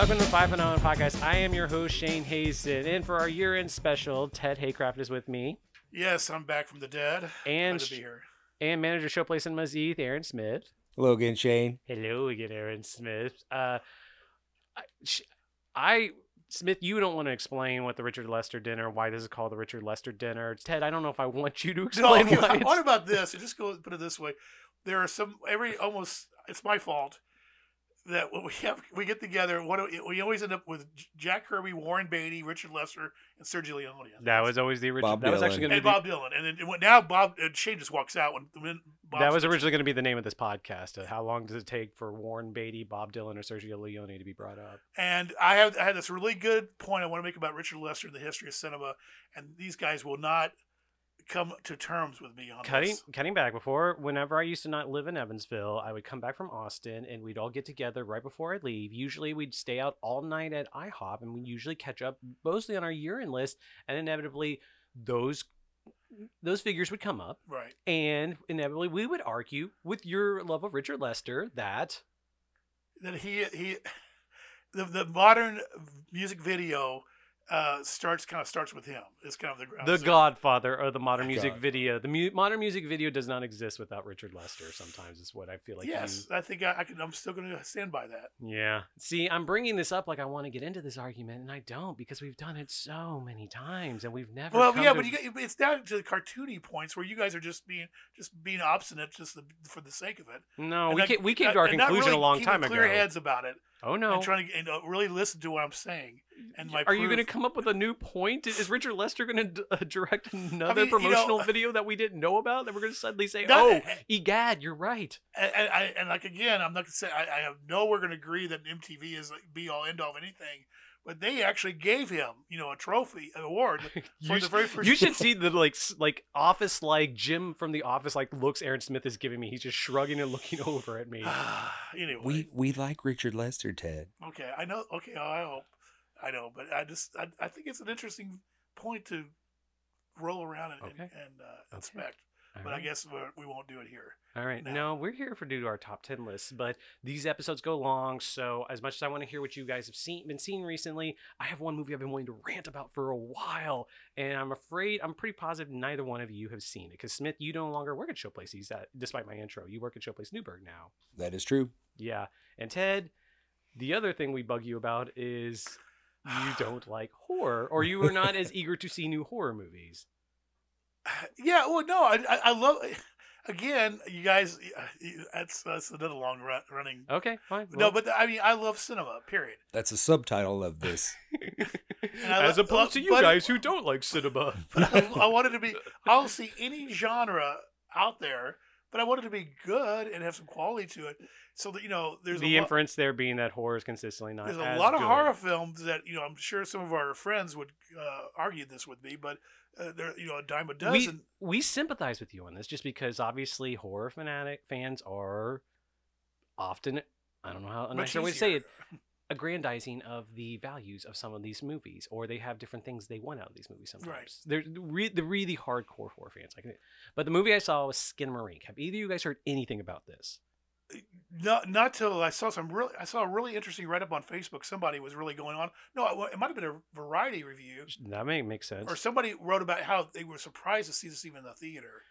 Welcome to the Five and On Podcast. I am your host, Shane Hazen. And for our year end special, Ted Haycraft is with me. Yes, I'm back from the dead. And Glad to be here. and manager Showplace in Mazith, Aaron Smith. Hello again, Shane. Hello again, Aaron Smith. Uh, I, sh- I Smith, you don't want to explain what the Richard Lester dinner, why this is called the Richard Lester dinner. Ted, I don't know if I want you to No, explain okay, why. what it's- about this? Just go put it this way: there are some every almost. It's my fault that when we have we get together. What do- we always end up with Jack Kirby, Warren Beatty, Richard Lester, and Sergio Leone. That was always the original. Bob that was Dylan. actually going to and be. Bob Dylan, and then now Bob and Shane just walks out when, when Bob that was originally going to be the name of this podcast. Uh, how long does it take for Warren Beatty, Bob Dylan, or Sergio Leone to be brought up? And I have I had this really good point I want to make about Richard Lester and the history of cinema, and these guys will not come to terms with me on cutting this. cutting back before whenever i used to not live in evansville i would come back from austin and we'd all get together right before i'd leave usually we'd stay out all night at ihop and we'd usually catch up mostly on our year-end list and inevitably those those figures would come up Right. and inevitably we would argue with your love of richard lester that that he he the the modern music video uh starts kind of starts with him. It's kind of the ground the zero. godfather of the modern music God. video the mu- modern music video does not exist without richard lester sometimes is what i feel like you- yes, I think I, I can. I'm still going to stand by that. Yeah. See, I'm bringing this up like I want to get into this argument, and I don't because we've done it so many times, and we've never. Well, yeah, to- but you it's down to the cartoony points where you guys are just being just being obstinate just the, for the sake of it. no, And we came, we came to our conclusion really a long time clear ago. Clear heads about it Oh no. and trying to and, uh, really listen to what I'm saying. And my Are you going to come up with a new point? Is Richard Lester going to d- uh, direct another you know- promotional uh, video that we didn't know about that we're going to suddenly say, Not- "Oh, eh, eh, egad, you're right." and, and, I, and like again, I'm not gonna say I, I have no. We're gonna agree that MTV is like be all end all of anything, but they actually gave him, you know, a trophy, an award for You, the very first. you should see the like like office like Jim from the office like looks Aaron Smith is giving me. He's just shrugging and looking over at me. anyway, We we like Richard Lester, Ted. okay, I know. Okay, I hope, I know, but I just I, I think it's an interesting point to roll around and Okay. and, and uh, Okay. inspect. All But right. I guess we're, we won't do it here. All right. now. No, we're here for do our top 10 lists, but these episodes go long. So, as much as I want to hear what you guys have seen, been seeing recently, I have one movie I've been wanting to rant about for a while. And I'm afraid, I'm pretty positive neither one of you have seen it. Because, Smith, you no longer work at Showplace. He's at, despite my intro, you work at Showplace Newburgh now. That is true. Yeah. And, Ted, the other thing we bug you about is you don't like horror, or you are not as eager to see new horror movies. Yeah, well, no, I, I, I love. Again, you guys, that's that's another long run, running. Okay, fine. No, but I mean, I love cinema. Period. That's a subtitle of this. As lo- opposed to you but- guys who don't like cinema. But I, I wanted to be. I'll see any genre out there, but I wanted to be good and have some quality to it. So that you know, there's the inference there being that horror is consistently not. there's a lot of good. horror films that you know. I'm sure some of our friends would uh, argue this with me, but uh, there, you know, a dime a dozen. we sympathize with you on this, just because obviously horror fanatic fans are often. I don't know how a much nicer way to say it. Aggrandizing of the values of some of these movies, or they have different things they want out of these movies. Sometimes Right. they're re- the really hardcore horror fans. But the movie I saw was Skinamarink. Have either of you guys heard anything about this? Not not till I saw some really. I saw a really interesting write up on Facebook. Somebody was really going on. No, it, it might have been a Variety review, That may make sense. or somebody wrote about how they were surprised to see this even in the theater.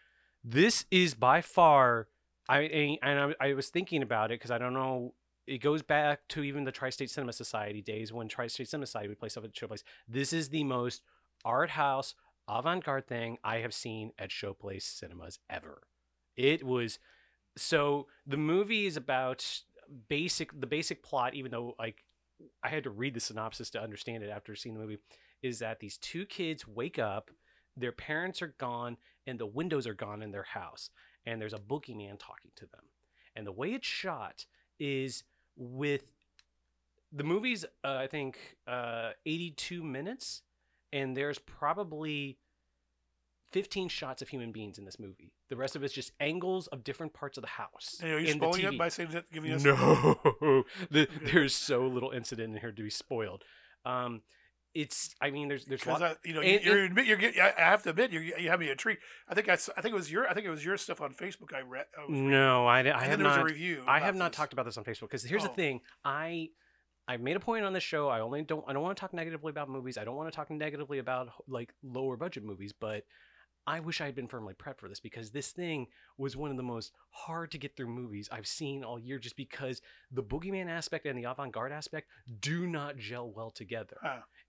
this is by far i and i, I was thinking about it because i don't know it goes back to even the tri-state cinema society days when tri-state cinema society would play stuff at showplace this is the most art house avant-garde thing i have seen at showplace cinemas ever it was so the movie is about basic the basic plot even though like i had to read the synopsis to understand it after seeing the movie is that these two kids wake up their parents are gone and the windows are gone in their house and there's a boogeyman talking to them. And the way it's shot is with the movie's uh, i think uh, 82 minutes and there's probably 15 shots of human beings in this movie the rest of it's just angles of different parts of the house And are you spoiling it by saying that, giving us? No, the, there's so little incident in here to be spoiled. Um, it's, I mean, there's there's lot, I, you know, and- you, you're admit you're getting. I I have to admit, you you have me a treat. I think I, I think it was your, I think it was your stuff on Facebook. I read. I was no, I, I and have then there was not. review. I have not this. talked about this on Facebook because here's the Oh. thing. I I've made a point on this show. I only don't. I don't want to talk negatively about movies. I don't want to talk negatively about like lower budget movies. But I wish I had been firmly prepped for this because this thing was one of the most hard to get through movies I've seen all year. Just because the boogeyman aspect and the avant-garde aspect do not gel well together.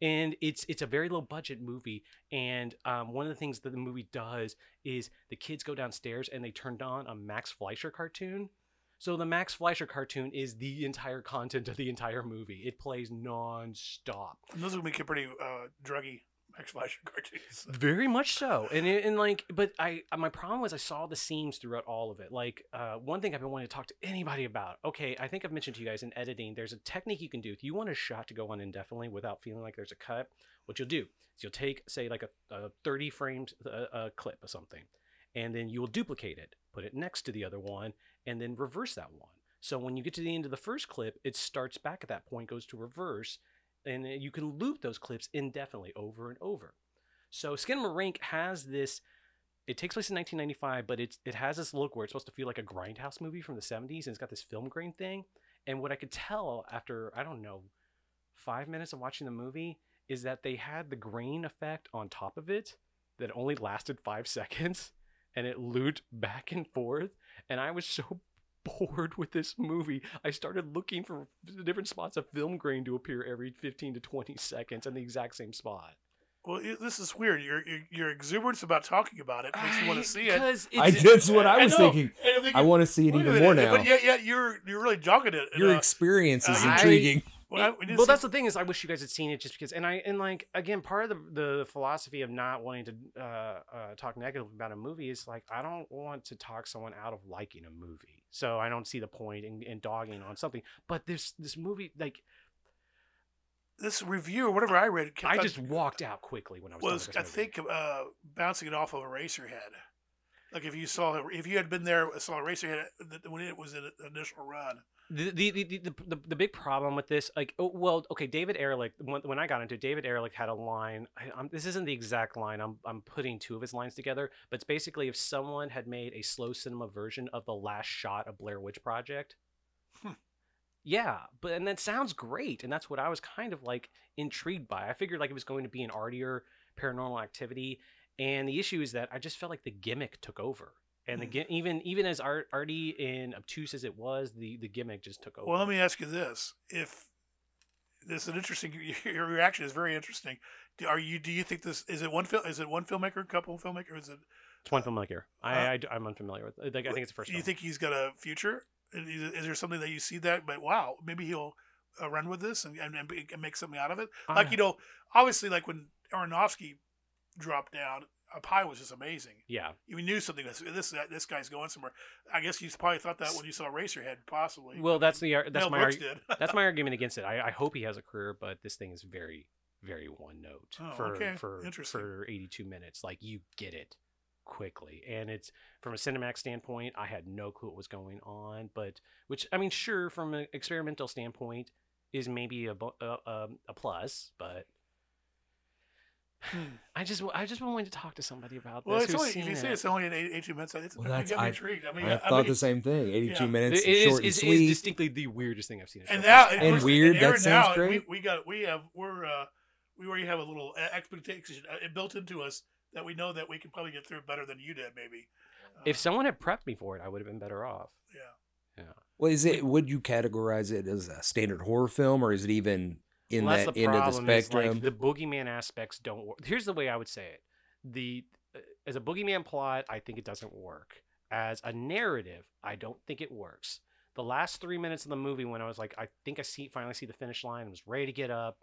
And it's it's a very low budget movie and um, one of the things that the movie does is the kids go downstairs and they turned on a max fleischer cartoon. So the max fleischer cartoon is the entire content of the entire movie. It plays non-stop. And those would make it pretty uh, druggy Fleischer cartoons. very much so. And it, and like but i my problem was i saw the seams throughout all of it. Like uh, one thing i've been wanting to talk to anybody about. Okay i think i've mentioned to you guys in editing there's a technique you can do. If you want a shot to go on indefinitely without feeling like there's a cut what you'll do is you'll take say like a, a 30 frames uh, uh, clip of something and then you will duplicate it put it next to the other one and then reverse that one. So when you get to the end of the first clip it starts back at that point goes to reverse and you can loop those clips indefinitely over and over so Skinamarink has this. It takes place in 1995, but it's it has this look where it's supposed to feel like a grindhouse movie from the 70s, and it's got this film grain thing. And what I could tell after I don't know five minutes of watching the movie is that they had the grain effect on top of it that only lasted five seconds, and it looped back and forth. And I was so bored with this movie. I started looking for different spots of film grain to appear every 15 to 20 seconds in the exact same spot. Well, it, this is weird. Your, your your exuberance about talking about it makes you want to see it. I, it's- that's what I was know. thinking. I'm thinking, I want to see it even minute, more now. But yet, yet you're you're really jogging it. Your uh, experience is I- intriguing. well, I- we didn't well, that's the thing is, I wish you guys had seen it just because, and I and like again, part of the the philosophy of not wanting to uh, uh, talk negatively about a movie is like I don't want to talk someone out of liking a movie, so I don't see the point in, in dogging on something. But this this movie, like this review or whatever I read. I just walked out quickly when I was. was I movie. think uh, bouncing it off of Eraserhead. Like if you saw if you had been there saw Eraserhead th- when it was in its initial run. The the, the, the, the big problem with this like oh, well okay david ehrlich when, when i got into it david ehrlich had a line I, I'm, this isn't the exact line I'm, I'm putting two of his lines together but it's basically if someone had made a slow cinema version of the last shot of blair witch project. Hmm. yeah but and that sounds great and that's what i was kind of like intrigued by. I figured like it was going to be an artier paranormal activity and the issue is that i just felt like the gimmick took over and the Hmm. even even as art, arty and obtuse as it was, the the gimmick just took over. Well, let me ask you this: If this is an interesting, your reaction is very interesting. Do, are you? Do you think this is it one film? Is it one filmmaker, a couple filmmaker? Is it? It's one filmmaker. I, Uh, I am unfamiliar with. Like, I think it's the first. Do you film. think he's got a future? Is, is there something that you see that? But wow, maybe he'll uh, run with this and, and, and make something out of it. Like you know, obviously, like when Aronofsky dropped down, a pie was just amazing. Yeah, You knew something. This this this guy's going somewhere. I guess you probably thought that when you saw Eraserhead, possibly. well, that's the that's Mel my Brooks arg- did. that's my argument against it. I, I hope he has a career, but this thing is very very one note Oh, for okay. for for 82 minutes. Like you get it quickly, and it's from a Cinemax standpoint. I had no clue what was going on, but which I mean, sure, from an experimental standpoint, is maybe a a, a, a plus, but. Hmm. I just I just wanted to talk to somebody about Well, this. it's only if seen you say it's only an eight- 18 minutes. It's, Well, you that's- got me I- intrigued. I mean, I I thought mean, the same thing. 82 yeah. minutes, It is, short and is, is sweet. distinctly the weirdest thing I've seen. and now And of course, weird, that sounds now, great. We, we got we have we're uh, we already have a little expectation uh, built into us that we know that we can probably get through it better than you did, maybe. Uh, if someone had prepped me for it, I would have been better off. Yeah. Yeah. Well, is it? Would you categorize it as a standard horror film, or is it even in Well, that the end of the problem is, spectrum? like, the boogeyman aspects don't work. Here's the way I would say it: the uh, as a boogeyman plot, I think it doesn't work. As a narrative, I don't think it works. The last three minutes of the movie, when I was like, I think I see finally see the finish line, I was ready to get up.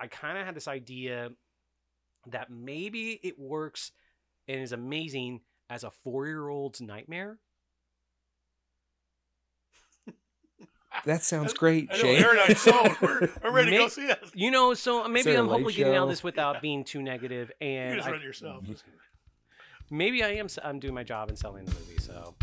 I kind of had this idea that maybe it works and is amazing as a four year old's nightmare. That sounds great, I know, Shane. Aaron, I'm sold. We're, we're ready to go see it. You know, so maybe there a I'm late hopefully getting out of this without being too negative, And You and just I- read yourself. maybe I am. I'm doing my job in selling the movie. So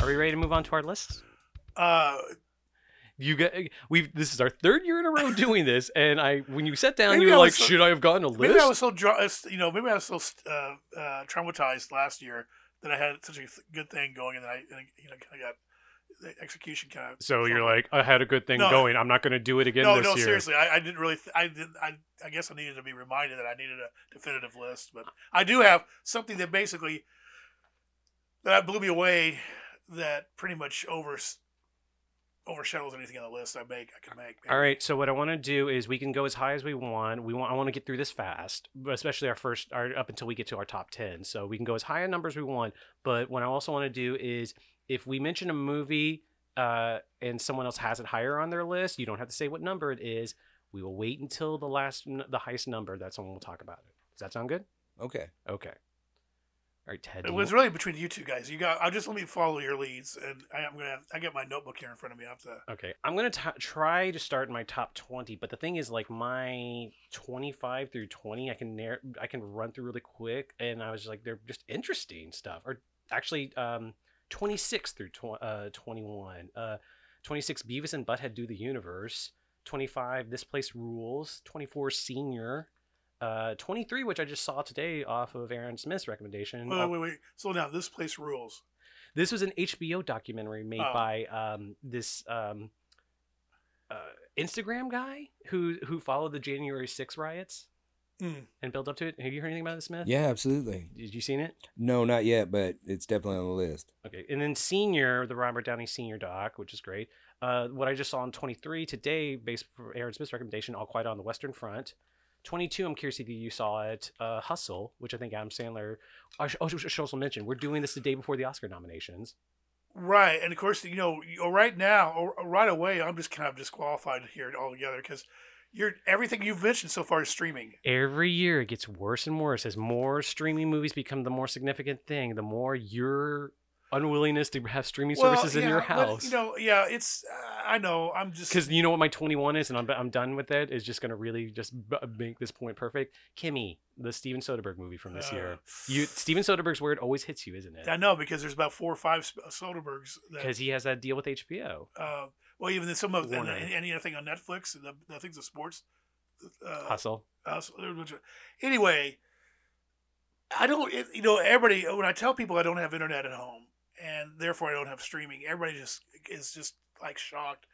Are we ready to move on to our list? Uh, You get we've this is our third year in a row doing this, and I when you sat down, Maybe you were like, so- "Should I have gotten a list?" Maybe I was so dra- you know, maybe I was so uh, uh, traumatized last year that I had such a good thing going, and I, and I you know, kind of got the execution kind of. so you're like, "I had a good thing No. going. I'm not going to do it again no, no, year." seriously, I, I didn't really. Th- I didn't. I, I guess I needed to be reminded that I needed a definitive list, but I do have something that basically that blew me away. That pretty much over overshadows anything on the list I make. I can make. All right, so what I want to do is we can go as high as we want. We want I want to get through this fast, especially our first our up until we get to our top 10. So we can go as high a number as we want, but what I also want to do is if we mention a movie uh and someone else has it higher on their list, you don't have to say what number it is. We will wait until the last the highest number. That's when we'll talk about it. Does that sound good? Okay. Okay. Right, Ted. It was really between you two guys. You got. I'll just let me follow your leads, and I, I'm gonna. I got my notebook here in front of me. I have to. Okay, I'm gonna t- try to start my top twenty, but the thing is, like my twenty-five through twenty, I can narr- I can run through really quick, and I was like, they're just interesting stuff. Or actually, um, twenty-six through tw- uh, twenty-one, uh, twenty-six, Beavis and Butthead do the universe. Twenty-five, This Place Rules. Twenty-four, Senior. Uh, 23, which I just saw today off of Aaron Smith's recommendation. Wait, wait, wait, wait. Slow down. This place rules. This was an HBO documentary made Oh. by um, this um, uh, Instagram guy who who followed the January 6 riots Mm. and built up to it. Have you heard anything about this, Smith? Yeah, absolutely. Did you seen it? No, not yet, but it's definitely on the list. Okay. And then Senior, the Robert Downey Senior doc, which is great. Uh, what I just saw on 23 today, based for Aaron Smith's recommendation, All Quiet on the Western Front. 22, I'm curious if you saw it. Uh, Hustle, which I think Adam Sandler. I sh- oh, I should also mention, we're doing this the day before the Oscar nominations. Right, and of course, you know, right now, or or right away, I'm just kind of disqualified here altogether because you're everything you've mentioned so far is streaming. every year it gets worse and worse as more streaming movies become the more significant thing the more your unwillingness to have streaming services in yeah, your but, house you know, yeah, it's. Uh, I know. I'm just because you know what my 21 is and i'm, I'm done with it is just going to really just b- make this point perfect Kimi the steven soderbergh movie from this uh, year you steven soderbergh's word always hits you isn't it I know because there's about four or five Sp- Soderberghs. Because he has that deal with hbo uh, well, even some of and, and anything on Netflix, the, the things of sports. Uh, hustle Uh, so there was a bunch of- anyway, I don't. It, you know, everybody. When I tell people I don't have internet at home and therefore I don't have streaming, everybody just is just like shocked.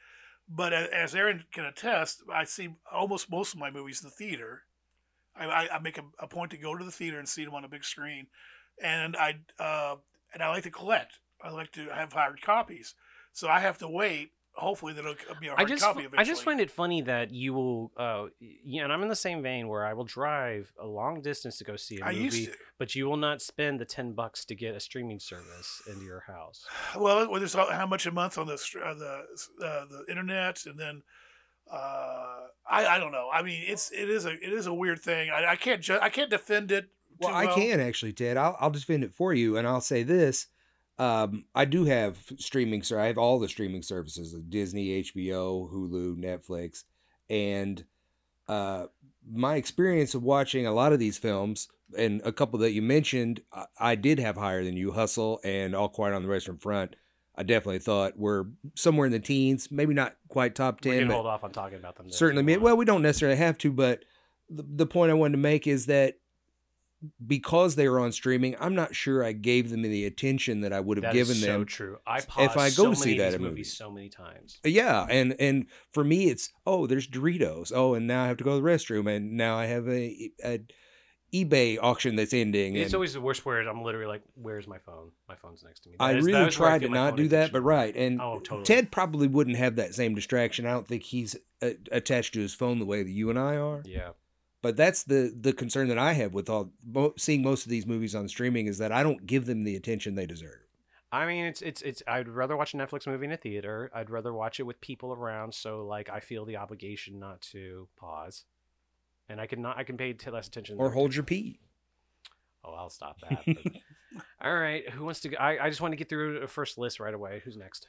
But as Aaron can attest, I see almost most of my movies in the theater. I, I, make a, a point to go to the theater and see them on a big screen, and I uh, and I like to collect. I like to have hard copies, so I have to wait. Hopefully, that'll be a I hard just, copy I just find it funny that you will, uh, yeah, and I'm in the same vein where I will drive a long distance to go see a I movie, used to. but you will not spend the ten bucks to get a streaming service into your house. Well, well, there's how much a month on the str- uh, the uh, the internet, and then uh, I I don't know. I mean, it's it is a it is a weird thing. I, I can't ju- I can't defend it. Well, too I can actually, Ted. I'll, I'll defend it for you, and I'll say this: um, I do have streaming, so I have all the streaming services: Disney, HBO, Hulu, Netflix, and uh, my experience of watching a lot of these films, and a couple that you mentioned, I, I did have higher than you, Hustle and All Quiet on the Western Front. I definitely thought were somewhere in the teens, maybe not quite top We ten, can hold off on talking about them. certainly you me- want. well we don't necessarily have to but the, the point i wanted to make is that because they were on streaming i'm not sure i gave them the attention that i would have That given so them So true. I if I go to see that movie. so many times. yeah and and for me it's oh there's doritos oh and now i have to go to the restroom and now i have a, a ebay auction that's ending It's always the worst where I'm literally like, "Where's my phone? My phone's next to me." I that really is I tried to not do that, but right. And Oh, totally. Ted probably wouldn't have that same distraction. I don't think he's uh, attached to his phone the way that you and I are. Yeah, But that's the the concern that I have with all mo- seeing most of these movies on streaming is that I don't give them the attention they deserve. I mean, it's it's it's. I'd rather watch a Netflix movie in a theater. I'd rather watch it with people around, so like I feel the obligation not to pause, and I can not I can pay t- less attention. Or hold your pee. Oh, I'll stop that. All right, who wants to? I I just want to get through a first list right away. Who's next?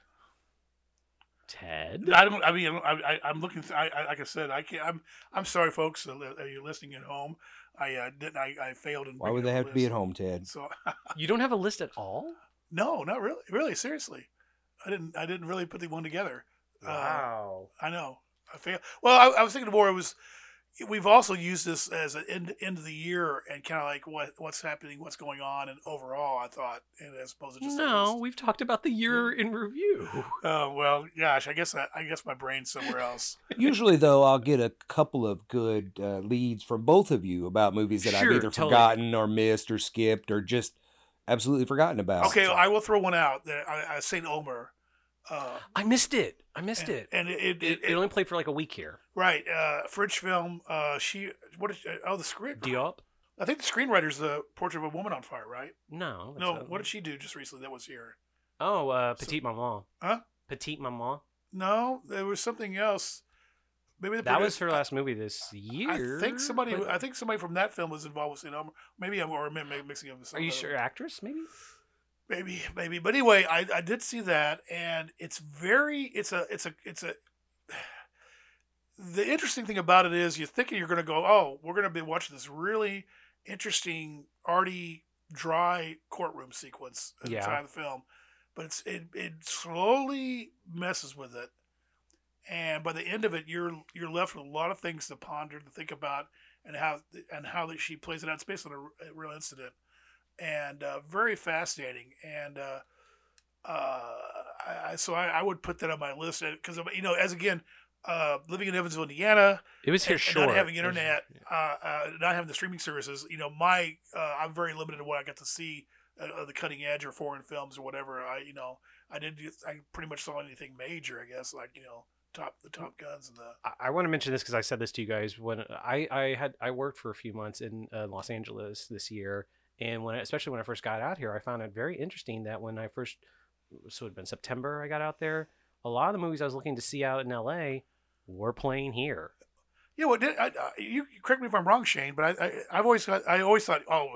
Ted. I don't. I mean, I, I, I'm looking. Th- I, I, like I said, I can't. I'm. I'm sorry, folks. Uh, that you're listening at home. I uh, didn't. I, I failed in. Why would they have to be at home, Ted? So You don't have a list at all. no, not really. Really, seriously, I didn't. I didn't really put the one together. Wow. I know. I feel well. I, I was thinking the more. It was. We've also used this as an end, end of the year and kind of like what what's happening, what's going on, and overall. I thought, and as opposed to just no, we've talked about the year hmm. in review. Oh well, gosh. I guess I, I guess my brain's somewhere else. Usually, though, I'll get a couple of good uh, leads from both of you about movies that Sure, I've either totally. forgotten or missed or skipped or just absolutely forgotten about. Okay, So- I will throw one out. That I, I Saint Omer. Uh, I missed it. I missed and, it. and it, it, It, it, it only played for like a week here. right. Uh, French film. Uh, she. What is? Oh, the script. Diop? I think the screenwriter's the Portrait of a Woman on Fire, right? No. No. uh, What did she do just recently that was here? Oh, uh, So- Petite Maman. Huh? Petite Maman. No, there was something else. Maybe the That was her last movie this year. I think somebody. but- I think somebody from that film was involved with Saint Omer. Maybe I'm or mi- mixing up. with some Are you sure? Actress, maybe? Maybe, maybe. But anyway, I, I did see that, and it's very. It's a. It's a. It's a. The interesting thing about it is, you're thinking you're going to go, oh, we're going to be watching this really interesting, arty, dry courtroom sequence at Yeah. the time of the film, but it's it it slowly messes with it, and by the end of it, you're you're left with a lot of things to ponder, to think about, and how and how that she plays it out. It's based on a real incident, and uh, very fascinating. And uh, uh, I, I, so I, I would put that on my list because you know, as again, uh, living in Evansville, Indiana, It was here and, and not having It was- internet, uh, uh, not having the streaming services, you know, my uh, I'm very limited in what I got to see uh, of the cutting edge or foreign films or whatever. I you know I did I pretty much saw anything major, I guess, like you know top the Top Guns and the I, I want to mention this because I said this to you guys when I, I had I worked for a few months in uh, Los Angeles this year, and when especially when I first got out here, I found it very interesting that when I first so it had been September I got out there, a lot of the movies I was looking to see out in L.A. were playing here. Yeah, well, did, I, I, you correct me if I'm wrong, Shane, but I, I I've always I always thought, oh,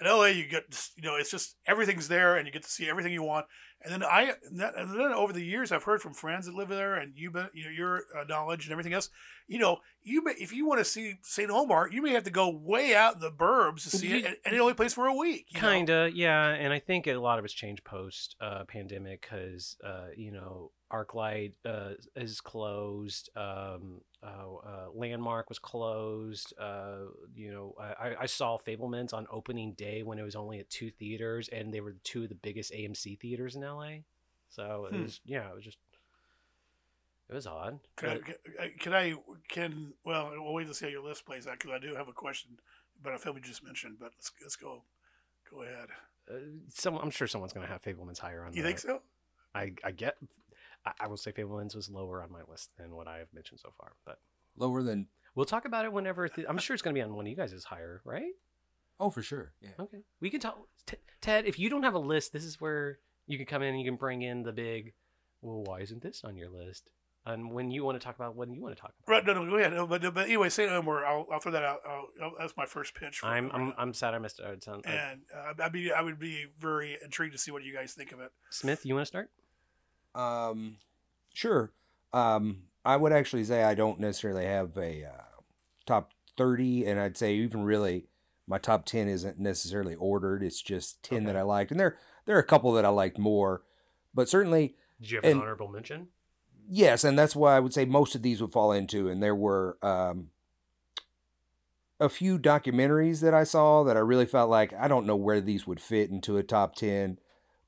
in LA you get you know it's just everything's there and you get to see everything you want. And then I and that- and then over the years I've heard from friends that live there and you been you know your uh, knowledge and everything else. You know, you may, if you want to see Saint Omer, you may have to go way out in the burbs to see it, You- and, and it only plays for a week. Kinda, yeah, and I think a lot of it's changed post uh, pandemic because uh, you know ArcLight uh, is closed, um, uh, uh, Landmark was closed. Uh, you know, I, I- saw Fabelmans on opening day when it was only at two theaters, and they were two of the biggest AMC theaters in LA. So it Hmm. was, yeah, it was just, it was odd. Can I, but- can- I can well we'll wait to see how your list plays out because I do have a question about a film you just mentioned. But let's let's go go ahead. uh, some, I'm sure someone's gonna have Fabelmans higher on. You the- think so? I, I get. I, I will say Fabelmans was lower on my list than what I have mentioned so far, but. lower than We'll talk about it whenever. Th- I'm sure it's going to be on one of you guys' higher, right? oh for sure yeah Okay. We can talk. T- Ted, if you don't have a list, this is where you can come in and you can bring in the big. Well, why isn't this on your list? And when you want to talk about, when you want to talk about. Right, no, no, go ahead. No, but, but anyway, St. Elmer, I'll, I'll throw that out. I'll, I'll, that's my first pitch. For I'm, I'm. I'm sad I missed it. It sounds- I- and uh, I'd be I would be very intrigued to see what you guys think of it. Smith, you want to start? Um, sure. Um, I would actually say I don't necessarily have a uh, top 30, and I'd say even really my top 10 isn't necessarily ordered. It's just 10 that I liked, and there there are a couple that I liked more, but certainly Did you have And- an honorable mention? yes, and that's why I would say most of these would fall into. And there were um, a few documentaries that I saw that I really felt like I don't know where these would fit into a top 10.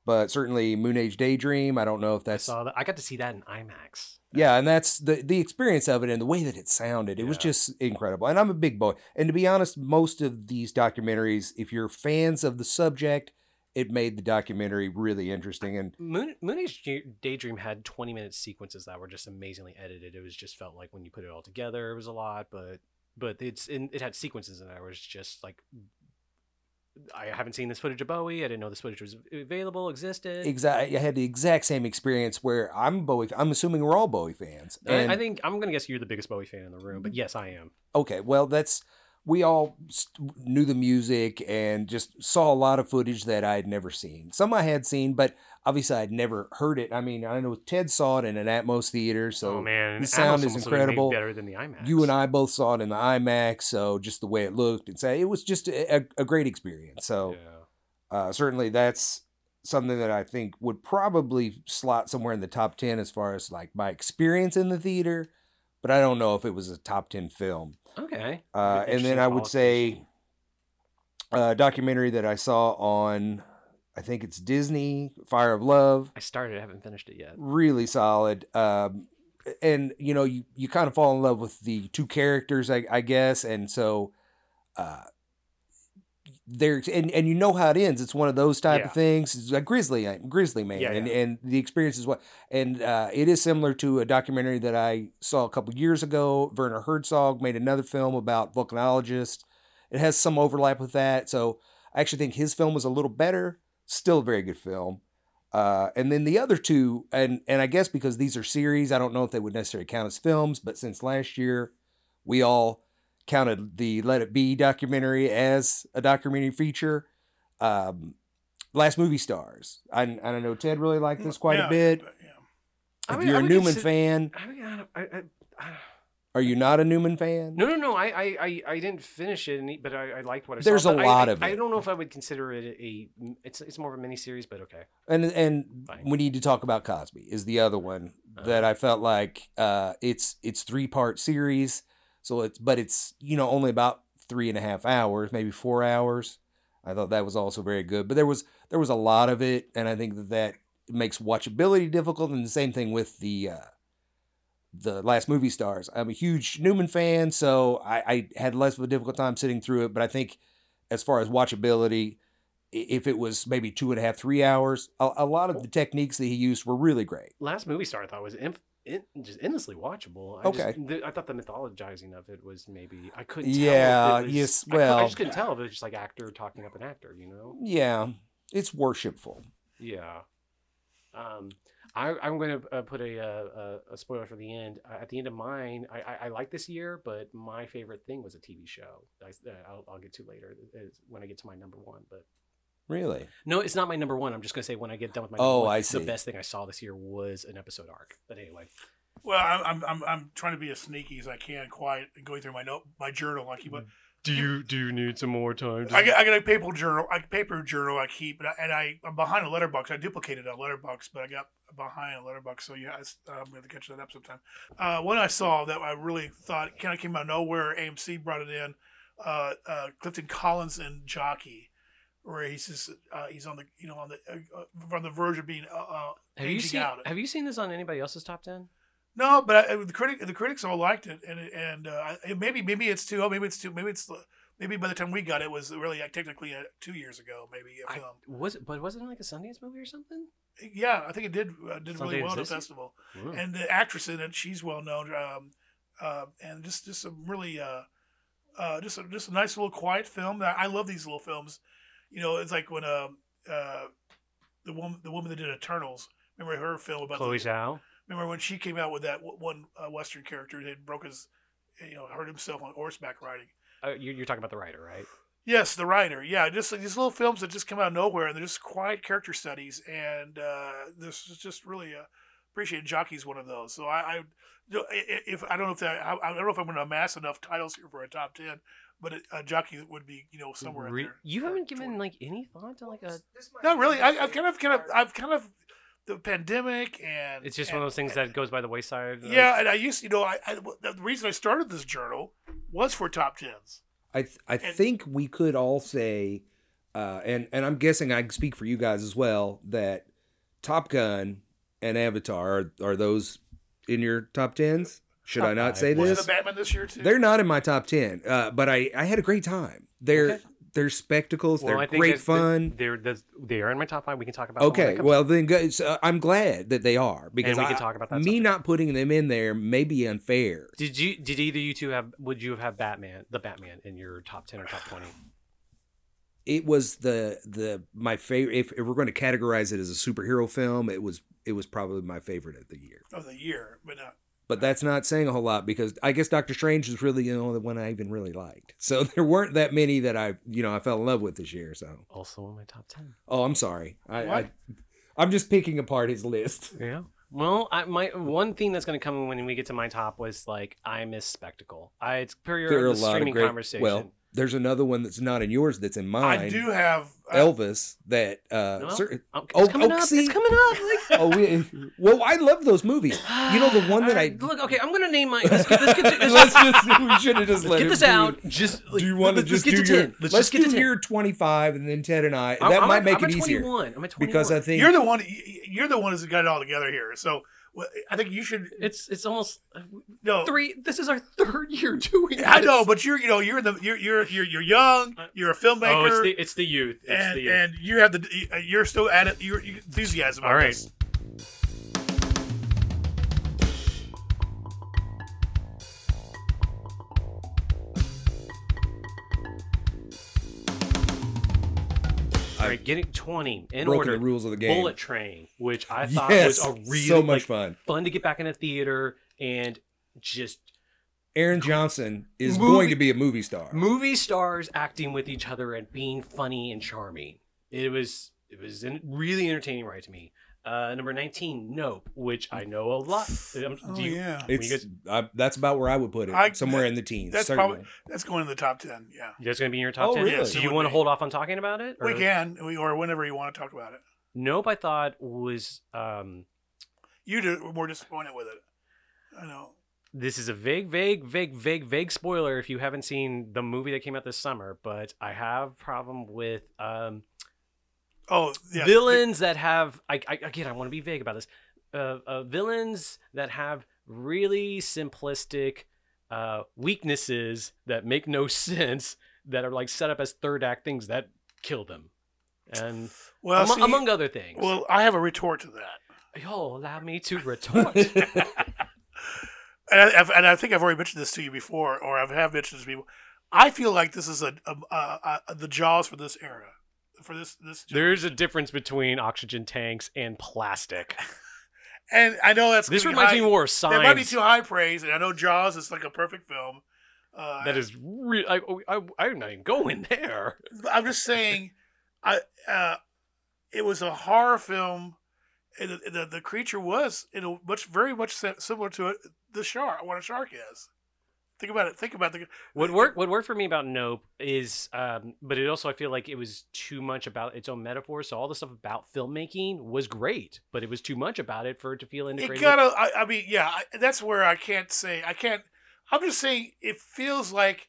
But certainly, Moon Age Daydream. I don't know if that's. I saw that. I got to see that in IMAX. Yeah, and that's the the experience of it and the way that it sounded. It was just incredible. And I'm a big boy. And to be honest, most of these documentaries, if you're fans of the subject, it made the documentary really interesting. And Moon, Moon Age Daydream had 20 minute sequences that were just amazingly edited. It was just felt like when you put it all together, it was a lot, but but it's in, it had sequences in there where it's just like I haven't seen this footage of Bowie. I didn't know this footage was available, existed. Exactly. I had the exact same experience where I'm Bowie. I'm assuming we're all Bowie fans. Uh, and I, I think I'm gonna guess you're the biggest Bowie fan in the room, but mm-hmm. yes, I am. okay, well, that's we all knew the music and just saw a lot of footage that I had never seen. Some I had seen, but obviously I'd never heard it. I mean, I know Ted saw it in an Atmos theater, so oh man, the sound Atmos is almost would've made incredible. better than the IMAX. you and I both saw it in the IMAX, so just the way it looked and say it was just a, a great experience. So Yeah. uh, certainly that's something that I think would probably slot somewhere in the top 10 as far as like my experience in the theater, but I don't know if it was a top 10 film. Okay. Uh, and then I would say a documentary that I saw on, I think it's Disney, Fire of Love. I started. I haven't finished it yet. really solid. Um, and you know, you, you kind of fall in love with the two characters, I, I guess, and so uh, there's and, and you know how it ends. It's one of those type Yeah. of things. It's like Grizzly Grizzly Man, Yeah, and and the experience is what, and uh, it is similar to a documentary that I saw a couple years ago. Werner Herzog made another film about volcanologists. It has some overlap with that, so I actually think his film was a little better. Still a very good film. Uh, and then the other two, and and I guess because these are series, I don't know if they would necessarily count as films. But since last year, we all counted the Let It Be documentary as a documentary feature. Um, Last Movie Stars. I, I don't know Ted really liked this quite Yeah, a bit. but, yeah. I If you're I a Newman consider- fan, I mean, I, I, I, I, are you not a Newman fan? no, no, no. I, I, I, I didn't finish it, but I, I liked what I There's saw. a lot I, of I don't know if I would consider it a. It's it's more of a mini series, but okay. and and Fine. we need to talk about Cosby is the other one that I felt like uh, it's it's three part series, so it's but it's you know only about three and a half hours, maybe four hours. I thought that was also very good, but there was there was a lot of it, and I think that that makes watchability difficult. And the same thing with the uh, the last movie stars. I'm a huge Newman fan, so I, I had less of a difficult time sitting through it. But I think as far as watchability, if it was maybe two and a half, three hours, a, a lot of the techniques that he used were really great. Last movie star I thought was inf- in, just endlessly watchable. I Okay. Just, I thought the mythologizing of it was maybe I couldn't. Tell Yeah, was, yes, I I, just couldn't tell if it was just like actor talking up an actor. You know. Yeah, it's worshipful. Yeah. Um, I, I'm going to uh, put a, uh, a a spoiler for the end. Uh, at the end of mine, I, I, I like this year, but my favorite thing was a TV show. I, uh, I'll, I'll get to later when I get to my number one. But Really? no, it's not my number one. I'm just going to say when I get done with my. Oh, number one, I see. The best thing I saw this year was an episode arc. But anyway, Well, I'm, I'm I'm I'm trying to be as sneaky as I can, quiet, and going through my note, my journal. I keep. a- do you do you need some more time? I got, I got a paper journal, a paper journal I keep, and I, and I I'm behind a letterbox. I duplicated a letterbox, but I got behind a letterbox. So yeah, I'm going to catch that up sometime. Uh, one I saw that I really thought kind of came out of nowhere. AMC brought it in. Uh, uh, Clifton Collins and Jockey, where he's just uh, he's on the you know on the uh, uh, on the verge of being uh, uh, have you aging seen out. Have you seen this on anybody else's top ten? No, but I, the critic the critics all liked it, and and uh, maybe maybe it's too. Oh, maybe it's too. Maybe it's maybe by the time we got it, it was really uh, technically uh, two years ago. Maybe a I-. Was it? But wasn't it like a Sundance movie or something? Yeah, I think it did uh, did really well at the festival, and the actress in it, she's well known, um, uh, and just just some really uh, uh, just a, just a nice little quiet film. I love these little films. You know, it's like when um uh, the woman the woman that did Eternals. Remember her film about Chloe the, Zhao. Remember when she came out with that w- one uh, Western character that broke his, you know, hurt himself on horseback riding. Uh, you're, you're talking about the writer, right? Yes, the writer. Yeah, just like these little films that just come out of nowhere, and they're just quiet character studies, and uh, this is just really uh, appreciate. Jockey's one of those. So I, I, if I don't know if that, I, I don't know if I'm going to amass enough titles here for a top ten, but a, uh, Jockey would be, you know, somewhere Re- in there. You haven't given like any thought to like a. Not really. I, I've kind of, kind of, I've kind of the pandemic and It's just and- one of those things that goes by the wayside. like- Yeah, and I used, you know, I, I the reason I started this journal was for top tens. I th- I think we could all say, uh, and and I'm guessing I can speak for you guys as well that Top Gun and Avatar are, are those in your top tens. Should Top I not five. say Was it this? Batman this year too? They're not in my top ten, uh, but I I had a great time. They're Okay. they're spectacles. Well, I they're think great that- that fun. They're that's- they are in my top five. We can talk about. them when Okay, they come well then, go, so I'm glad that they are because we can I- talk about that me subject. not putting them in there may be unfair. Did you? Did either you two have? Would you have Batman, the Batman, in your top ten or top twenty? it was the the my favorite. If, if we're going to categorize it as a superhero film, it was it was probably my favorite of the year. of the year, but not. But that's not saying a whole lot because I guess Doctor Strange was really the only one I even really liked. So there weren't that many that I you know I fell in love with this year. So Also in my top ten. oh, I'm sorry. I, I What? I'm just picking apart his list. Yeah. Well, I, my one thing that's going to come when we get to my top was like I miss spectacle. I it's per There are your a the lot of streaming great. conversation. Well, there's another one that's not in yours that's in mine. I do have Elvis that uh No. cer- Oh, it's Oh, coming oh, up. see? It's coming up. Like, oh we, well I love those movies. You know the one that I look. Okay, I'm gonna name my. Let's get, let's get, to, let's let's, just we should have just let's let get this do out. it. Just like, do you want to let's just get do to your? 10. Let's, Let's just get do to 10. your twenty-five, and then Ted and I. I'm- that I'm might at- make I'm it at easier 21. I'm at 21. because I think You're the one. You're the one who's got it all together here. So well, I think you should. It's it's almost No, three. This is our third year doing. I know, but you're you know you're the you're you're you're, you're young. Uh, you're a filmmaker. oh, it's the it's the youth. It's and the youth. and you have the uh, you're still at it. Your enthusiasm. All right. this. Right, getting 20 in order. the rules of the game. Bullet Train, which I thought yes, was a really so much like, fun. fun to get back in a theater and just Aaron Johnson is Movie- going to be a movie star. movie stars acting with each other and being funny and charming. It was it was really entertaining right to me. Uh, number 19, Nope, which I know a lot. Um, Oh do you, yeah, It's you guys, I, that's about where I would put it. I- somewhere in the teens. that's certainly. probably that's going in the top ten. Yeah, you guys gonna be in your top Oh, 10? really? Do you want to hold off on talking about it? we can we, or whenever you want to talk about it. Nope, I thought was um, You did, were more disappointed with it. I know. this is a vague, vague, vague, vague, vague spoiler if you haven't seen the movie that came out this summer. But I have problem with um, Oh yeah, villains that have. I, I again, I want to be vague about this. Uh, uh, villains that have really simplistic uh, weaknesses that make no sense that are like set up as third act things that kill them, and Well, see, among other things. well, I have a retort to that. Yo, allow me to retort. and I, and I think I've already mentioned this to you before, or I have mentioned this to people. I feel like this is a, a, a, a the Jaws for this era, for this this. There's a difference between oxygen tanks and plastic. and I know that's This reminds high, me more of science. That might be too high praise, and I know Jaws is like a perfect film. Uh, that is real. I, I, I'm not even going there. I'm just saying, I uh, it was a horror film, and the, the, the creature was you know much very much similar to it, the shark. What a shark is. Think about it. Think about the What worked what worked for me about Nope is, um, but it also I feel like it was too much about its own metaphor. So all the stuff about filmmaking was great, but it was too much about it for it to feel integrated. It gotta. I, I mean, yeah, I, that's where I can't say. I can't. I'm just saying it feels like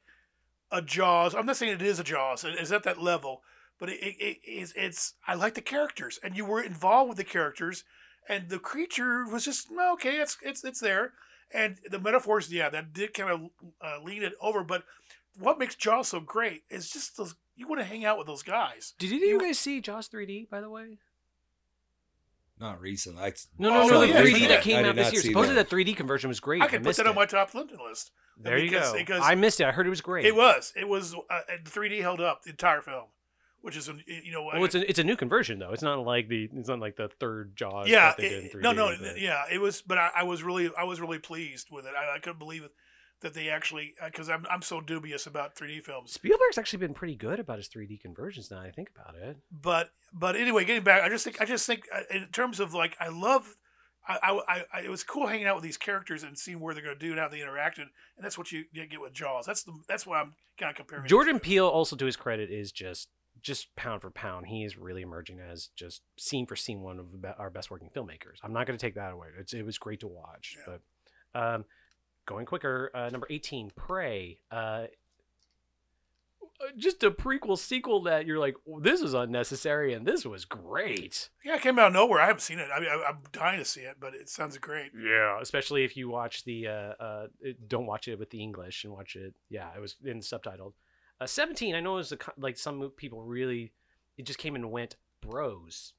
a Jaws. I'm not saying it is a Jaws. It is at that level, but it, it, it is. It's. I like the characters, and you were involved with the characters, and the creature was just well, okay. It's it's it's there, and the metaphors. Yeah, that did kind of uh, lean it over. But what makes Jaws so great is just those. You want to hang out with those guys. Did either of you guys see Jaws 3D by the way? Not recently. I, No, Oh, no, no. the yeah, 3D yeah. that came I out this year. Supposedly that. that 3D conversion was great. I could put missed that on my top Linton list. There you because- go. because- I missed it. I heard it was great. It was. It was. Uh, 3D held up the entire film, which is, you know, Well, it's a it's a new conversion though. It's not like the it's not like the third Jaws. yeah, that they did in it- 3D, no, no, but- yeah, it was. But I, I was really, I was really pleased with it. I, I couldn't believe it that they actually, because I'm, I'm so dubious about 3D films. Spielberg's actually been pretty good about his 3D conversions. Now I think about it. But, but anyway, getting back, I just think, I just think, uh, in terms of like, I love. I, I, I, it was cool hanging out with these characters and seeing where they're going to do and how they interacted, and that's what you, you get with Jaws. That's the that's why I'm kind of comparing. Jordan. Peele, also to his credit, is just just pound for pound, he is really emerging as just scene for scene one of our best working filmmakers. I'm not going to take that away. It's, it was great to watch. Yeah. But um, going quicker, uh, number 18, Prey. Uh, just a prequel sequel that you're like, "Oh, this is unnecessary and this was great. Yeah, it came out of nowhere. I haven't seen it. I mean, I, I'm dying to see it, but it sounds great. Yeah, especially if you watch the uh, uh, don't watch it with the English and watch it. Yeah, it was in subtitled. Uh, Seventeen. I know it was a, like some people really. It just came and went. Bros.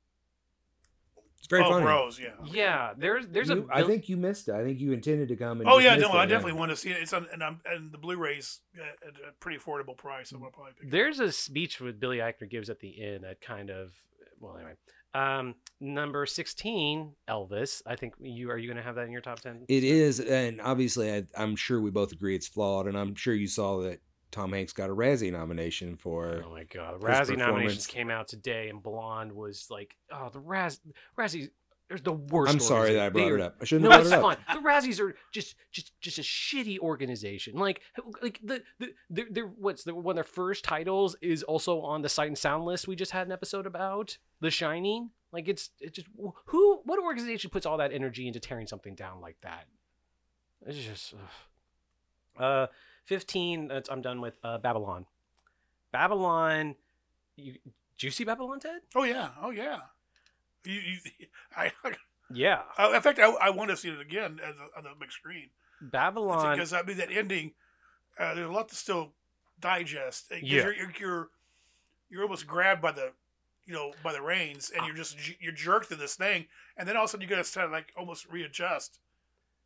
it's very oh, funny. Bros, yeah. Yeah, there's there's You- a. I think you missed it. I think you intended to come. And Oh yeah, no, it, I yeah. definitely want to see it. It's on, and I'm and the Blu-rays at a pretty affordable price. I'm gonna probably pick it. there's a speech with Billy Eichner gives at the end that kind of. Well, anyway. Um, number sixteen, Elvis. I think you are you going to have that in your top ten? It is, and obviously, I, I'm sure we both agree it's flawed, and I'm sure you saw that Tom Hanks got a Razzie nomination for. Oh my god, his Razzie nominations came out today, and Blonde was like, oh, the Raz Razzie They're the worst. I'm sorry that I brought organization. it up. I shouldn't No, have it's brought it up. fine. The Razzies are just, just, just a shitty organization. Like, like the, the, they're, they're what's the one of their first titles is also on the Sight and Sound list we just had an episode about, The Shining. Like, it's, it just who, what organization puts all that energy into tearing something down like that? It's just, ugh. uh, fifteen. That's, I'm done with uh, Babylon. Babylon. You, did you see Babylon, Ted? Oh yeah, oh yeah. You, you, I, Yeah, I, in fact, I, I want to see it again a, on the big screen Babylon. because I mean that ending. Uh, there's a lot to still digest. Yeah. you're, you're you're you're almost grabbed by the, you know, by the reins, and you're just you're jerked in this thing, and then all of a sudden you got to start like almost readjust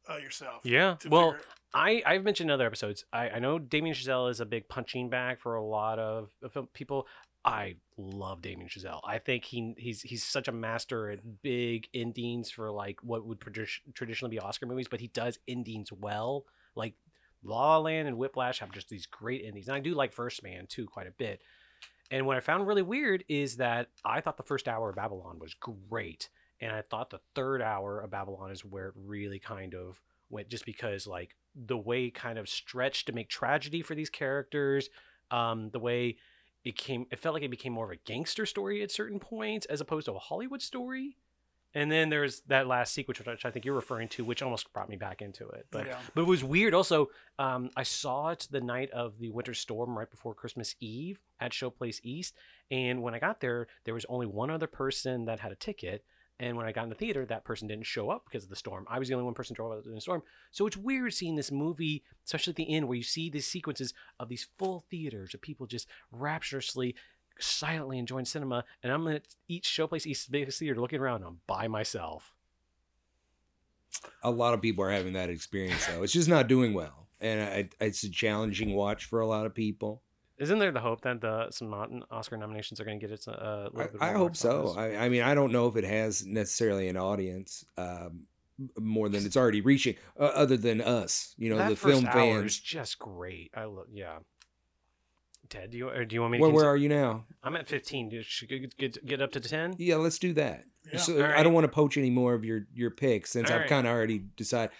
uh, yourself. Yeah. Well, I I've mentioned in other episodes. I I know Damien Chazelle is a big punching bag for a lot of, people. I love Damien Chazelle. I think he he's he's such a master at big endings for like what would tradi- traditionally be Oscar movies, but he does endings well. Like La La Land and Whiplash have just these great endings, and I do like First Man too quite a bit. And what I found really weird is that I thought the first hour of Babylon was great, and I thought the third hour of Babylon is where it really kind of went, just because like the way kind of stretched to make tragedy for these characters, um, the way it came, it felt like it became more of a gangster story at certain points as opposed to a Hollywood story. And then there's that last sequence, which I think you're referring to, which almost brought me back into it. But yeah. but it was weird. Also, um, I saw it the night of the winter storm, right before Christmas Eve at Showplace East. And when I got there, there was only one other person that had a ticket. And when I got in the theater, that person didn't show up because of the storm. I was the only one person drove out in the storm. So it's weird seeing this movie, especially at the end, where you see these sequences of these full theaters of people just rapturously, silently enjoying cinema. And I'm at each Showplace East biggest theater looking around. I'm by myself. A lot of people are having that experience though. It's just not doing well, and I, it's a challenging watch for a lot of people. Isn't there the hope that the some Oscar nominations are going to get its uh, a little bit I, I hope so. I, I mean, I don't know if it has necessarily an audience um, more than it's already reaching, uh, other than us. You know, that the film fans. just great. I love, yeah. Ted, do you or do you want me to? Where, where are you now? I'm at 15. Do Should get, get get up to 10? Yeah, let's do that. Yeah. So All I don't want to poach any more of your your picks since All I've right. kind of already decided.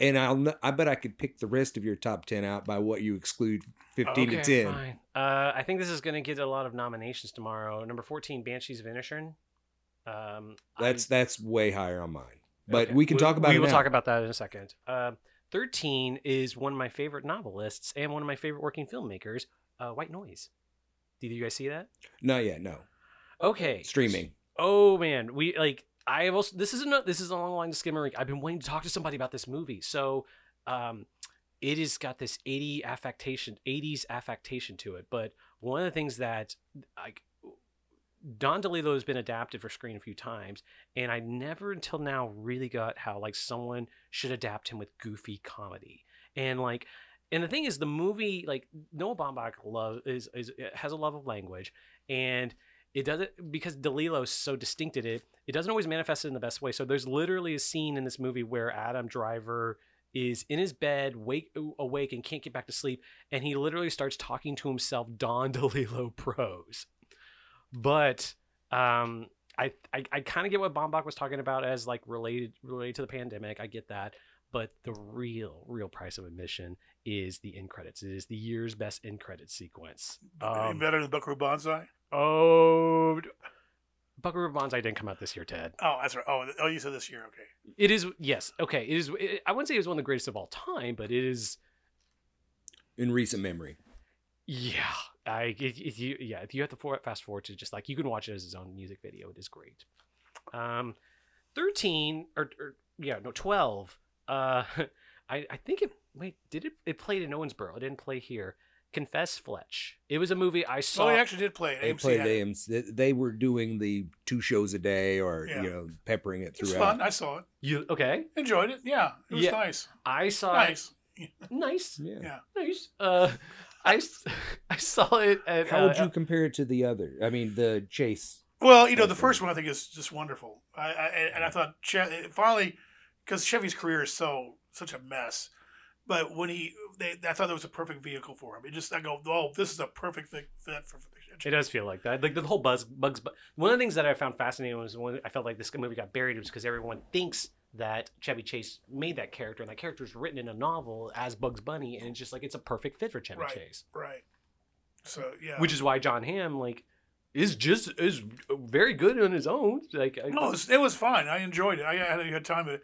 And I'll I bet I could pick the rest of your top ten out by what you exclude fifteen okay, to ten. Fine. Uh, I think this is going to get a lot of nominations tomorrow. Number 14, Banshees of Inisherin. Um, That's that's way higher on mine. But Okay. we can talk about We will now. talk about that in a second. Uh, 13 is one of my favorite novelists and one of my favorite working filmmakers, uh, White Noise. Did you guys see that? Not yet. No Okay. streaming. Oh man, we like I have also this is a this is along the line of Skimmer. I've been waiting to talk to somebody about this movie. So, um, it has got this 80 affectation, 80s affectation to it. But one of the things that like Don DeLillo has been adapted for screen a few times, and I never until now really got how like someone should adapt him with goofy comedy and like. And the thing is, the movie like Noah Baumbach love is is has a love of language, and it doesn't because DeLillo is so distinct at it. It doesn't always manifest it in the best way. So there's literally a scene in this movie where Adam Driver is in his bed, wake awake, and can't get back to sleep, and he literally starts talking to himself Don DeLillo prose. But um, I I, I kind of get what Baumbach was talking about as like related related to the pandemic. I get that. But the real, real price of admission is the end credits. It is the year's best end credit sequence. Um, better than Buckaroo Banzai. Oh, d- Buckaroo Banzai didn't come out this year, Ted. Oh, that's right. Oh, oh, you said this year. Okay. It is yes, okay. It is. It, I wouldn't say it was one of the greatest of all time, but it is. in recent memory. Yeah, I if, if you yeah if you have to for, fast forward to just like you can watch it as its own music video. It is great. Um, thirteen or, or yeah no twelve. Uh, I I think it wait did it it played in Owensboro. It didn't play here. Confess Fletch. It was a movie I saw. So he actually did play it. They AMC played. AMC. They, they were doing the two shows a day, or Yeah. you know, peppering it It was throughout. fun. I saw it. you okay? Enjoyed it. Yeah, it was Yeah. nice. I saw Nice. it. Nice. Yeah. Yeah. Nice. Uh, I saw it at. How would uh, you compare it to the other? I mean, the Chase. Well, you know, the first one I think is just wonderful. I, I and I thought finally, because Chevy's career is so such a mess, but when he, they, I thought that was a perfect vehicle for him. It just I go, oh, this is a perfect fit for It does feel like that. Like the whole Buzz Bugs. Bu- One of the things that I found fascinating was when I felt like this movie got buried was because everyone thinks that Chevy Chase made that character, and that character is written in a novel as Bugs Bunny, and it's just like it's a perfect fit for Chevy Right. Chase. Right. So yeah. Which is why John Hamm like is just is very good on his own. Like I- no, it was, it was fine. I enjoyed it. I had a good time. But,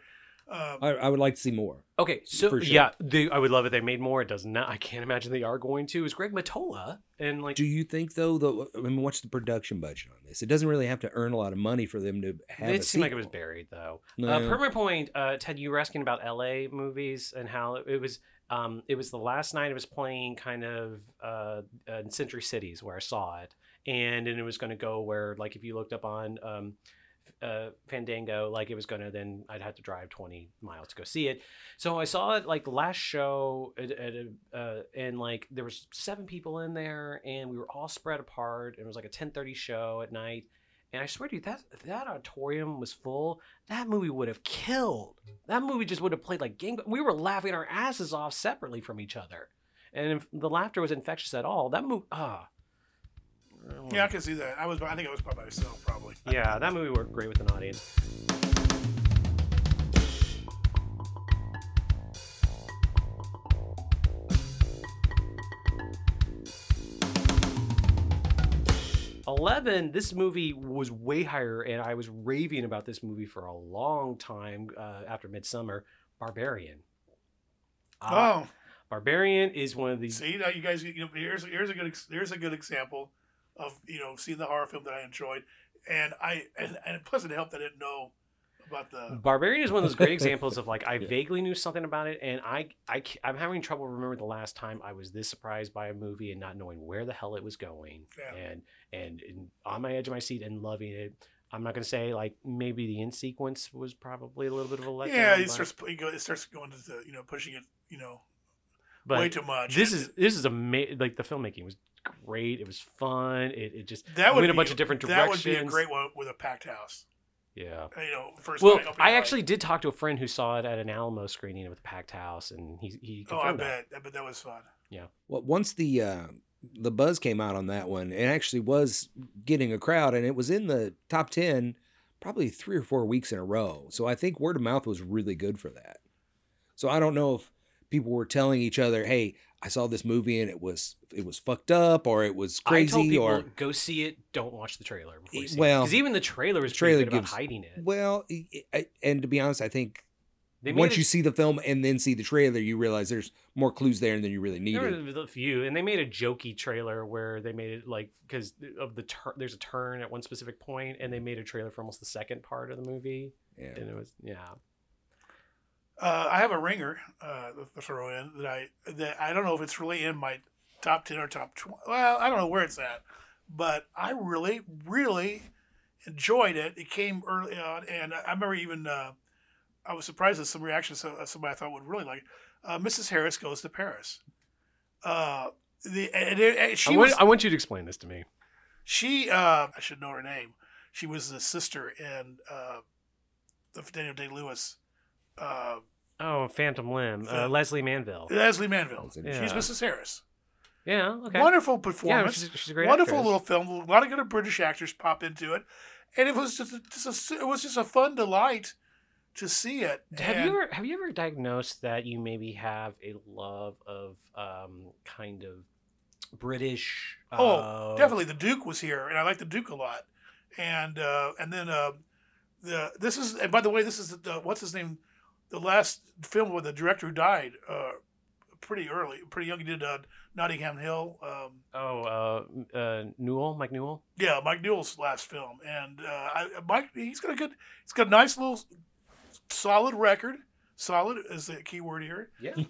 uh, I, I would like to see more. Okay, so sure. yeah, they, I would love it. They made more. It does not. I can't imagine they are going to. Is Greg Mottola and like Do you think though? Though I mean, what's the production budget on this? It doesn't really have to earn a lot of money for them to have. it a seemed like it was buried though. No. Uh, per my point, uh, Ted, you were asking about L.A. movies and how it, it was. Um, it was the last night it was playing kind of uh, in Century Cities where I saw it, and then it was going to go where like if you looked up on um, uh, Fandango, like it was going to then I'd have to drive 20 miles to go see it. So I saw it like last show, at, at a, uh, and like there was seven people in there, and we were all spread apart. And it was like a 10:30 show at night. And I swear to you, that that auditorium was full, that movie would have killed. That movie just would have played like gang. We were laughing our asses off separately from each other, and if the laughter was infectious at all, that movie. Ah. Yeah, I can see that. I was. I think I was by myself probably. Yeah, that movie worked great with an audience. Eleven. This movie was way higher, and I was raving about this movie for a long time uh, after Midsummer. Barbarian. Uh, Oh, Barbarian is one of these. see now you guys. You know, here's here's a good here's a good example of you know seeing the horror film that I enjoyed, and I and, and plus it helped that I didn't know about the. Barbarian is one of those great examples of like I Yeah. vaguely knew something about it, and I I I'm having trouble remembering the last time I was this surprised by a movie and not knowing where the hell it was going, Yeah. and, and and on my edge of my seat and loving it. I'm not gonna say like maybe the end sequence was probably a little bit of a letdown. yeah, it but, starts it starts going to the you know pushing it you know but way too much. this And is this is ama- like the filmmaking was great. It was fun. It, it just that would went a be- bunch of different directions. That would be a great one with a packed house. yeah. You know, first. Well, night opening I night. actually did talk to a friend who saw it at an Alamo screening with a packed house, and he he Oh, I confirmed that. bet. I bet that was fun. Yeah. Well, once the uh, the buzz came out on that one, it actually was getting a crowd, and it was in the top ten probably three or four weeks in a row. So I think word of mouth was really good for that. So I don't know if people were telling each other, "Hey, I saw this movie and it was it was fucked up, or it was crazy, people or go see it. Don't watch the trailer before you see Well, because even the trailer is trailer good gives- about hiding it. well." And to be honest, I think They once you see the film and then see the trailer, you realize there's more clues there than you really there needed. were a few, and they made a jokey trailer where they made it like because of the tur- there's a turn at one specific point, and they made a trailer for almost the second part of the movie, Yeah. and it was yeah. Uh, I have a ringer uh, to throw in that I that I don't know if it's really in my top ten or top twenty. Well, I don't know where it's at, but I really, really enjoyed it. It came early on, and I remember even uh, I was surprised at some reactions. of somebody I thought would really like. it. Uh, Mrs. Harris goes to Paris. Uh, the and it, and she I was want, I want you to explain this to me. she. Uh, I should know her name. She was the sister in uh, the Daniel Day Lewis. Uh, Oh, Phantom Limb, uh, Lesley Manville. Lesley Manville. Yeah. She's Mrs. Harris. Yeah, okay. Wonderful yeah, performance. she's, she's a great wonderful actress. little film. A lot of good British actors pop into it, and it was just, a, just a, it was just a fun delight to see it. Have And- you ever have you ever diagnosed that you maybe have a love of um, kind of British? Oh, uh, definitely the Duke was here, and I like the Duke a lot. And uh, and then uh, the this is and by the way, this is the what's his name, the last film with the director who died uh, pretty early, pretty young. He did uh, Nottingham Hill. Um, Oh, uh, uh, Newell, Mike Newell. Yeah, Mike Newell's last film, and uh, I, Mike he's got a good, he's got a nice little, solid record. Solid is the key word here. Yeah.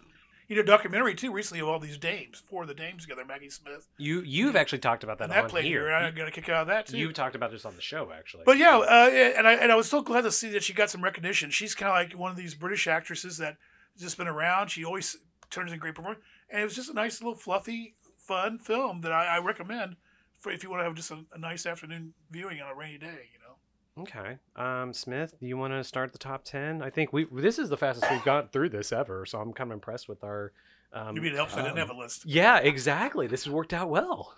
You did a documentary too recently of all these dames, four of the dames together, Maggie Smith, You you've actually talked about that and that on played here. here, and I got a kick out of that too. You talked about this on the show actually. but yeah, uh, and I and I was so glad to see that she got some recognition. She's kind of like one of these British actresses that just been around. She always turns in great performance, and it was just a nice little fluffy, fun film that I, I recommend for if you want to have just a, a nice afternoon viewing on a rainy day. You know. Okay, um, Smith, do you want to start the top ten? I think we this is the fastest we've gotten through this ever, so I'm kind of impressed with our. Um, Maybe it helps I didn't um, have a list. yeah, exactly. This has worked out well.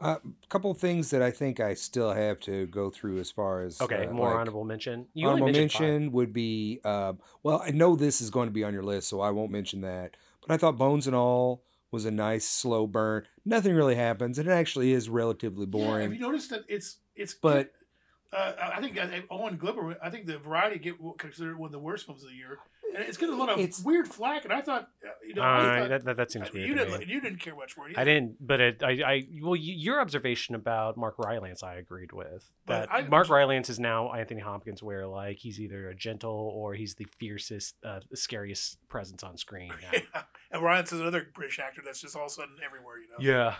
A couple of things that I think I still have to go through as far as Okay, uh, more like- honorable mention. You honorable mentioned five. mention would be uh, well, I know this is going to be on your list, so I won't mention that. But I thought Bones and All was a nice slow burn. Nothing really happens, and it actually is relatively Yeah, have you noticed that it's it's But- uh, I think uh, Owen Gleiberman. I think the Variety get considered one of the worst films of the year, and it's getting a lot of It's- weird flack. And I thought, uh, you know, Uh, I thought, that, that, that seems uh, weird. you to didn't me. you didn't care much for it. I didn't, but it, I, I, well, your observation about Mark Rylance, I agreed with. But That I- Mark Rylance is now Anthony Hopkins, where like he's either a gentle or he's the fiercest, uh, scariest presence on screen. now. Yeah. And Rylance is another British actor that's just all of a sudden everywhere. You know. Yeah,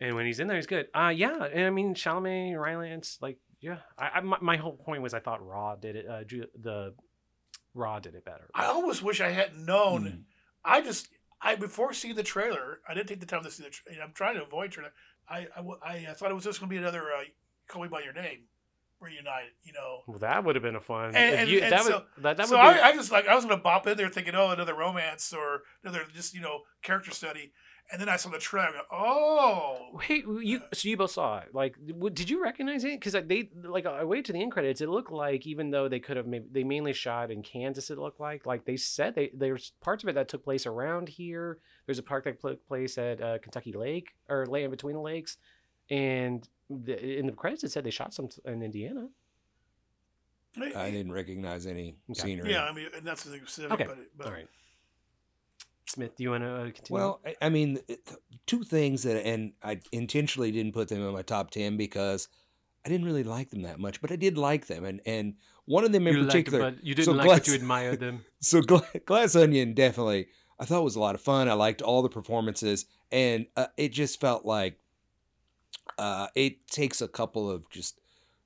and when he's in there, he's good. Uh, yeah, and I mean Chalamet, Rylance, like, yeah. I, I my, my whole point was I thought Raw did it. Uh, Ju- the Raw did it better. I almost wish I hadn't known. Mm. I just I before seeing the trailer, I didn't take the time to see the. Tra- I'm trying to avoid trailer. I I, w- I, uh, thought it was just going to be another uh, "Call Me by Your Name" reunited. You know. Well, that would have been a fun. And- and- you, and that so- would that, that so would be, I, I just like I was gonna bop in there thinking, oh, another romance or another just you know character study, and then I saw the trailer. I go, oh, Wait, you so you both saw it? Like, did you recognize it? Because they like I waited to the end credits. It looked like even though they could have maybe they mainly shot in Kansas. It looked like like they said they there's parts of it that took place around here. There's a part that took place at uh, Kentucky Lake or land between the lakes, and the, in the credits it said they shot some in Indiana. I didn't recognize any Okay. scenery. yeah, I mean, and that's the thing specific, Okay, but, but All right, Smith, do you want to uh, continue? Well, I- I mean, two things that, and I intentionally didn't put them in my top ten because I didn't really like them that much, but I did like them, and and one of them in you liked particular. but you didn't so like Glass- it. You admired them. so Glass Onion definitely, I thought was a lot of fun. I liked all the performances, and uh, it just felt like uh, it takes a couple of just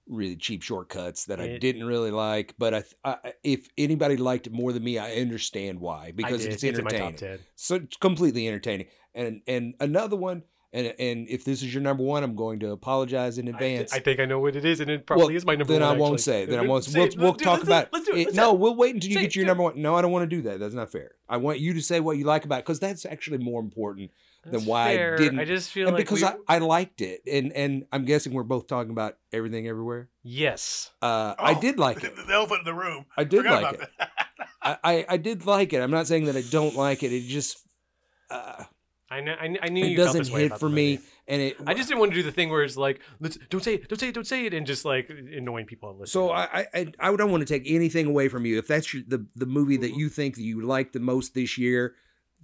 really cheap shortcuts that I didn't really like. But I, I, if anybody liked it more than me, I understand why I because it's entertaining ten. so it's completely entertaining. And and another one, and and if this is your number one, I'm going to apologize in advance. I think I know what it is, and it probably Well, is my number then one. I won't actually. say. Then I won't. Say We'll, it. we'll talk about it. Let's do it. it. No, we'll wait until you get it, your it. number one. No, I don't want to do that. That's not fair. I want you to say what you like about it because that's actually more important than That's why I didn't- I just feel and like because we, I, I liked it. And and I'm guessing we're both talking about everything everywhere. yes, Uh, I Oh, did like the, it. the elephant in the room. I did Forgot like it. I, I I did like it. I'm not saying that I don't like it. It just uh, I know. I, I knew it you doesn't this hit for me. And it I just didn't want to do the thing where it's like, let's don't say it, don't say it, don't say it, and just like annoying people. Listening. So I, I I I don't want to take anything away from you. If that's your, the the movie Mm-hmm. that you think that you like the most this year,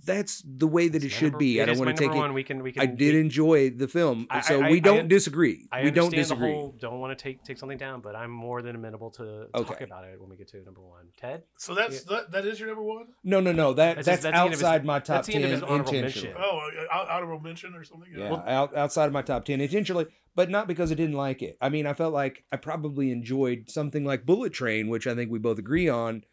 that's the way that it It's my should number- be. I don't want to take number it. We can. We can. I did we- enjoy the film, I- so I- we don't un- disagree. I we don't disagree. The whole, don't want to take take something down, but I'm more than amenable to talk about it when we get to number one. Ted, So that's that, that is your number one. No, no, no. That That's that's, that's the end of his- outside my top that's the ten of his intentionally. mention. Oh, uh, honorable mention or something. Yeah, Well- out, outside of my top ten intentionally, but not because I didn't like it. I mean, I felt like I probably enjoyed something like Bullet Train, which I think we both agree on.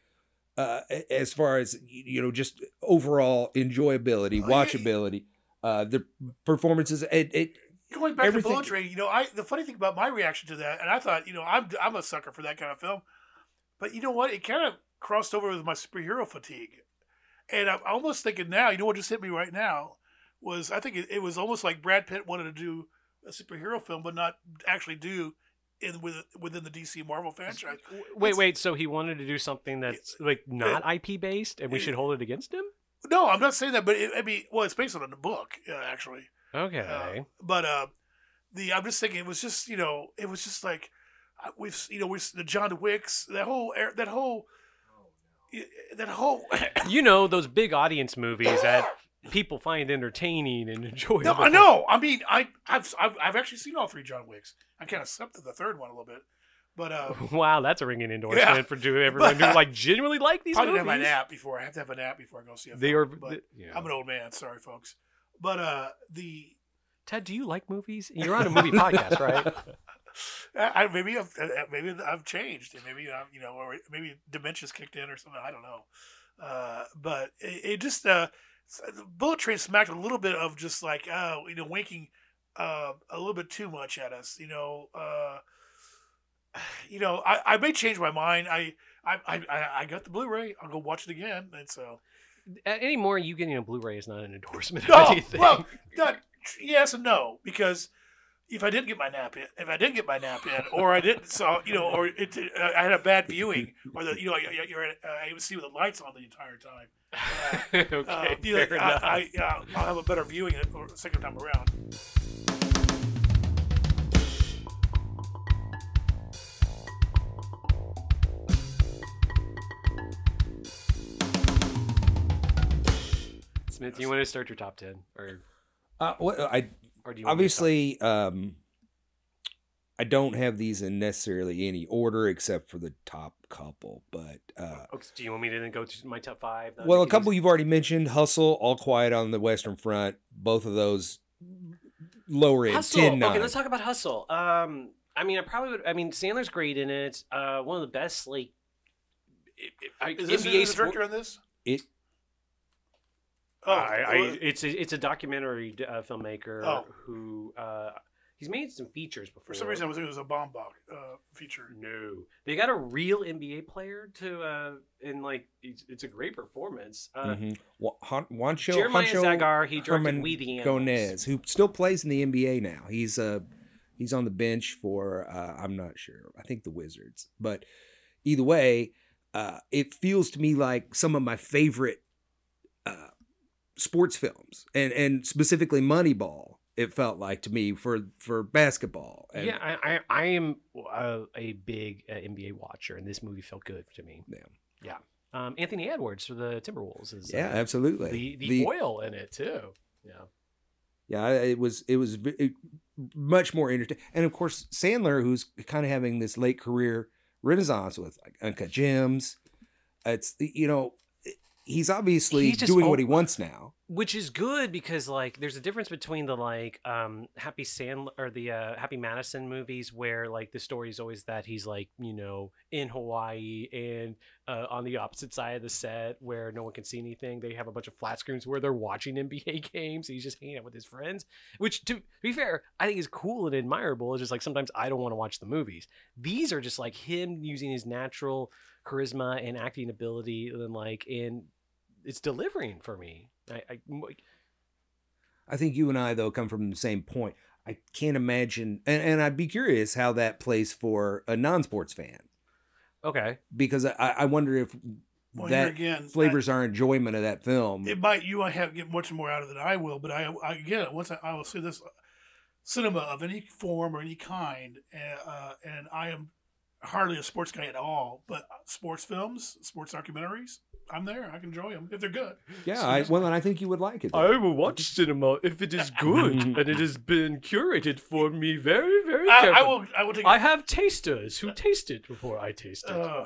Uh, as far as you know, just overall enjoyability, Oh, yeah. watchability, uh, the performances. It, it Going back Everything- to Bullet Train, you know, I the funny thing about my reaction to that, and I thought, you know, I'm I'm a sucker for that kind of film, but you know what? It kind of crossed over with my superhero fatigue, and I'm almost thinking now, you know what just hit me right now was I think it, it was almost like Brad Pitt wanted to do a superhero film, but not actually do in with, within the DC Marvel franchise. wait, It's- wait. So he wanted to do something that's like not IP based, and we should hold it against him. No, I'm not saying that, but it, I mean, well, it's based on a book, uh, actually. Okay. Uh, but uh, the I'm just thinking it was just you know it was just like uh, we've you know we've the John Wicks that whole air- that whole that whole you know those big audience movies that people find entertaining and enjoyable. no I know I mean I I've, I've I've actually seen all three John Wicks I kind of slept at the third one a little bit but uh Wow, that's a ringing endorsement Yeah. for do everyone who like genuinely like these I didn't movies. have my nap before I have to have a nap before I go see a They film, are. but th- yeah. I'm an old man sorry folks but uh the Ted, do you like movies? You're on a movie podcast, right? I, maybe I've uh, maybe I've changed, and maybe I'm, you know, or maybe dementia's kicked in or something. I don't know. Uh, but it, it just uh, The bullet Train smacked a little bit of just like uh, you know, winking uh, a little bit too much at us. You know, uh, you know, I, I may change my mind. I I, I I got the Blu-ray. I'll go watch it again, and so Anymore, you getting a Blu-ray is not an endorsement of no, anything. well, not, yes and no because if I didn't get my nap in, if I didn't get my nap in, or I didn't saw, you know, or it, uh, I had a bad viewing, or the, you know, I- you're at, uh, I was see with the lights on the entire time. okay, Uh, you know, fair enough. I, I, uh, I'll have a better viewing it or the second time around. Smith, do you want to start your top ten, or Uh, what I or do you want me to start? obviously um I don't have these in necessarily any order except for the top couple, but uh Okay, do you want me to then go to my top five? That'll well, a couple you've already mentioned, Hustle, All Quiet on the Western Front, both of those lower end, Hustle. 10 9. Okay, let's talk about Hustle. Um, I mean, I probably would. I mean, Sandler's great in it. Uh, one of the best like. it- it- I, Is this NBA the sport- director on this? It Oh, I, I, it's a, it's a documentary uh, filmmaker Oh. who uh, he's made some features before. for some reason I was thinking it was a Baumbach uh, feature. no, they got a real NBA player to uh, and like it's, it's a great performance. Uh, mhm. Wa- Han- Juancho, Jeremiah Juancho Zagar, he directed Herman We the Animals. Gonez, who still plays in the NBA now. He's uh he's on the bench for uh, I'm not sure. I think the Wizards. But either way, uh, it feels to me like some of my favorite sports films, and and specifically Moneyball. It felt like to me for for basketball. And, yeah, I, I, I am uh, a big uh, NBA watcher, and this movie felt good to me. Yeah. Um, Anthony Edwards for the Timberwolves is yeah, uh, absolutely. the, the oil in it too. Yeah, Yeah, it was it was it- much more interesting, and of course Sandler, who's kind of having this late career renaissance with like Uncut Gems. It's you know he's obviously He's doing what he wants now. which is good because like there's a difference between the like um Happy sand or the uh, Happy Madison movies where like the story is always that he's like you know in Hawaii and uh, on the opposite side of the set where no one can see anything. They have a bunch of flat screens where they're watching NBA games. He's just hanging out with his friends, which to be fair, I think is cool and admirable. It's just like sometimes I don't want to watch the movies. These are just like him using his natural charisma and acting ability and like and it's delivering for me. I, I I think you and I though come from the same point. I can't imagine, and, and I'd be curious how that plays for a non-sports fan okay. because I, I wonder if Well, that again, flavors our enjoyment of that film. It might you might have get much more out of it than I will, but I, I again once I, I will say this: cinema of any form or any kind, uh, and I am hardly a sports guy at all. But sports films, sports documentaries, I'm there. I can enjoy them if they're good. yeah, I, well, and I think you would like it. though. I will watch cinema if it is good and it has been curated for me very, very I, carefully. I will. I will take. I have tasters who taste it before I taste it. uh,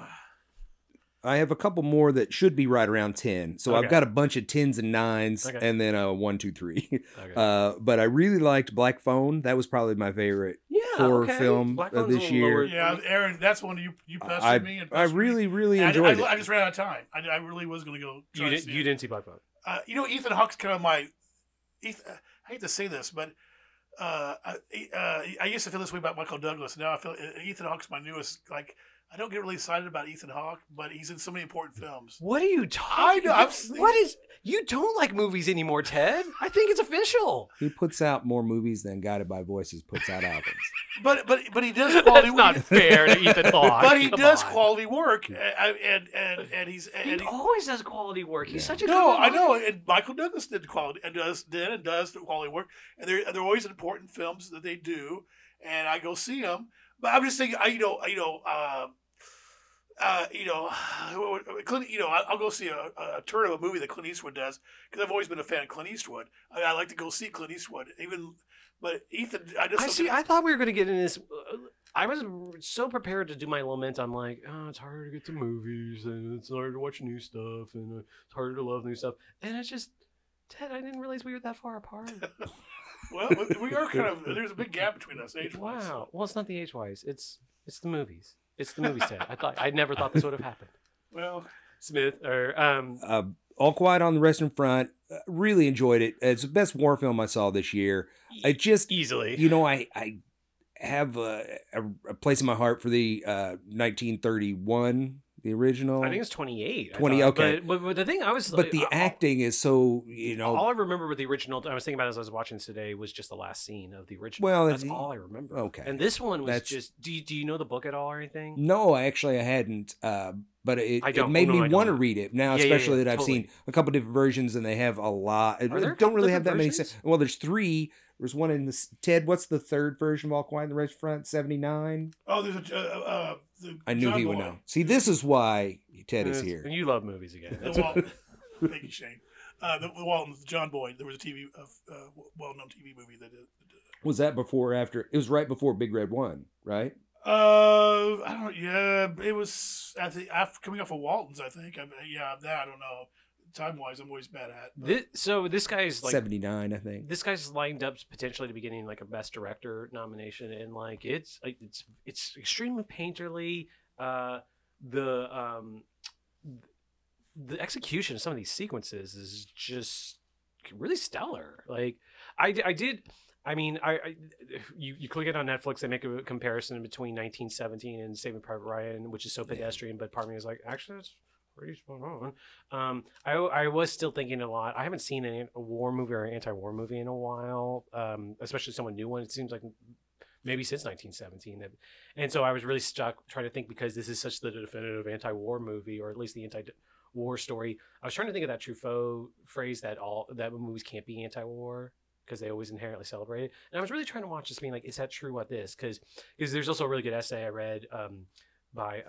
I have a couple more that should be right around 10. So Okay. I've got a bunch of 10s and 9s Okay. and then a one, two, three. okay. Uh, but I really liked Black Phone. That was probably my favorite. yeah, horror okay. film Black of this year. lower- yeah, Aaron, that's one you you pestered I, me. And I pestered me. really, really And I- enjoyed I, it. I just ran out of time. I, I really was going to go. You didn't. see You didn't see Black Phone. Uh, you know, Ethan Hawke's kind of my. Ethan, I hate to say this, but uh, I, uh, I used to feel this way about Michael Douglas. Now I feel uh, Ethan Hawke's my newest. Like I don't get really excited about Ethan Hawke, but he's in so many important films. What are you talking? know, I'm about? What is? You don't like movies anymore, Ted? I think it's official. He puts out more movies than Guided by Voices puts out albums. But but but he does quality. Work. That's not fair to Ethan Hawke. But he Come does on. quality work, uh, and and and he's He and he, always does quality work. He's Yeah. such a no, good I know. And Michael Douglas did quality and does did and does the quality work, and they're they're always important films that they do, and I go see them. But I'm just thinking, I you know you know. Uh, uh, you know, Clint, you know, I'll go see a, a turn of a movie that Clint Eastwood does because I've always been a fan of Clint Eastwood. I, I like to go see Clint Eastwood, even. But Ethan, I just I see. I thought we were going to get in this. I was so prepared to do my lament. I'm like, oh, it's harder to get to movies, and it's harder to watch new stuff, and uh, it's harder to love new stuff. And it's just, Ted, I didn't realize we were that far apart. well, we are kind of. There's a big gap between us age wise. wow. Well, it's not the age wise. It's it's the movies. It's the movie set. I thought I never thought this would have happened. Well, Smith or um. Uh, All Quiet on the Western Front. uh, Really enjoyed it. It's the best war film I saw this year. I just easily. you know, I I have a, a, a place in my heart for the uh, 1931 The original. I think it's 28. 20, thought. okay. But, but, but the thing I was, but the I- acting is so you know. all I remember with the original, I was thinking about as I was watching today, was just the last scene of the original. Well, that's it's- all I remember. okay. And this one was That's- just. Do you, do you know the book at all or anything? No, actually, I hadn't. Uh, but it, it made no, me want to read it now, Yeah, yeah, yeah, especially that I've seen a couple different versions, and they have a lot. Are there don't really have that many. versions? se- Well, there's three. There's one in the Ted, what's the third version of All Quiet in the Red Front? Seventy nine. Oh, there's a uh, uh, the I knew John he would Boy. know. See, this is why Ted is here. And you love movies again. The That's Wal- Thank you, Shane. Uh, the, the Walton, John-Boy. There was a TV, uh, uh, well-known TV movie that did. Was that before or after? It was right before Big Red One, right? Uh, I don't. Yeah, it was. I think after coming off of Walton's. I think. I, yeah, that I don't know. Time wise, I'm always bad at. but- This, so this guy's like Seventy nine, I think. this guy's lined up potentially to be getting like a best director nomination and like it's it's it's extremely painterly uh the um the execution of some of these sequences is just really stellar like i, I did i mean I, I you, you click it on netflix they make a comparison between 1917 and saving private ryan which is so Yeah. pedestrian but part of me is like actually it's pretty spot on um, I, I was still thinking a lot. I haven't seen a war movie or an anti-war movie in a while, um, especially someone new one. It seems like maybe since 1917. That- And so I was really stuck trying to think because this is such the definitive anti-war movie, or at least the anti-war story. I was trying to think of that Truffaut phrase that all that movies can't be anti-war because they always inherently celebrate it. And I was really trying to watch this, being like, is that true? What this? Because because there's also a really good essay I read um, by.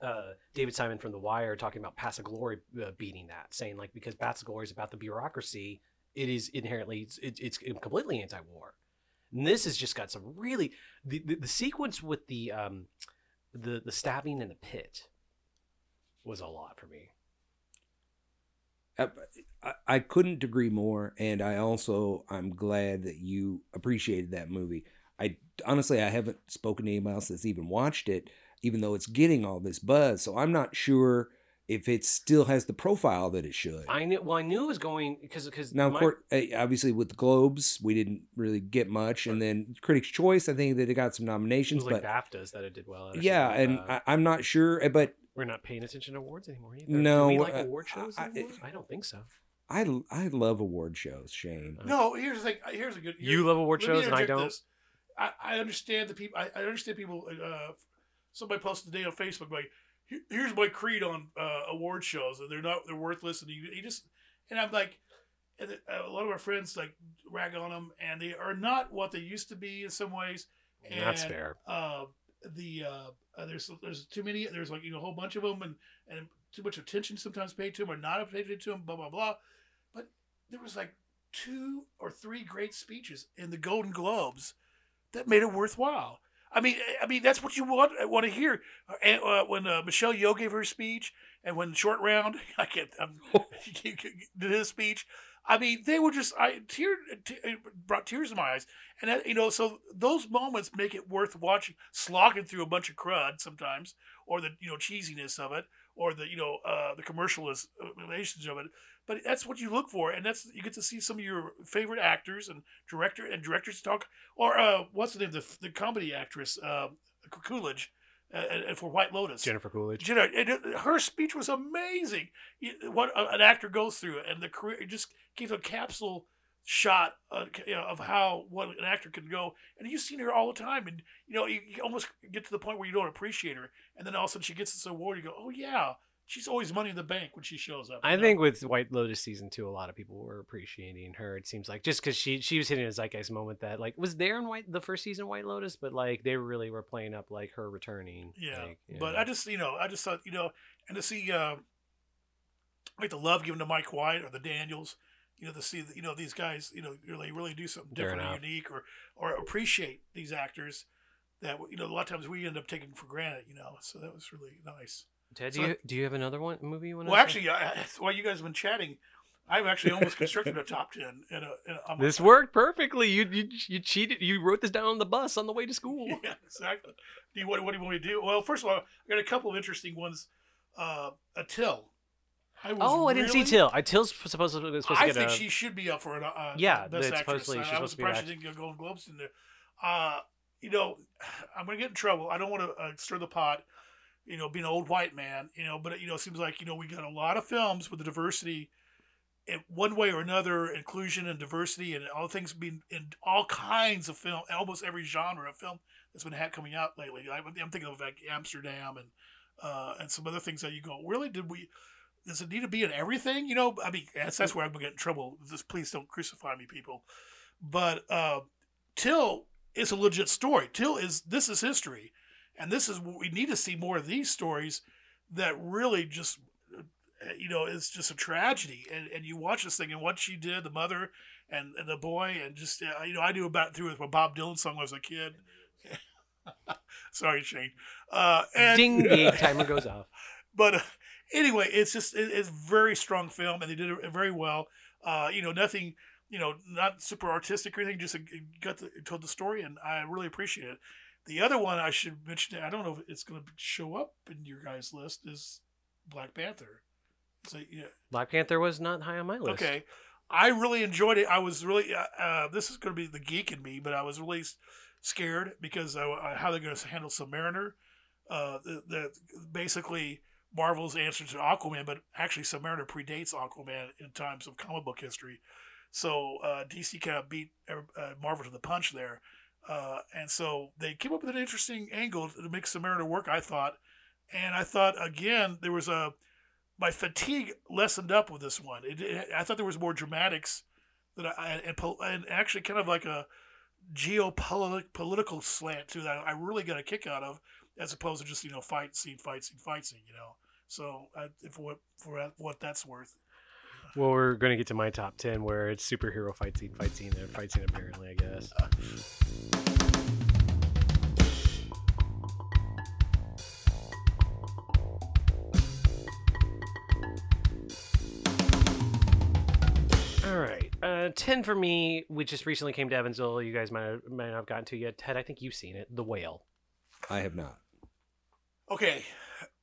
Uh, David Simon from The Wire talking about Pass Glory uh, beating that, saying like because Pass Glory is about the bureaucracy, it is inherently it's, it, it's completely anti-war. And this has just got some really the, the, the sequence with the um the the stabbing in the pit was a lot for me. I- I couldn't agree more, and I also I'm glad that you appreciated that movie. I honestly I haven't spoken to anyone else that's even watched it, even though it's getting all this buzz. So I'm not sure if it still has the profile that it should. I knew well I knew it was going because because now, of course, eh, obviously with the Globes, we didn't really get much, and then Critics' Choice, I think that it got some it nominations, was like but BAFTAs that it did well. at yeah, and like. I, I'm not sure, eh, but we're not paying attention to awards anymore either. No, Do we like uh, award shows I- anymore? I, don't think so. I I love award shows, Shane. No, here's the thing. Here's a good. You love award shows and I don't. this. I, I understand the people. I, I understand people. Uh, somebody posted today on Facebook like, "Here's my creed on uh, award shows, and they're not they're worthless." And you, you just and I'm like, and a lot of our friends like rag on them, and they are not what they used to be in some ways. And, That's fair. Uh, the uh, uh, there's there's too many. There's like you know a whole bunch of them, and and too much attention sometimes paid to them, or not paid to them. Blah blah blah. But there was like two or three great speeches in the Golden Globes that made it worthwhile. I mean, I mean that's what you want want to hear. And, uh, when uh, Michelle Yeoh gave her speech, and when Short Round, I can't, um, did his speech. I mean, they were just I tear t- brought tears to my eyes, and that, you know, so those moments make it worth watching, slogging through a bunch of crud sometimes, or the you know cheesiness of it, or the you know uh, the commercializations of it. But that's what you look for, and that's you get to see some of your favorite actors and director and directors talk. Or uh, what's the name? The the comedy actress uh, Coolidge, uh, uh, for White Lotus. Jennifer Coolidge. And it- her speech was amazing. What an actor goes through, and the career it just gives a capsule shot uh, you know, of how what an actor can go. And you've seen her all the time, and you know you, you almost get to the point where you don't appreciate her, and then all of a sudden she gets this award. You go, oh yeah, she's always money in the bank when she shows up. I know? think with White Lotus season two, a lot of people were appreciating her. It seems like just because she she was hitting a zeitgeist moment that like was there in White the first season of White Lotus, but like they really were playing up like her returning. Yeah, like, but know. I just you know I just thought you know and to see uh, like the love given to Mike White or the Daniels, you know to see you know these guys you know really really do something different or unique or or appreciate these actors that you know a lot of times we end up taking for granted. You know, so that was really nice. Ted, so- do you do you have another one movie you want? Well, actually, while you guys have been chatting, I've actually almost constructed a top ten. In a, in a, this worked perfectly. You you you cheated. You wrote this down on the bus on the way to school. Yeah, exactly. Do you, what, what do you want me to do? Well, first of all, I got a couple of interesting ones. Uh, Till. I was Oh, I didn't see really- Till. I Till's supposed to supposed to I think a. she should be up for an uh, Yeah, best that's actress. supposedly I, she's I was supposed to be an surprised she didn't get Golden Globes in there. Uh, you know, I'm gonna get in trouble. I don't want to uh, stir the pot. You know, being an old white man, you know, but you know, it seems like you know we got a lot of films with the diversity, in one way or another, inclusion and diversity, and all things being in all kinds of film, almost every genre of film that's been had coming out lately. I, I'm thinking of like Amsterdam and uh, and some other things that you go, really? Did we? Does it need to be in everything? You know, I mean, that's, that's where I'm gonna get in trouble. Just please don't crucify me, people. But uh, Till is a legit story. Till is this is history, and this is what we need to see more of these stories that really just uh, you know it's just a tragedy. And and you watch this thing and what she did, the mother and, and the boy, and just uh, you know I knew about through with a Bob Dylan song when I was a kid. Sorry, Shane. Uh, and, Ding, the timer goes off. but uh, anyway, it's just it, it's very strong film, and they did it very well. Uh, you know, nothing, you know, not super artistic or anything. Just uh, got the, told the story, and I really appreciate it. The other one I should mention, I don't know if it's going to show up in your guys' list, is Black Panther. So yeah, Black Panther was not high on my list. okay. I really enjoyed it. I was really uh, uh, this is going to be the geek in me, but I was really scared because I, I- how they're going to handle Submariner. Uh, the, the basically Marvel's answer to Aquaman, but actually Submariner predates Aquaman in times of comic book history. So uh, DC kind of beat uh, Marvel to the punch there, uh, and so they came up with an interesting angle to make Submariner work. I thought, and I thought again there was a my fatigue lessened up with this one. It, it, I thought there was more dramatics that I and, and actually kind of like a geopolitical political slant to that I really got a kick out of, as opposed to just you know fight scene, fight scene, fight scene. You know, so I, what for what that's worth. Well, we're going to get to my top 10 where it's superhero fight scene, fight scene, and fight scene, apparently, I guess. All right. Uh, 10 for me. We just recently came to Evansville. You guys might, have, might not have gotten to yet. Ted, I think you've seen it. The Whale. I have not. Okay,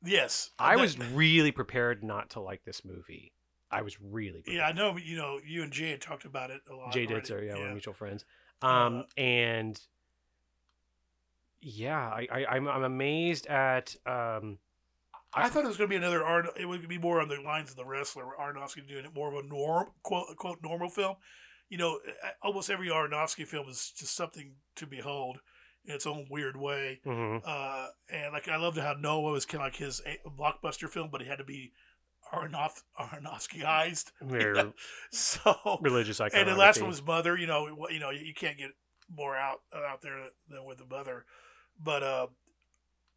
yes, I That- was really prepared not to like this movie. I was really prepared. Yeah, I know. You know, you and Jay had talked about it a lot. Jay already. Ditzer, yeah, we're mutual friends. Uh, Um, and yeah, I, I I'm I'm amazed at um. I thought it was going to be another Arn. It would be more on the lines of the wrestler. Aronofsky doing it more of a norm quote quote normal film. You know, almost every Aronofsky film is just something to behold in its own weird way. mhm. Uh, and like I loved how Noah was kind of like his a- blockbuster film, but he had to be Aronof- Aronofskyized. Very So religious iconography. and the last one was Mother. You know, you know, you can't get more out out there than with the Mother. But uh,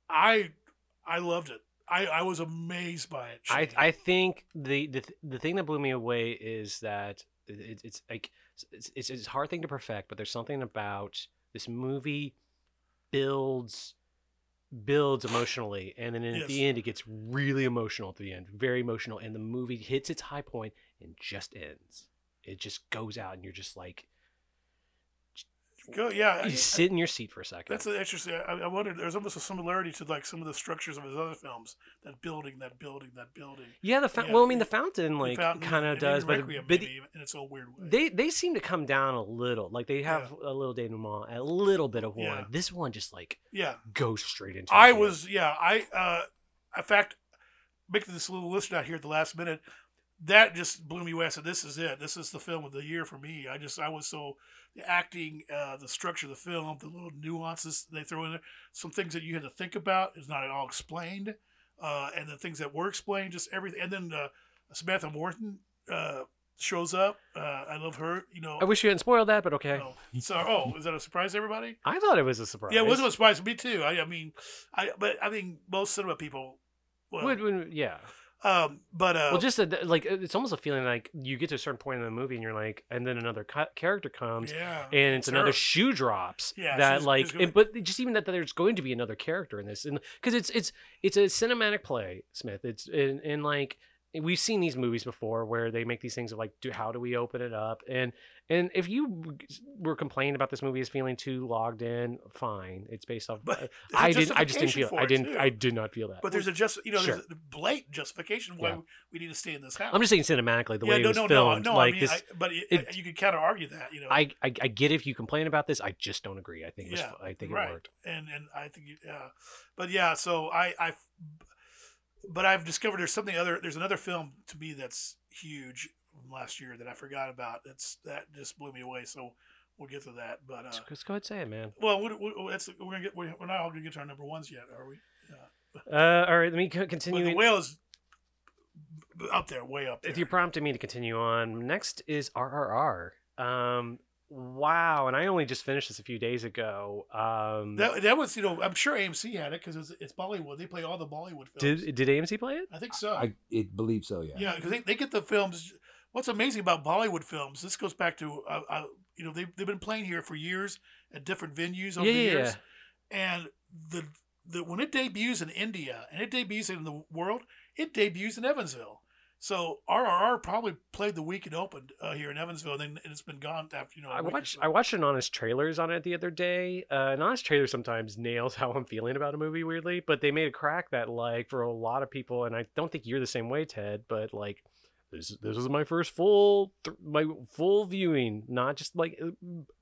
I I loved it. I, I was amazed by it. I. I think the the the thing that blew me away is that it, it's like it's, it's it's a hard thing to perfect, but there's something about this movie builds builds emotionally and then at Yes. the end it gets really emotional at the end very emotional and the movie hits its high point and just ends it just goes out and you're just like Go, yeah. you I- sit in your seat for a second That's interesting. I, I wondered. There's almost a similarity to like some of the structures of his other films. That building, that building, that building. yeah the fa- yeah, well i mean the fountain like kind of does but, Requiem, but maybe, in its own weird way. they they seem to come down a little like they have a little denouement a little bit of one Yeah. this one just like yeah, goes straight into I was. Yeah, I. uh In fact, making this little list out here at the last minute, that just blew me away. I said, "This is it. This is the film of the year for me." I just, I was so the acting, uh, the structure of the film, the little nuances they throw in there, some things that you had to think about is not at all explained, uh, and the things that were explained, just everything. And then uh, Samantha Morton uh, shows up. Uh, I love her. You know. I wish you hadn't spoiled that, but okay. So, oh, is that a surprise, to everybody? I thought it was a surprise. Yeah, it wasn't a surprise to me too. I, I mean, I but I think most cinema people. Well, Would- would- yeah. Um, but uh, Well, just a, like it's almost a feeling like you get to a certain point in the movie and you're like, and then another character comes yeah, and it's another shoe drops. Yeah, that she's- like, she's and- but just even that, that there's going to be another character in this, and because it's it's it's a cinematic play, Smith. It's in, in like. We've seen these movies before where they make these things of like, do how do we open it up? And and if you were complaining about this movie as feeling too logged in, fine. It's based off. But uh, a I did. I just didn't feel. I didn't. too. I did not feel that. But there's a just you know Sure. there's a blatant justification why Yeah. we need to stay in this house. I'm just saying cinematically the yeah, way no, it was no, filmed. no, no. like I mean, this. I, but it, it- you could kind of argue that you know. I, I I get if you complain about this. I just don't agree. I think it was, Yeah, I think right. it worked. and and I think you, yeah, but yeah. So I I, but I've discovered there's something other. There's another film to me that's huge from last year that I forgot about. That's that just blew me away. So we'll get to that. But uh, Just go ahead and say it, man. well, we, we, that's we're gonna get. We're not all gonna get to our number ones yet, are we? Uh, all right, let me continue. the whale is up there, way up there. if you're prompting me to continue on, next is RRR. Um, wow, and I only just finished this a few days ago. Um, that, that was, you know, I'm sure AMC had it because it's, it's Bollywood. They play all the Bollywood films. did did AMC play it? I think so. I it believe so. Yeah. Yeah, because they, they get the films. What's amazing about Bollywood films, this goes back to, uh, uh, you know, they've, they've been playing here for years at different venues over Yeah, the yeah, years. And the, the when it debuts in India and it debuts in the world, it debuts in Evansville. So RRR probably played the week it opened uh, here in Evansville, and then it's been gone after you know. I watched so. I watched an honest trailers on it the other day. Uh, an honest trailer sometimes nails how I'm feeling about a movie weirdly, but they made a crack that like for a lot of people, and I don't think you're the same way, Ted, but like this this was my first full th- my full viewing, not just like uh,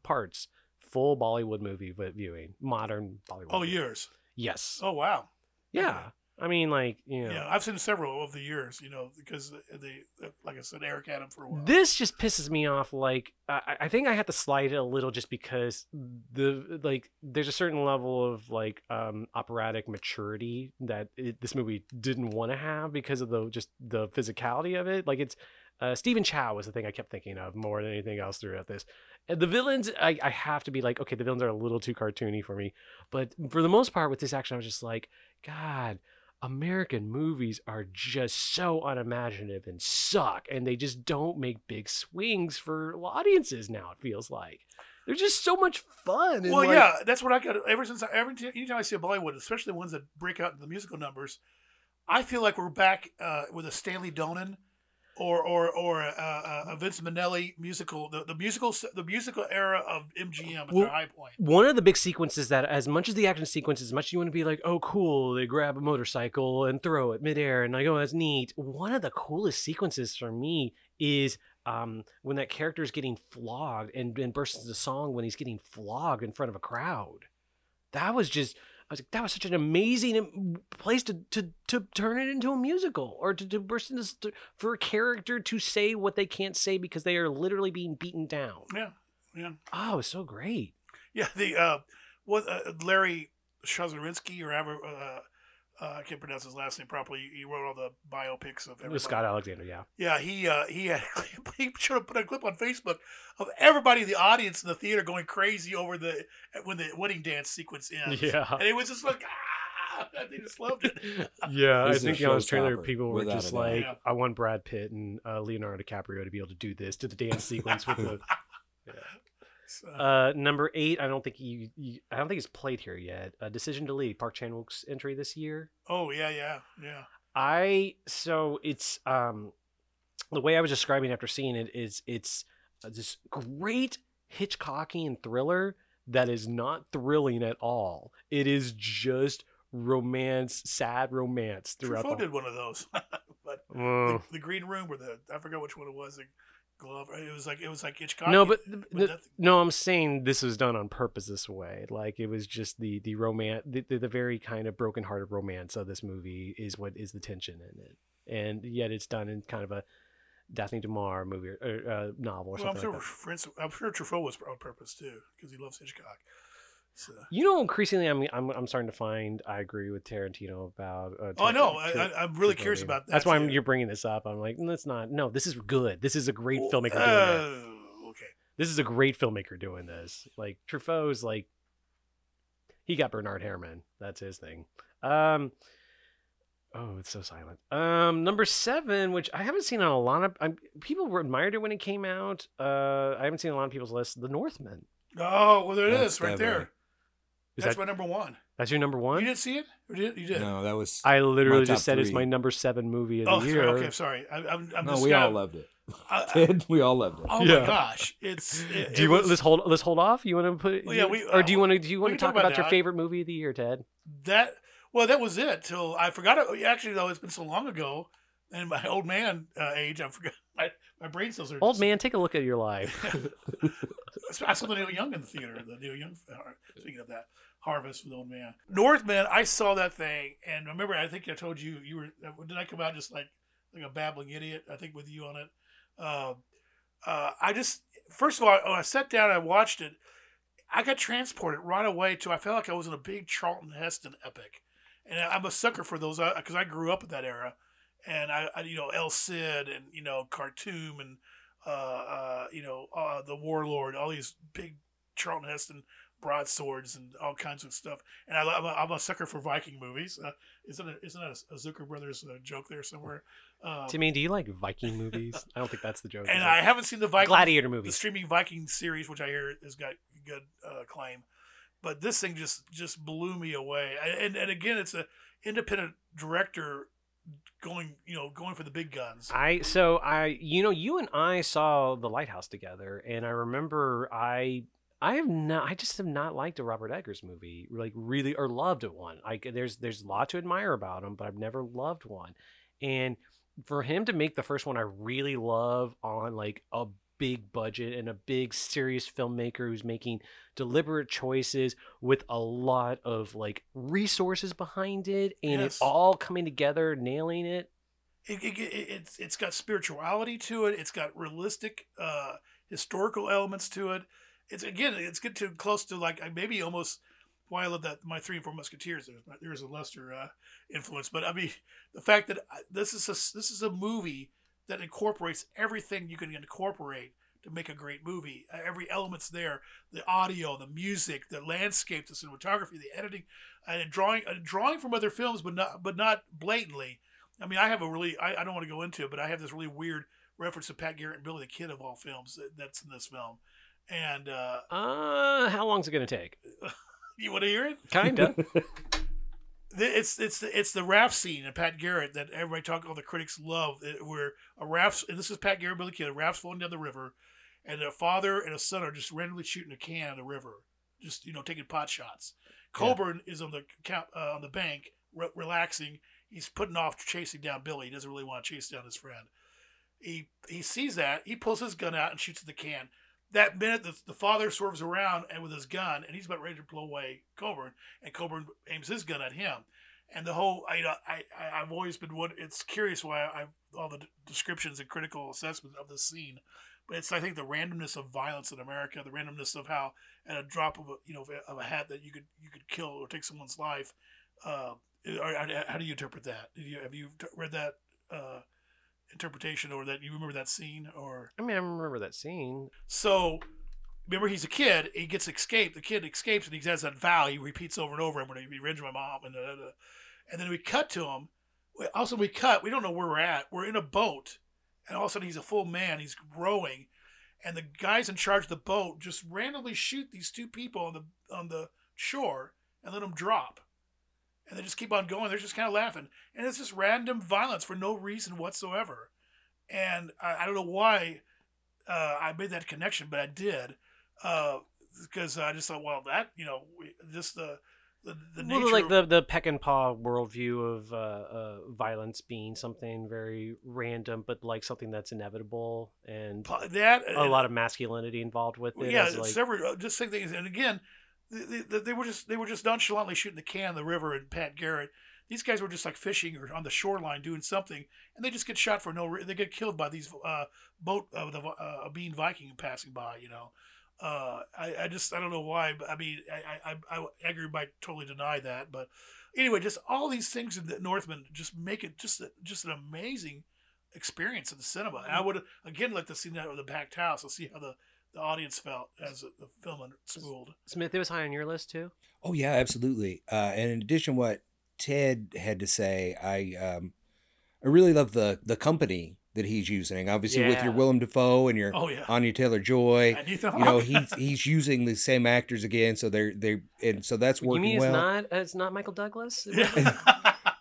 parts, full Bollywood movie but viewing, modern Bollywood. Oh, movie. years. yes, Oh, wow. yeah. I mean, like you know, Yeah, I've seen several of the years, you know, because they, like I said, Eric had them for a while. This just pisses me off. Like, I, I think I had to slide it a little just because the like, there's a certain level of like um operatic maturity that it, this movie didn't want to have because of the just the physicality of it. Like, it's uh, Stephen Chow was the thing I kept thinking of more than anything else throughout this. And the villains, I, I have to be like, okay, the villains are a little too cartoony for me. But for the most part, with this action, I was just like, God, American movies are just so unimaginative and suck, and they just don't make big swings for audiences now. It feels like they're just so much fun. Well, like- yeah, that's what I got. Ever since I, every t- anytime I see a Bollywood, especially the ones that break out in the musical numbers, I feel like we're back uh, with a Stanley Donen or or or a, a, a Vince Minnelli musical, the, the musical the musical era of MGM at Well, their high point. one of the big sequences that as much as the action sequence as much as you want to be like oh cool they grab a motorcycle and throw it midair and like oh that's neat one of the coolest sequences for me is um, when that character is getting flogged and, and bursts into song when he's getting flogged in front of a crowd that was just I was like, that was such an amazing um, place to, to, to turn it into a musical or to, to burst into for a character to say what they can't say because they are literally being beaten down. Yeah, yeah, Oh, it was so great. yeah. The uh, what uh, Larry Shazarinsky or ever. Uh, uh, I can't pronounce his last name properly. He wrote all the biopics of It was Scott Alexander, yeah. Yeah, he uh, he had he should have put a clip on Facebook of everybody in the audience in the theater going crazy over the when the wedding dance sequence ends. Yeah. and it was just like ah, they just loved it. Yeah, I This is think on his trailer, people were just like, Yeah. "I want Brad Pitt and uh, Leonardo DiCaprio to be able to do this to the dance sequence with the." So, Uh, number eight, I don't think you, you I don't think he's played here yet. A decision to leave, Park Chan Wook's entry this year. oh yeah, yeah, yeah. I so it's um the way I was describing after seeing it is it's this great Hitchcockian thriller that is not thrilling at all. It is just romance, sad romance throughout Truffaut the. did one of those, but the, the Green Room or the I forgot which one it was. The glove. It was like it was like Hitchcock. no, but, the- no, I'm saying this was done on purpose this way. Like it was just the the romance, the, the, the very kind of broken-hearted romance of this movie is what is the tension in it, and yet it's done in kind of a Daphne du Maurier movie or, or uh, novel or well, I'm something sure, like for instance, I'm sure Truffaut was on purpose too because he loves Hitchcock. So. You know, increasingly, I'm, I'm I'm starting to find I agree with Tarantino about. Uh, Oh, I Tar- know. I, I, I'm really Truffaut curious being- about that. That's why I'm, you're bringing this up. I'm like, "Mm, that's not. No, this is good. This is a great filmmaker doing Uh, it. okay. This is a great filmmaker doing this. Like Truffaut's like, he got Bernard Herrmann. That's his thing. Um. Oh, it's so silent. Um, number seven, which I haven't seen on a lot of I'm, people were admired it when it came out. Uh, I haven't seen a lot of people's list. The Northman. Oh, well, there it That's is, right definitely- there. Is That's that my number one. that's your number one. You didn't see it? Or did you did? No, that was. I literally top just said it's three. my number seven movie of the Oh, year. sorry. Okay, I'm sorry. I, I'm, I'm no, just we kinda- all loved it. I- I- Ted, we all loved it. oh Yeah. my gosh, it's. It, Do you it want was- let's hold let's hold off? You want to put Well, yeah, we- or do you uh, want to do you want to talk talk about about your favorite movie of the year, Ted? that? Well, that was it. Till I forgot it. Actually, though, it's been so long ago, and my old man uh, age, I forgot. My, my brain cells are Old just- man, take a look at your life. I saw the Neil Young in the theater. The Neil Young. Speaking of that, Harvest with Old Man. Northman. I saw that thing, and remember, I think I told you you were. uh, Did I come out just like like a babbling idiot? I think with you on it. Uh, uh, I just first of all, when I sat down, and I watched it. I got transported right away to. I felt like I was in a big Charlton Heston epic, and I'm a sucker for those because I grew up in that era, and I, I you know El Cid and you know Khartoum and uh, uh, you know, uh, the Warlord, all these big Charlton Heston broadswords and all kinds of stuff. And I, I'm, a, I'm a sucker for Viking movies. Uh, isn't it? Isn't that a, a Zucker Brothers uh, joke there somewhere? Um, Timmy, do you like Viking movies? I don't think that's the joke. and I haven't seen the Viking, Gladiator the movies. streaming Viking series, which I hear has got good uh, claim. But this thing just just blew me away. And and again, it's a independent director going you know going for the big guns. I so I you know you and I saw the Lighthouse together, and I remember I I have not I just have not liked a Robert Eggers movie like really or loved one. Like there's there's a lot to admire about him, but I've never loved one. And for him to make the first one I really love on like a big budget and a big serious filmmaker who's making deliberate choices with a lot of like resources behind it and Yes. it all coming together nailing it it, it, it, it's it's got spirituality to it. It's got realistic uh, historical elements to it. It's again, it's get too close to like maybe almost why I love that my three and four Musketeers. There's, there's a Lester uh, influence, but I mean the fact that this is a this is a movie that incorporates everything you can incorporate to make a great movie. Every element's there: the audio, the music, the landscape, the cinematography, the editing, and drawing, uh, drawing from other films, but not but not blatantly. I mean, I have a really, I, I don't want to go into it, but I have this really weird reference to Pat Garrett and Billy the Kid of all films that, that's in this film. And uh, Uh, how long's it gonna take? you want to hear it? Kinda. The- It's it's it's the raft scene in Pat Garrett that everybody talk, all the critics love, uh, where a raft, and this is Pat Garrett, Billy Kid, a raft's flowing down the river, and a father and a son are just randomly shooting a can in the river, just you know taking pot shots. Coburn is on the count, uh, on the bank, re- relaxing. He's putting off chasing down Billy. He doesn't really want to chase down his friend. He he sees that. He pulls his gun out and shoots at the can. That minute, the, the father swerves around and with his gun, and he's about ready to blow away Coburn, and Coburn aims his gun at him. And the whole, I, I, I I've always been what it's curious why I all the descriptions and critical assessment of the scene, but it's I think the randomness of violence in America, the randomness of how at a drop of a you know of a hat that you could you could kill or take someone's life. Uh, how do you interpret that? Did you have you read that uh, interpretation or that you remember that scene or? I mean, I remember that scene. So, remember, he's a kid. He gets escaped. The kid escapes, and he has that vow. He repeats over and over. I'm to revenge my mom, and da, da, da. and then we cut to him. We- Also, we cut. We don't know where we're at. We're in a boat, and all of a sudden, he's a full man. He's rowing, and the guys in charge of the boat just randomly shoot these two people on the on the shore and let them drop. And they just keep on going. They're just kind of laughing, and it's just random violence for no reason whatsoever. And I, I don't know why uh, I made that connection, but I did uh, because I just thought, well, that you know, just the the, the nature. Well, like the the Peckinpah worldview of uh, uh, violence being something very random, but like something that's inevitable and that a lot of masculinity involved with it. yeah, like, several uh, just same things. And again, they, they, they were just they were just nonchalantly shooting the can in the river and Pat Garrett. These guys were just like fishing or on the shoreline doing something, and they just get shot for no. Re- they get killed by these uh, boat uh, the uh, a being Viking passing by. You know, uh, I, I just I don't know why. But I mean, I I, I, Edgar might totally deny that, but anyway, just all these things in the Northman just make it just a, just an amazing experience in the cinema. And I would again like to see that with a packed house. I'll see how the the audience felt as the film spooled. Smith, it was high on your list too. Oh yeah, absolutely. Uh, and in addition, what Ted had to say, I um, I really love the the company that he's using. Obviously, with your Willem Dafoe and your Oh yeah. Anya Taylor Joy, you know Hawke. he's he's using the same actors again, so they're they and so that's You working mean well. it's not it's not Michael Douglas?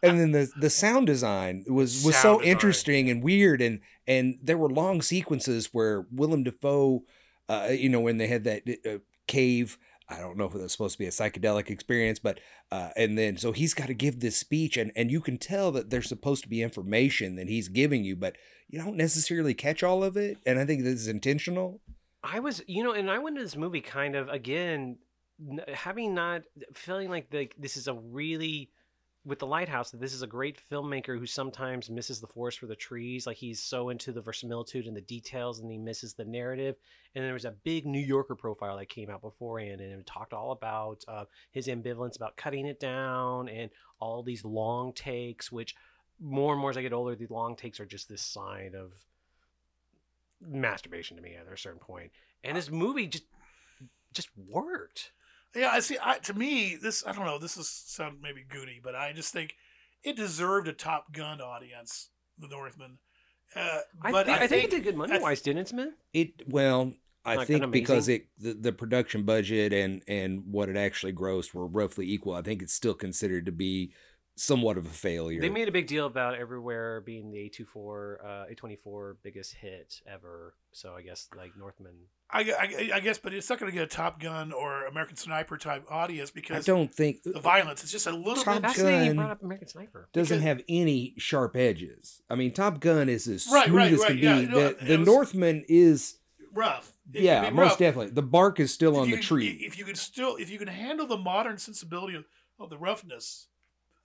And then the the sound design was was Sound so design. interesting and weird and and there were long sequences where Willem Dafoe uh you know when they had that uh, cave I don't know if it was supposed to be a psychedelic experience but uh and then so he's got to give this speech and and you can tell that there's supposed to be information that he's giving you but you don't necessarily catch all of it and I think this is intentional. I was, you know, and I went to this movie kind of again, having not feeling like the, this is a really with the lighthouse that this is a great filmmaker who sometimes misses the forest for the trees. Like he's so into the verisimilitude and the details, and he misses the narrative. And there was a big New Yorker profile that came out beforehand, and it talked all about uh, his ambivalence about cutting it down and all these long takes, which more and more as I get older, the long takes are just this sign of masturbation to me at a certain point. And this movie just just worked. Yeah, I see. I, to me, this I don't know. This is sound maybe goody, but I just think it deserved a Top Gun audience. The Northman. Uh, I, but thi- I, I, think, think, it did good money wise, didn't it, Smith? It well, I Like, think because it the, the production budget and and what it actually grossed were roughly equal. I think it's still considered to be somewhat of a failure. They made a big deal about everywhere being the A24, uh, A24 biggest hit ever. So I guess like Northman. I, I, I guess, but it's not going to get a Top Gun or American Sniper type audience because I don't think the violence. It's just a little Top bit. Fascinating you Gun brought up American Sniper. doesn't because- have any sharp edges. I mean, Top Gun is as Right, smooth right, as right, can yeah, be. no, the it the Northman is rough. It yeah, be most rough. definitely. The bark is still If on you the tree. If you can still, if you can handle the modern sensibility of, of the roughness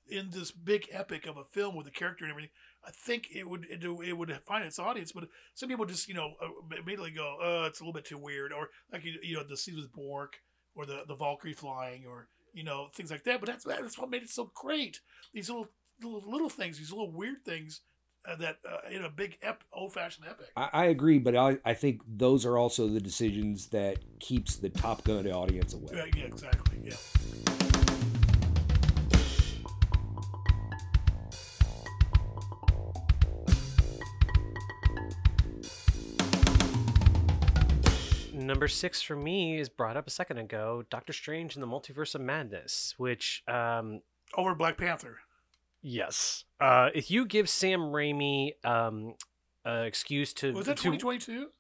in this big epic of a film with the character and everything, I think it would it, it would find its audience. But some people just you know uh, immediately go, "Oh, it's a little bit too weird," or like you, you know the scenes with Björk or the the Valkyrie flying or you know things like that. But that's that's what made it so great. These little little, little things, these little weird things uh, that uh, in a big ep- old fashioned epic. I, I agree, but I, I think those are also the decisions that keeps the Top Gun audience away. Yeah, yeah, exactly. Yeah. Number six for me is brought up a second ago Doctor Strange and the Multiverse of Madness, which um, Over Black Panther. Yes. Uh, if you give Sam Raimi um, an excuse to, Was that to 2022?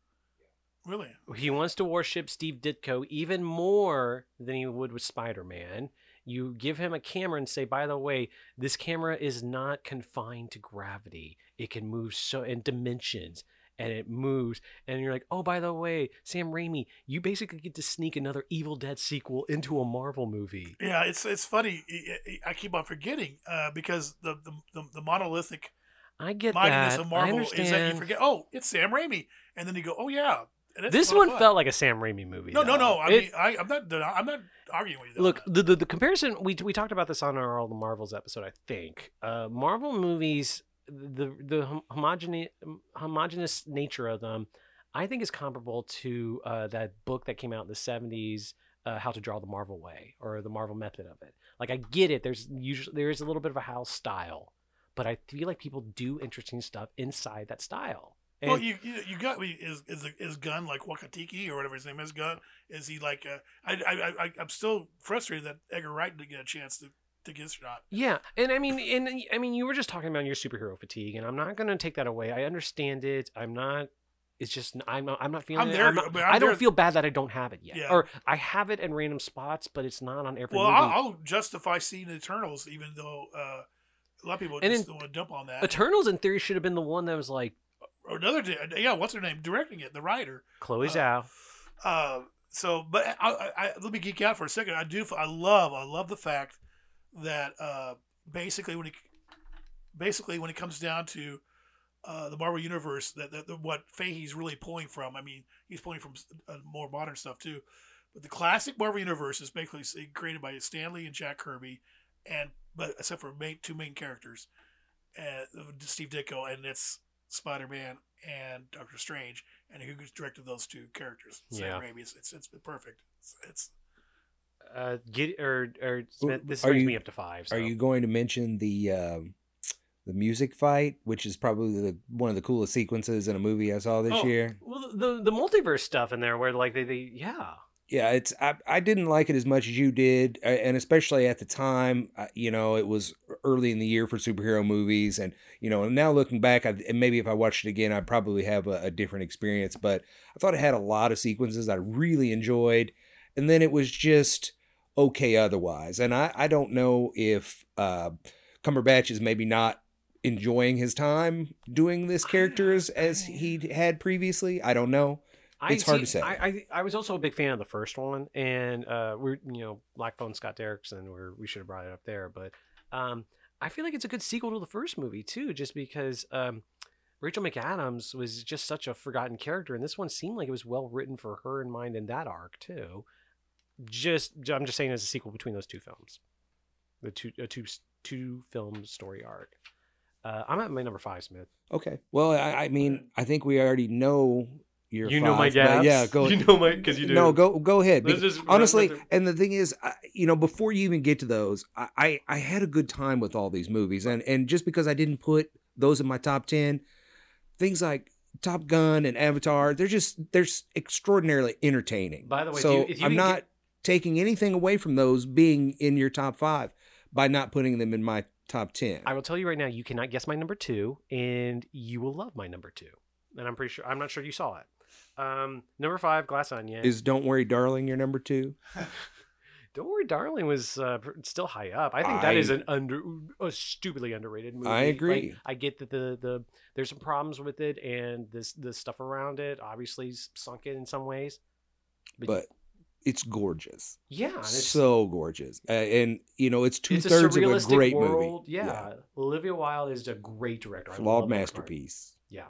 Really? he wants to worship Steve Ditko even more than he would with Spider Man. You give him a camera and say, by the way, this camera is not confined to gravity. It can move so in dimensions and it moves. And you're like, oh, by the way, Sam Raimi, you basically get to sneak another Evil Dead sequel into a Marvel movie. Yeah, it's it's funny. I- I I keep on forgetting uh, because the, the the the monolithic I get mightiness that. of I Marvel understand. is that you forget. Oh, it's Sam Raimi, and then you go, oh yeah. This one felt like a Sam Raimi movie. No, no, though. no. I It- mean, I, I'm not. I'm not arguing with you. Look, the, the the comparison we we talked about this on our all the Marvels episode. I think uh, Marvel movies, the the hom- homogeneous homogeneous nature of them, I think is comparable to uh, that book that came out in the seventies, uh, How to Draw the Marvel Way or the Marvel Method of it. Like I get it. There's usually there is a little bit of a house style, but I feel like people do interesting stuff inside that style. that. well, you you, you got me. Is is is Gunn like Wakatiki or whatever his name is? Gunn is he like? Uh, I I I I'm still frustrated that Edgar Wright didn't get a chance to to get shot. Yeah, and I mean, and I mean, you were just talking about your superhero fatigue, and I'm not going to take that away. I understand it. I'm not. It's just I'm not. I'm not feeling. I'm it. there, I'm not- but I'm I don't there- feel bad that I don't have it yet, Yeah. or I have it in random spots, but it's not on every Well, movie. I'll, I'll justify seeing Eternals, even though uh, a lot of people And just in- don't want to dump on that. Eternals, in theory, should have been the one that was like another, yeah, what's her name directing it? The writer. Chloe Uh, Zhao. Uh, so, but I, I, I, let me geek out for a second. I do. I love. I love the fact that uh, basically when it basically when it comes down to uh, the Marvel universe, that, that, that what Feige's really pulling from. I mean, he's pulling from uh, more modern stuff too. But the classic Marvel universe is basically created by Stan Lee and Jack Kirby, and but except for main, two main characters, uh, Steve Ditko, and it's Spider Man and Doctor Strange, and who directed those two characters? Sam Yeah. Raimi. It's, it's it's perfect. It's, it's Uh, get or or Smith, this brings you- me up to five. So. Are you going to mention the um, the music fight, which is probably the, one of the coolest sequences in a movie I saw this Oh, year. Well, the the multiverse stuff in there, where like they, they yeah, Yeah, it's I, I didn't like it as much as you did, and especially at the time, uh, you know, it was early in the year for superhero movies, and you know, now looking back, I, and maybe if I watched it again, I'd probably have a, a different experience. But I thought it had a lot of sequences I really enjoyed, and then it was just okay otherwise. And I I don't know if uh, Cumberbatch is maybe not enjoying his time doing this character as, as he had previously. I don't know. I It's hard see- to say. I, I I was also a big fan of the first one, and uh, we're you know Black Phone Scott Derrickson, where we should have brought it up there, but um, I feel like it's a good sequel to the first movie too, just because um, Rachel McAdams was just such a forgotten character, and this one seemed like it was well written for her in mind in that arc too. Just I'm just saying as a sequel between those two films, the two a two two film story arc. Uh, I'm at my number five, Smith. Okay. Well, I, I mean, I think we already know your. you know my five, gaps. Yeah, go. You know my because you do. No, go go ahead. Let's just honestly, and the thing is, I, you know, before you even get to those, I, I I had a good time with all these movies, and and just because I didn't put those in my top ten, things like Top Gun and Avatar, they're just they're extraordinarily entertaining. By the way, if so you- if you I'm not get- taking anything away from those being in your top five by not putting them in my top ten. I will tell you right now, you cannot guess my number two, and you will love my number two. And I'm pretty sure I'm not sure you saw it. Um, number five, Glass Onion. Is Don't Worry, Darling your number two? Don't worry, Darling was uh, still high up. I think that is I- an under, a stupidly underrated movie. I Like, agree. I get that the the there's some problems with it, and this the stuff around it obviously sunk in in some ways. But it's gorgeous. yeah, it's, so gorgeous, uh, and you know it's two it's a thirds of a great world. movie. Yeah. Olivia Wilde is a great director. I flawed love masterpiece. Yeah,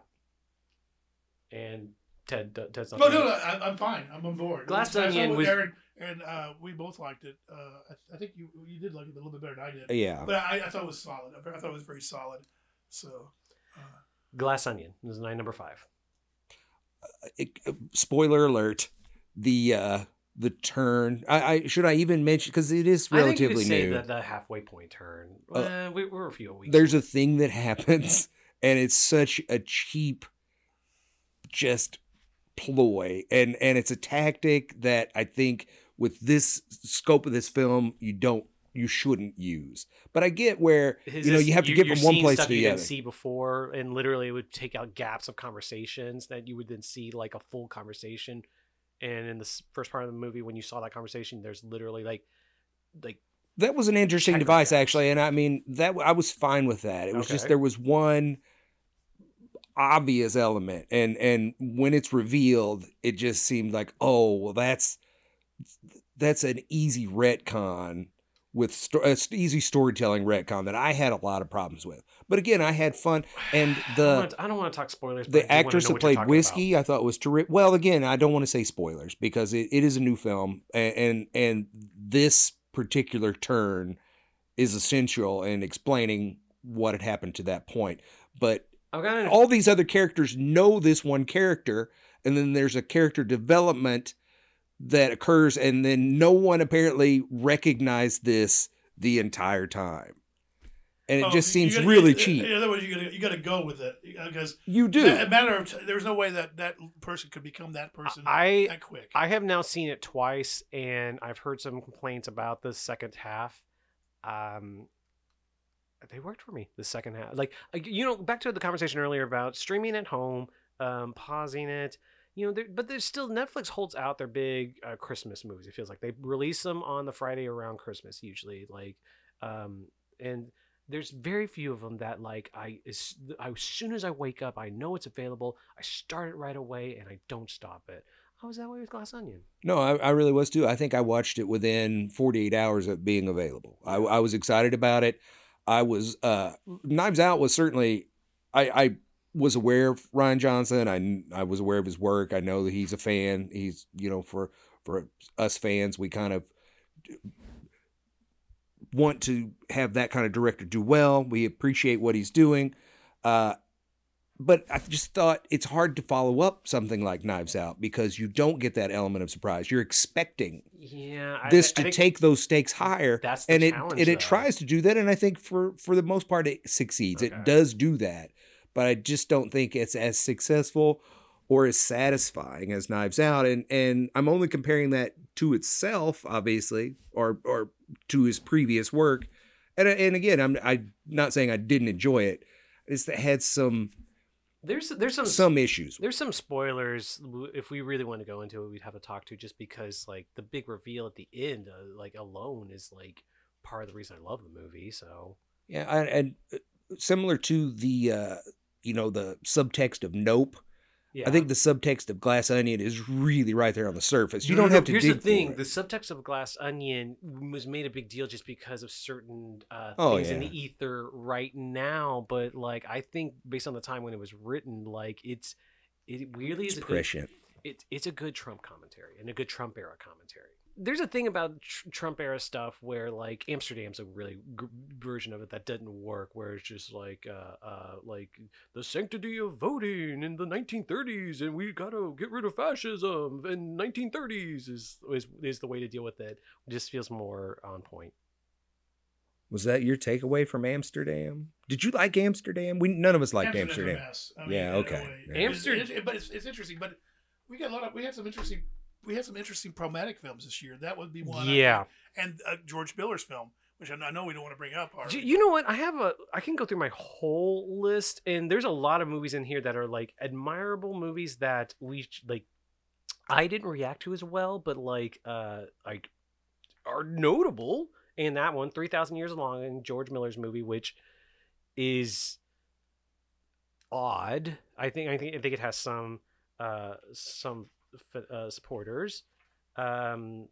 and Ted Ted's not. No, no, no. I, I'm fine. I'm on board. Glass I saw Onion with was- Aaron, and uh, we both liked it. Uh, I, I think you you did like it a little bit better than I did. Yeah, But I, I thought it was solid. I thought it was very solid. So uh, Glass Onion is my number five. It- uh, spoiler alert: the uh the turn. I, I should I even mention because it is I think you relatively say new. that the halfway point turn. Uh, Uh, we, we're a few weeks. There's a thing that happens, and it's such a cheap, just ploy, and and it's a tactic that I think with this scope of this film you don't you shouldn't use. But I get where Is you know this- you have to get from one place to you the didn't other. see before, and literally it would take out gaps of conversations that you would then see like a full conversation. And in the first part of the movie, when you saw that conversation, there's literally like, like That was an interesting device, actually, and I mean that I was fine with that. It was just there was one obvious element, and and when it's revealed, it just seemed like, oh, well, that's that's an easy retcon with sto- easy storytelling retcon that I had a lot of problems with. But again, I had fun, and the I don't want to talk spoilers. but the actress that played whiskey i thought was terrific well again i don't want to say spoilers because it, it is a new film and, and and this particular turn is essential in explaining what had happened to that point but. Gonna all these other characters know this one character and then there's a character development that occurs and then no one apparently recognized this the entire time and it oh, just seems gotta- really in- cheap In other words, you got to you got to go with it because you do a matter of t- there's no way that that person could become that person I that quick. I have now seen it twice, and I've heard some complaints about the second half. Um, they worked for me. The second half, like like, you know, back to the conversation earlier about streaming at home, um, pausing it. You know, there, but there's still Netflix holds out their big uh, Christmas movies. It feels like they release them on the Friday around Christmas usually. Like, um, and there's very few of them that like I as, I- as soon as I wake up, I know it's available. I start it right away, and I don't stop it. I was that way with Glass Onion. No, I, I really was too. I think I watched it within 48 hours of being available. I, I was excited about it. I was uh, Knives Out was certainly I, I was aware of Rian Johnson. I I was aware of his work. I know that he's a fan. He's you know for for us fans, we kind of want to have that kind of director do well. We appreciate what he's doing. Uh, but I just thought it's hard to follow up something like Knives Out because you don't get that element of surprise. You're expecting Yeah, I- this I to think take those stakes higher, That's and it and it tries to do that, and I think for for the most part it succeeds. Okay. It does do that, but I just don't think it's as successful or as satisfying as Knives Out, and and I'm only comparing that to itself, obviously, or or to his previous work, and and again, I'm I'm not saying I didn't enjoy it. It's that it had some There's there's some some issues. there's some spoilers. If we really want to go into it, we'd have to talk to just because like the big reveal at the end, uh, like alone, is like part of the reason I love the movie. So Yeah, and, and uh, similar to the uh, you know the subtext of Nope. Yeah, I think the subtext of Glass Onion is really right there on the surface. You No, don't no, have to Here's dig the thing: for it. the subtext of Glass Onion was made a big deal just because of certain uh, Oh, things in the ether right now. But like, I think based on the time when it was written, like it's it really It's is. It, prescient. it, it's a good Trump commentary and a good Trump era commentary. There's a thing about tr- Trump era stuff where like Amsterdam's a really g- version of it that doesn't work, where it's just like uh, uh, like the sanctity of voting in the 1930s, and we gotta get rid of fascism in 1930s is is, is the way to deal with it. It just feels more on point. Was that your takeaway from Amsterdam? Did you like Amsterdam? We none of us liked Amsterdam's Amsterdam. I mean, Yeah, okay. way. Yeah. It's- Amsterdam- but it's, it's interesting. But we got a lot of we had some interesting we had some interesting problematic films this year. That would be one. Yeah. and uh, George Miller's film, which I know- we don't want to bring up. You know what? I have a. I can go through my whole list, and there's a lot of movies in here that are like admirable movies that we like. I didn't react to as well, but like, uh, like, are notable. And that one, Three Thousand Years Long, and George Miller's movie, which is odd. I think. I think. I think it has some, uh, some uh, supporters. Um,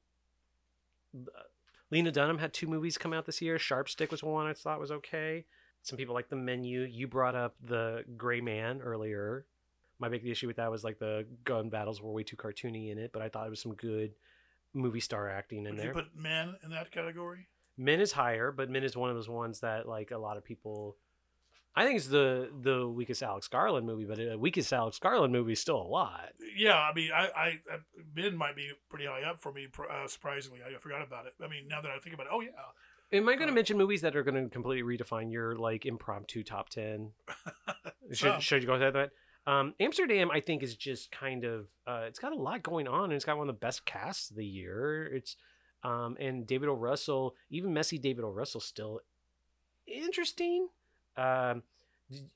Lena Dunham had two movies come out this year. Sharp Stick was one I thought was okay. Some people like the menu. You brought up the Gray Man earlier. My big issue with that was like the gun battles were way too cartoony in it, but I thought it was some good movie star acting in Would there. you put men in that category? Men is higher, but men is one of those ones that like a lot of people. I think it's the the weakest Alex Garland movie, but the weakest Alex Garland movie is still a lot. Yeah, I mean, I, I, I men might be pretty high up for me. Uh, surprisingly, I forgot about it. I mean, now that I think about it, oh yeah, Am I going to Uh, mention movies that are going to completely redefine your like impromptu top ten? should Some. should you go with that? Um, Amsterdam, I think, is just kind of uh, it's got a lot going on, and it's got one of the best casts of the year. It's um, and David O. Russell, even messy David O. Russell, still interesting. Um,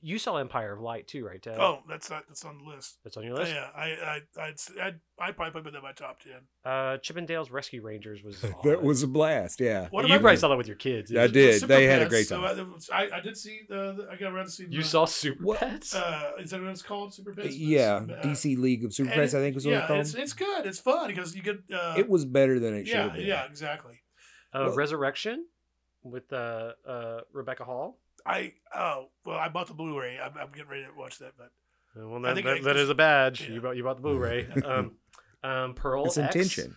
you saw Empire of Light too, right? Ted? oh, that's not, that's on the list. that's on your list. Yeah, I, I, I'd, I'd, I'd probably put that in my top ten. Uh, Chippendales Rescue Rangers was That was a blast. Yeah. What you probably saw that with your kids. I didn't the. Super They had a Pets, great so time. I, I, I did see the, the- I got around to see. you? You the- saw Super What- Pets? Uh, is that what it's called? Super Pets. Yeah, Uh, DC League of Super Pets, I think was what yeah, it called. it's it's good. It's fun because you get. Uh, it was better than it should yeah, have been. yeah, exactly. uh, well- Resurrection with uh, uh, Rebecca Hall. I oh well, I bought the Blu-ray. I'm, I'm getting ready to watch that, but Uh, Well, I that, think that, I that just- is a badge. yeah. You bought you bought the Blu-ray. um, um, Pearl It's X. intention.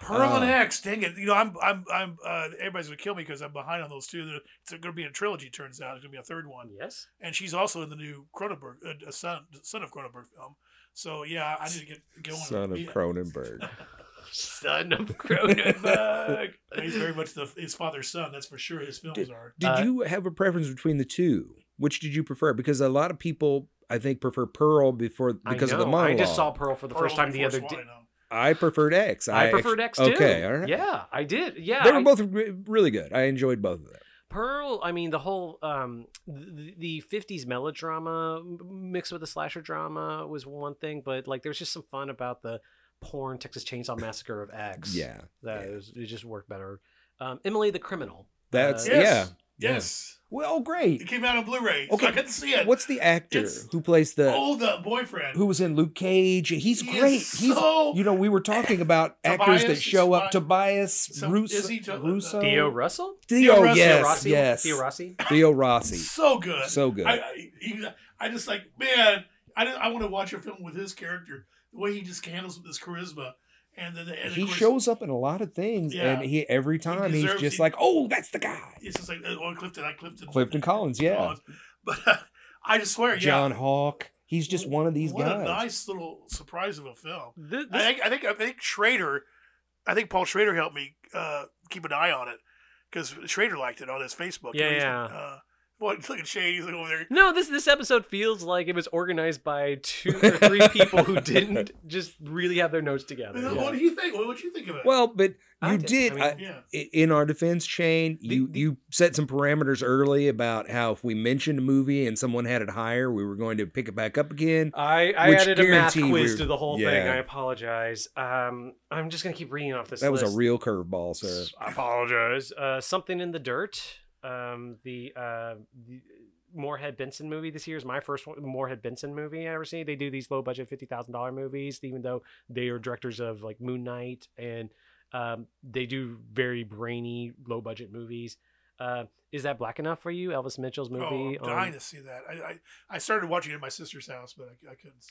Pearl and Uh, X, dang it! You know, I'm, I'm, I'm. Uh, everybody's gonna kill me because I'm behind on those two. It's going to be a trilogy. Turns out it's going to be a third one, Yes. and she's also in the new Cronenberg, uh, a son, son of Cronenberg film. So yeah, I need to get going. Son of Yeah. Cronenberg. Son of Cronenberg. He's very much the, his father's son. That's for sure. His films are. Did Uh, you have a preference between the two? Which did you prefer? Because a lot of people, I think, prefer Pearl before because of the know. monologue. I just saw Pearl for the first time the Force other day. I preferred X. I, I preferred X too. Okay, all right. Yeah, I did. Yeah, they were I- both really good. I enjoyed both of them. Pearl. I mean, the whole um, the, the '50s melodrama mixed with the slasher drama was one thing, but like there was just some fun about the porn Texas Chainsaw Massacre of X. Yeah, that yeah. it, was, it just worked better. Um, Emily the Criminal. that's Uh, yeah. Yes. yeah. Yes. Well, great. It came out on Blu-ray. Okay. So I couldn't see it. What's the actor It's- who plays the oh, the boyfriend. who was in Luke Cage? He's He is great. He's so- you know we were talking about actors that show up. Tobias So, Russo. is he to- Russo? Theo Russell. Theo, Theo Russo. yes, Rossi? yes. Theo Rossi. Theo Rossi. so good. So good. I, I, I just like man. I didn't- I want to watch a film with his character. The way he just handles with his charisma, and then and he course, shows up in a lot of things, Yeah. and he every time he's deserves- just he- like, "Oh, that's the guy." It's just like oh Clifton, I Clifton, Clifton Collins, yeah. But uh, I just swear, yeah, John Hawk. He's just one of these what guys. a nice little surprise of a film. Th- I think I think I think Schrader, I think Paul Schrader helped me uh, keep an eye on it because Schrader liked it on his Facebook. Yeah, yeah. Uh, well, look at Shane. He's like over there. no, this this episode feels like it was organized by two or three people who didn't just really have their notes together. What do you think? What would you think of it? Well, but I you did. did. I mean, I- yeah. in our defense Shane, The- you the- you set some parameters early about how if we mentioned a movie and someone had it higher, we were going to pick it back up again. I, I added a math quiz we're- to the whole thing. I apologize. Um, I'm just gonna keep reading off this. That was a real curveball, sir. I apologize. Uh, something in the dirt. Um, the, uh, the Moorhead Benson movie this year is my first one, Moorhead Benson movie I ever seen. They do these low budget fifty thousand dollar movies, even though they are directors of like Moon Knight and um, they do very brainy low budget movies. Uh, is that black enough for you, Elvis Mitchell's Oh, movie? I'm on- dying to see that. I, I I started watching it at my sister's house, but I, I couldn't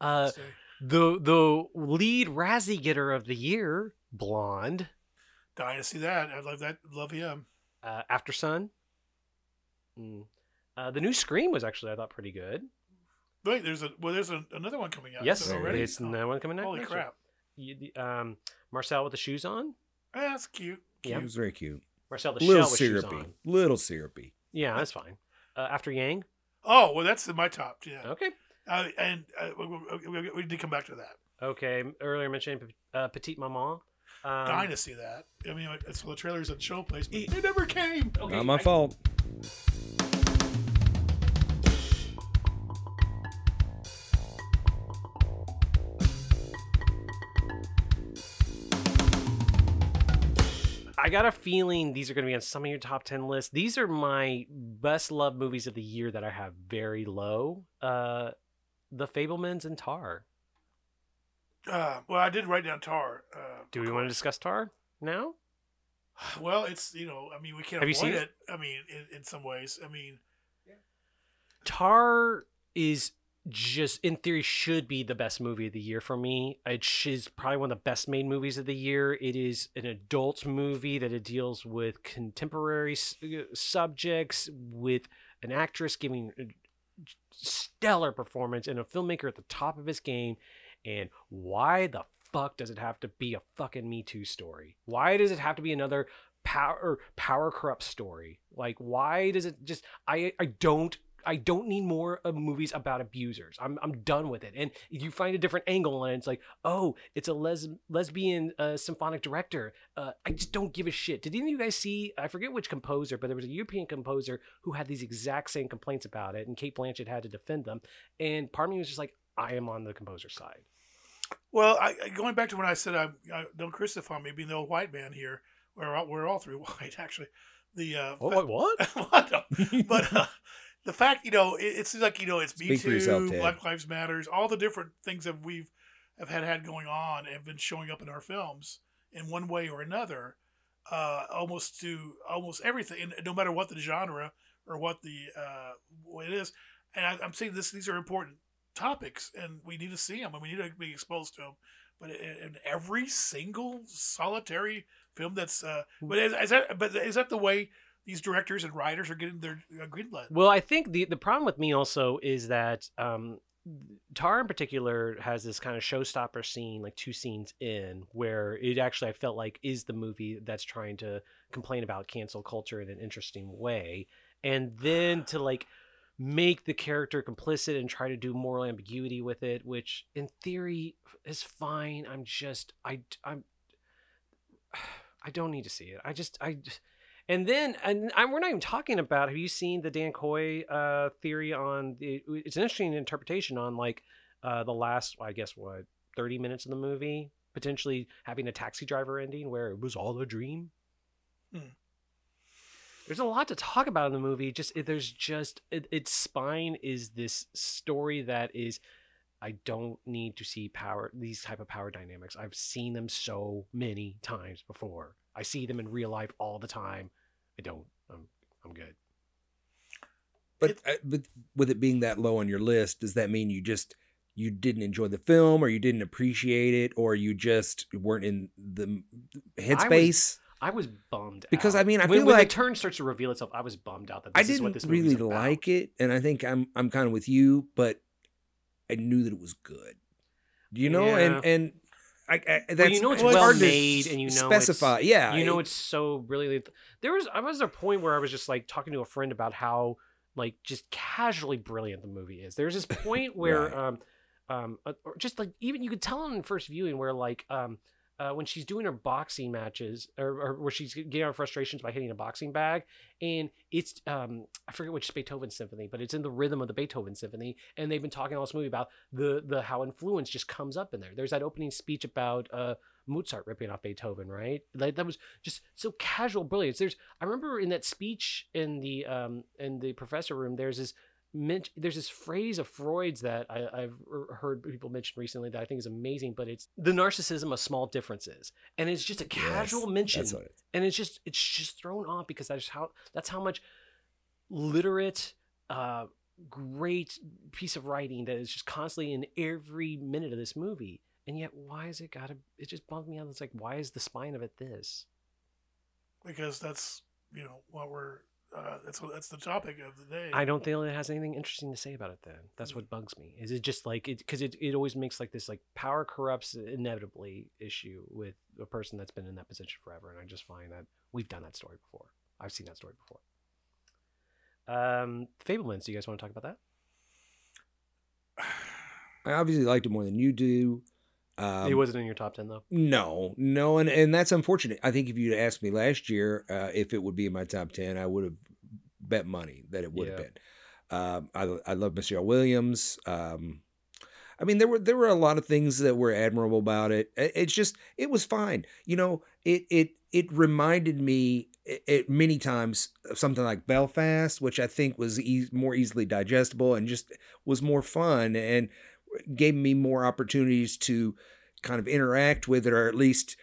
uh, stay. the the lead Razzie getter of the year, Blonde, Dying to see that. I love that. Love him. Uh, Aftersun. Mm. Uh, the new Scream was actually I thought pretty good. Wait, there's a well, there's a, another one coming out. yes, Is it already. it's Oh, one coming out. Holy next crap! You, um, Marcel with the shoes on. Eh, That's cute. Yeah. It was very cute. Marcel the little shell with shoes syrupy. on. Little syrupy. Yeah, that's fine. Uh, After Yang. Oh well, that's in my top. Yeah, Okay. uh, and uh, we, we, we, we did come back to that. Okay. Earlier mentioned uh, Petite Maman. Um, Dying to see that. I mean, it's well, the trailers at show place, but it never came. okay, Not my I- fault. I got a feeling these are going to be on some of your top 10 lists. These are my best loved movies of the year that I have very low. Uh, the Fabelmans and Tar. Uh, well, I did write down Tar. Uh, Do we want to discuss Tar now? Well, it's you know, I mean, we can't Have you avoid seen it. it? I mean, in, in some ways, I mean, Tar is just, in theory, should be the best movie of the year for me. It is probably one of the best made movies of the year. It is an adult movie that it deals with contemporary s- uh, subjects, with an actress giving a stellar performance and a filmmaker at the top of his game. And why the fuck does it have to be a fucking Me Too story? Why does it have to be another power power corrupt story? Like, why does it just? I I don't. I don't need more of movies about abusers. I'm I'm done with it. And you find a different angle, and it's like, oh, it's a les- lesbian uh, symphonic director. Uh, I just don't give a shit. Did any of you guys see? I forget which composer, but there was a European composer who had these exact same complaints about it, and Cate Blanchett had to defend them. And part of me was just like, I am on the composer's side. Well, I, going back to when I said I, I don't crucify me being the old white man here. We're all, we're all three white actually. The uh, Oh, what? what? What? But uh, the fact you know it, it's like you know it's me Speak for too yourself, black lives matters all the different things that we've have had had going on have been showing up in our films in one way or another uh almost to almost everything and no matter what the genre or what the uh what it is and I, i'm saying this these are important topics and we need to see them and we need to be exposed to them but in, in every single solitary film that's uh but is, is that but is that the way these directors and writers are getting their uh, greenlit. Well, I think the the problem with me also is that um, Tar in particular has this kind of showstopper scene, like two scenes in, where it actually I felt like is the movie that's trying to complain about cancel culture in an interesting way, and then to like make the character complicit and try to do moral ambiguity with it, which in theory is fine. I'm just I I'm I don't need to see it. I just I. And then, and I, we're not even talking about. Have you seen the Dan Coy uh, theory on? The, it's an interesting interpretation on like uh, the last, I guess, what thirty minutes of the movie, potentially having a taxi driver ending where it was all a dream. Hmm. There's a lot to talk about in the movie. Just there's just it, its spine is this story that is. I don't need to see power these type of power dynamics. I've seen them so many times before. I see them in real life all the time. I don't. I'm I'm good. But uh, but with it being that low on your list, does that mean you just you didn't enjoy the film, or you didn't appreciate it, or you just weren't in the headspace? I was bummed Because, out. I mean, I when, feel when like- the turn starts to reveal itself, I was bummed out that I this is what didn't this really like it, and I think I'm I'm kind of with you, but I knew that it was good. You know? Yeah. And and I, I that's you know it's well made and you know specify. yeah, you know it's so really there was i was at a point where i was just like talking to a friend about how like just casually brilliant the movie is there's this point where Right. um um uh, or just like even you could tell on first viewing where like um uh, when she's doing her boxing matches or, or where she's getting out frustrations by hitting a boxing bag and it's um i forget which beethoven symphony but it's in the rhythm of the beethoven symphony and they've been talking all this movie about the the how influence just comes up in there there's that opening speech about uh Mozart ripping off Beethoven, right? Like that was just so casual brilliance. There's I remember in that speech in the um in the professor room, there's this men- there's this phrase of Freud's that I, I've er- heard people mention recently that I think is amazing, but it's the narcissism of small differences, and it's just a casual Yes, mention, it, and it's just it's just thrown off because that's how that's how much literate uh great piece of writing that is just constantly in every minute of this movie. And yet why is it gotta it just bummed me out. It's like why is the spine of it this? Because that's you know what we're uh, that's what that's the topic of the day. i don't think it has anything interesting to say about it then. That's what bugs me. Is it just like it because it, it always makes like this like power corrupts inevitably issue with a person that's been in that position forever and i just find that we've done that story before. I've seen that story before. Um fabelmans do you guys want to talk about that? I obviously liked it more than you do. Um, it wasn't in your top 10 though No, no, and and that's unfortunate. I think if you'd asked me last year uh, if it would be in my top ten, I would have bet money that it would have been. Um, I I love Michelle Williams. Um, I mean, there were there were a lot of things that were admirable about it. It- It's just it was fine. You know, it it it reminded me it, it many times of something like Belfast, which I think was e- more easily digestible and just was more fun and gave me more opportunities to kind of interact with it or at least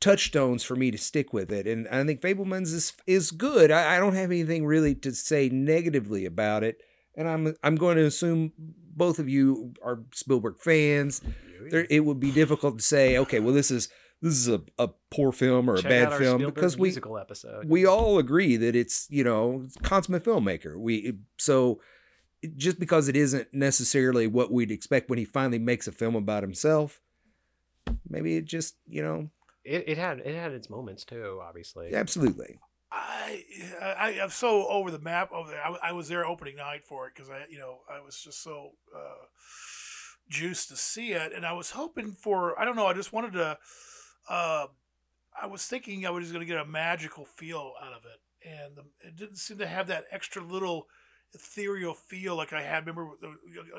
touchstones for me to stick with it. And i think fabelmans is is good. I, I don't have anything really to say negatively about it. And i'm i'm going to assume both of you are spielberg fans. There, it would be difficult to say okay well this is this is a, a poor film or Check a bad film Spielberg because we musical episode. we all agree that it's you know consummate filmmaker. We so just because it isn't necessarily what we'd expect when he finally makes a film about himself maybe it just you know It, it had it had its moments too, obviously. absolutely I, I I'm so over the map over there. I, I was there opening night for it because I you know I was just so uh, juiced to see it, and I was hoping for I don't know I just wanted to. Uh, I was thinking I was going to get a magical feel out of it, and the, it didn't seem to have that extra little ethereal feel like I had. Remember,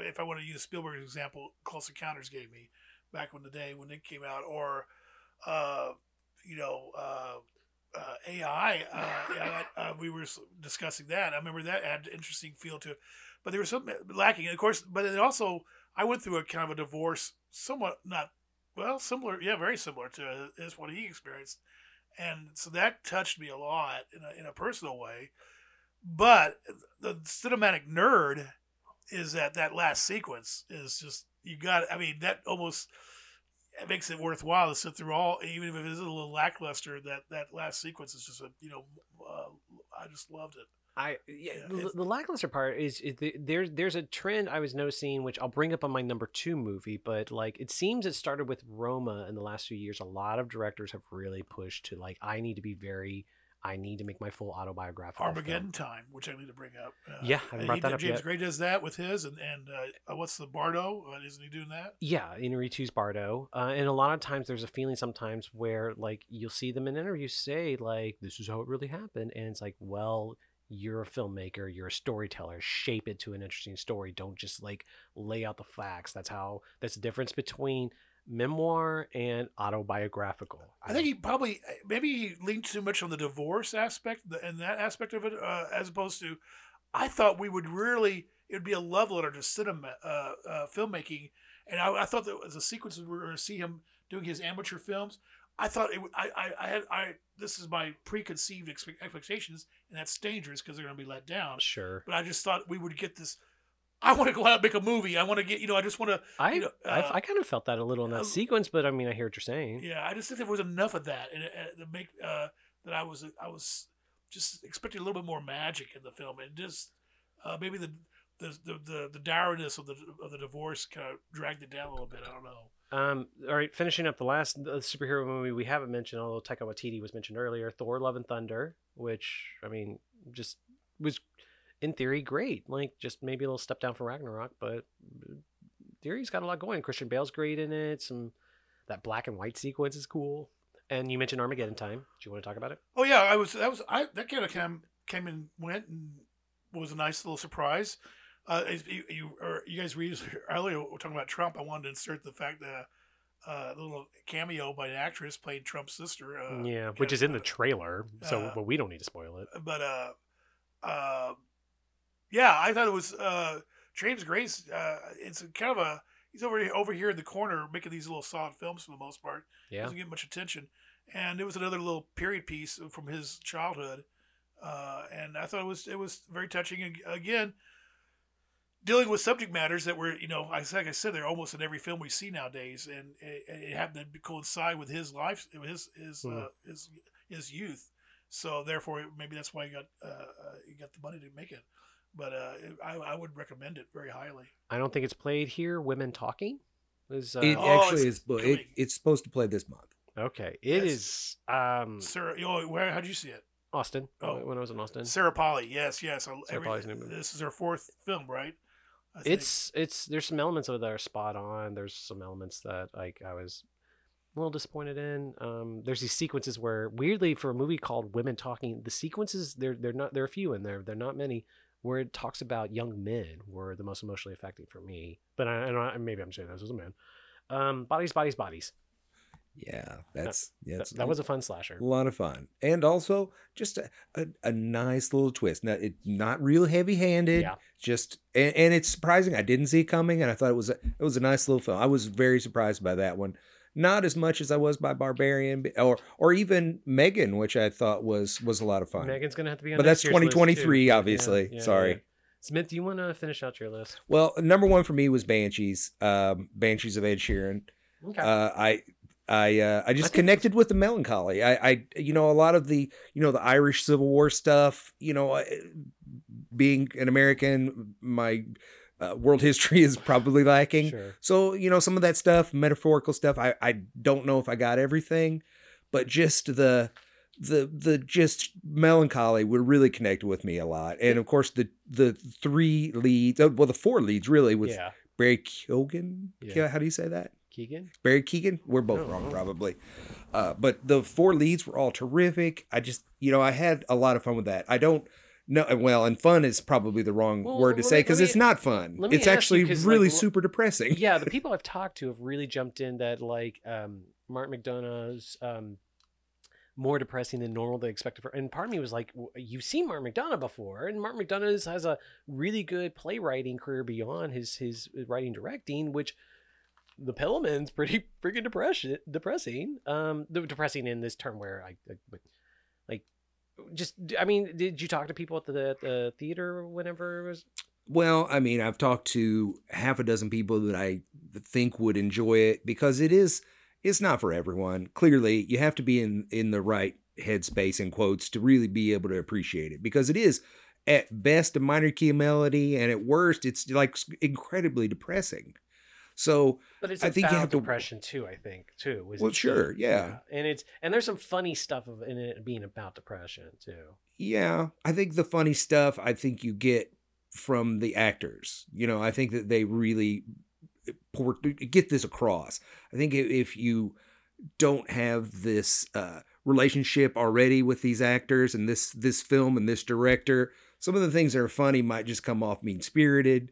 if I want to use Spielberg's example, Close Encounters gave me back in the day when it came out, or uh, you know. Uh, uh, AI, uh, uh, we were discussing that. I remember that had an interesting feel to it, but there was something lacking. And of course, but it also, I went through a kind of a divorce, somewhat not, well, similar, yeah, very similar to is what he experienced, and so that touched me a lot in a, in a personal way. But the cinematic nerd is that that last sequence is just you got. I mean, that almost it makes it worthwhile to sit through all, even if it is a little lackluster. That that last sequence is just a you know, uh, I just loved it. I yeah, Yeah, the, the lackluster part is, is the, there's there's a trend I was noticing, which I'll bring up on my number two movie, but like it seems it started with Roma in the last few years. A lot of directors have really pushed to like I need to be very, I need to make my full autobiographical. film. Armageddon time, which I need to bring up. Uh, Yeah, I brought he that up James yet. Gray does that with his, and and uh, uh, what's the Bardo? Uh, isn't he doing that? Yeah, Inarritu's Bardo, uh, and a lot of times there's a feeling sometimes where like you'll see them in interviews say like this is how it really happened, and it's like well you're a filmmaker, you're a storyteller, shape it to an interesting story. Don't just like lay out the facts. That's how that's the difference between memoir and autobiographical. I think he probably maybe he leaned too much on the divorce aspect and that aspect of it, uh, as opposed to. I thought we would really it would be a love letter to cinema uh, uh, filmmaking, and I, I thought that as a sequence we were going to see him doing his amateur films. I thought it. would- I I, I had I. This is my preconceived expectations, and that's dangerous because they're going to be let down. sure. But I just thought we would get this. I want to go out and make a movie. I want to get you know. I just want to. I you know, I, uh, I kind of felt that a little in that uh, sequence, but I mean I hear what you're saying. Yeah, I just think there was enough of that, and uh, to make uh, that I was I was just expecting a little bit more magic in the film, and just uh, maybe the the the the, the dourness of the of the divorce kind of dragged it down a little bit. I don't know. Um, all right, finishing up the last superhero movie we haven't mentioned, although Taika Waititi was mentioned earlier, Thor: Love and Thunder, which I mean, just was in theory great. Like just maybe a little step down from Ragnarok, but theory's got a lot going. Christian Bale's great in it. Some that black and white sequence is cool. And you mentioned Armageddon Time. Do you want to talk about it? Oh yeah, I was that was I that kind of came came and went and was a nice little surprise. Uh, you you, or you guys read earlier we were talking about Trump. I wanted to insert the fact that uh, a little cameo by an actress playing Trump's sister. Uh, yeah, which is in the trailer, so uh, but we don't need to spoil it. But uh, uh, yeah, I thought it was uh, James Gray's. Uh, it's kind of a he's over here, over here in the corner making these little solid films for the most part. Yeah, doesn't get much attention, and it was another little period piece from his childhood. Uh, and I thought it was it was very touching. Ag- Again, dealing with subject matters that were you know I like I said they're almost in every film we see nowadays, and it, it happened to coincide with his life, his his Hmm. uh, his his youth. So therefore, maybe that's why he got uh, uh, he got the money to make it. But uh, I, I would recommend it very highly. I don't think it's played here. Women talking is uh, It Oh, actually it's is. It, it's supposed to play this month. okay. It Yes. is um Sarah, you where how'd you see it? Austin. Oh. when I was in Austin. Sarah Polley, yes, yes. I- Sarah Polley's new movie. this is her fourth film, right? It's it's there's some elements of it that are spot on. There's some elements that like I was a little disappointed in. Um, there's these sequences where weirdly for a movie called Women Talking, the sequences they're they're not there are a few in there. They're not many where it talks about young men were the most emotionally affecting for me. But I, I maybe I'm saying this as a man. Um, bodies, bodies, bodies. Yeah, that's yeah, That, that was a fun slasher. a lot of fun, and also just a, a, a nice little twist. Now, it not real heavy handed. Yeah. Just and, and it's surprising. I didn't see it coming, and I thought it was a, it was a nice little film. I was very surprised by that one. Not as much as I was by Barbarian, or or even Megan, which I thought was was a lot of fun. Megan's gonna have to be on. But that's year's list, too. 2023, obviously. yeah, Sorry. yeah. Smith, do you want to finish out your list? Well, number one for me was Banshees. Um, Banshees of Inisherin. Okay. Uh, I I uh, I just think- connected with the melancholy. I, I you know a lot of the you know the Irish Civil War stuff. You know, I- being an American, my uh, world history is probably lacking. sure. So you know some of that stuff, metaphorical stuff. I I don't know if I got everything, but just the the the just melancholy would really connect with me a lot. And of course the the three leads, uh, well the four leads really with yeah. Barry Keoghan. Yeah. How do you say that? Keegan. Barry Keegan. We're both Oh, wrong, oh. probably. Uh, but the four leads were all terrific. I just, you know, I had a lot of fun with that. I don't know. Well, and fun is probably the wrong Well, word to say because it's not fun. It's actually you, really like, super depressing. yeah, the people I've talked to have really jumped in that like um, Martin McDonagh's um, more depressing than normal they expected for. And part of me was like, you've seen Martin McDonagh before, and Martin McDonagh has a really good playwriting career beyond his his writing directing, which. The Pillowman's pretty freaking depression depressing. Um, the depressing in this term where I, I just I mean, did you talk to people at the, the theater whenever it was? Well, I mean, I've talked to half a dozen people that I think would enjoy it because it is it's not for everyone. Clearly, you have to be in in the right headspace in quotes to really be able to appreciate it because it is at best a minor key melody and at worst it's like incredibly depressing. So, But it's I think you about have to- depression too. I think too. isn't Well, it? sure, yeah. and it's and there's some funny stuff of in it being about depression too. Yeah, I think the funny stuff I think you get from the actors. You know, I think that they really port, get this across. I think if you don't have this uh, relationship already with these actors and this this film and this director, some of the things that are funny might just come off mean spirited.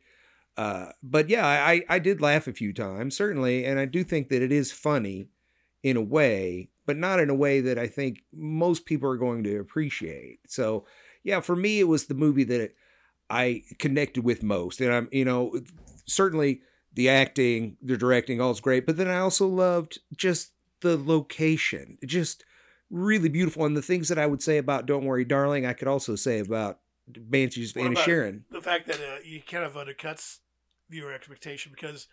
Uh, but yeah, I I did laugh a few times certainly, and I do think that it is funny in a way, but not in a way that I think most people are going to appreciate. So, yeah, for me, it was the movie that I connected with most. And I'm, you know, certainly the acting, the directing, all's great, but then I also loved just the location, just really beautiful. And the things that I would say about Don't Worry, Darling, I could also say about Banshees of Inisherin. the fact that uh, you kind of undercuts viewer expectation because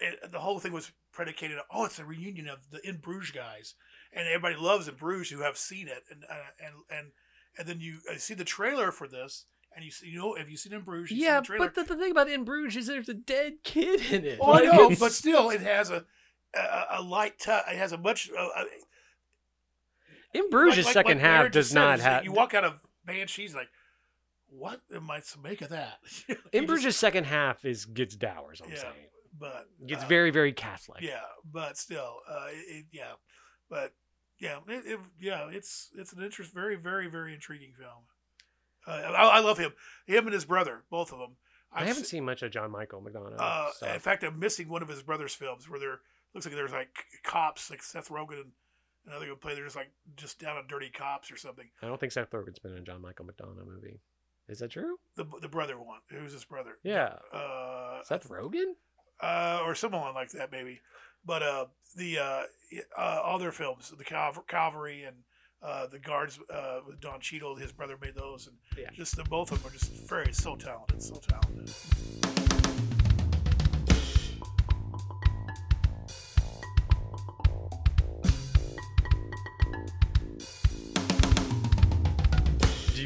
it, the whole thing was predicated on oh it's a reunion of the In Bruges guys and everybody loves In Bruges who have seen it and uh, and and and then you uh, see the trailer for this and you see, you know, have you seen In Bruges? Yeah, the trailer. but the, the thing about In Bruges is there's a dead kid in it. Oh, I Like, know, but still, it has a a, a light touch. It has a much. Uh, uh, In Bruges' like- like- second half does said, not have. You walk out of Banshees like, what am I to make of that? In just- second half is gets dour. Is what I'm saying. but Gets uh, very very Catholic. yeah, but still, uh, it, it- yeah, but yeah, it, it, yeah, it's it's an interest, very, very, very intriguing film. Uh, I, I love him, him and his brother, both of them. I I've haven't se- seen much of John Michael McDonagh. Uh, in fact, I'm missing one of his brother's films where there looks like there's like cops, like Seth Rogen and another good play. They're just like just down on dirty cops or something. I don't think Seth Rogen's been in a John Michael McDonagh movie. Is that true? The the brother one, who's his brother? Yeah. Uh, Seth Rogen? uh, or someone like that maybe. But uh, the uh, uh, all their films, the Calv- Calvary and uh, the Guards uh, with Don Cheadle, his brother made those, and Yeah. just the both of them are just very so talented, so talented.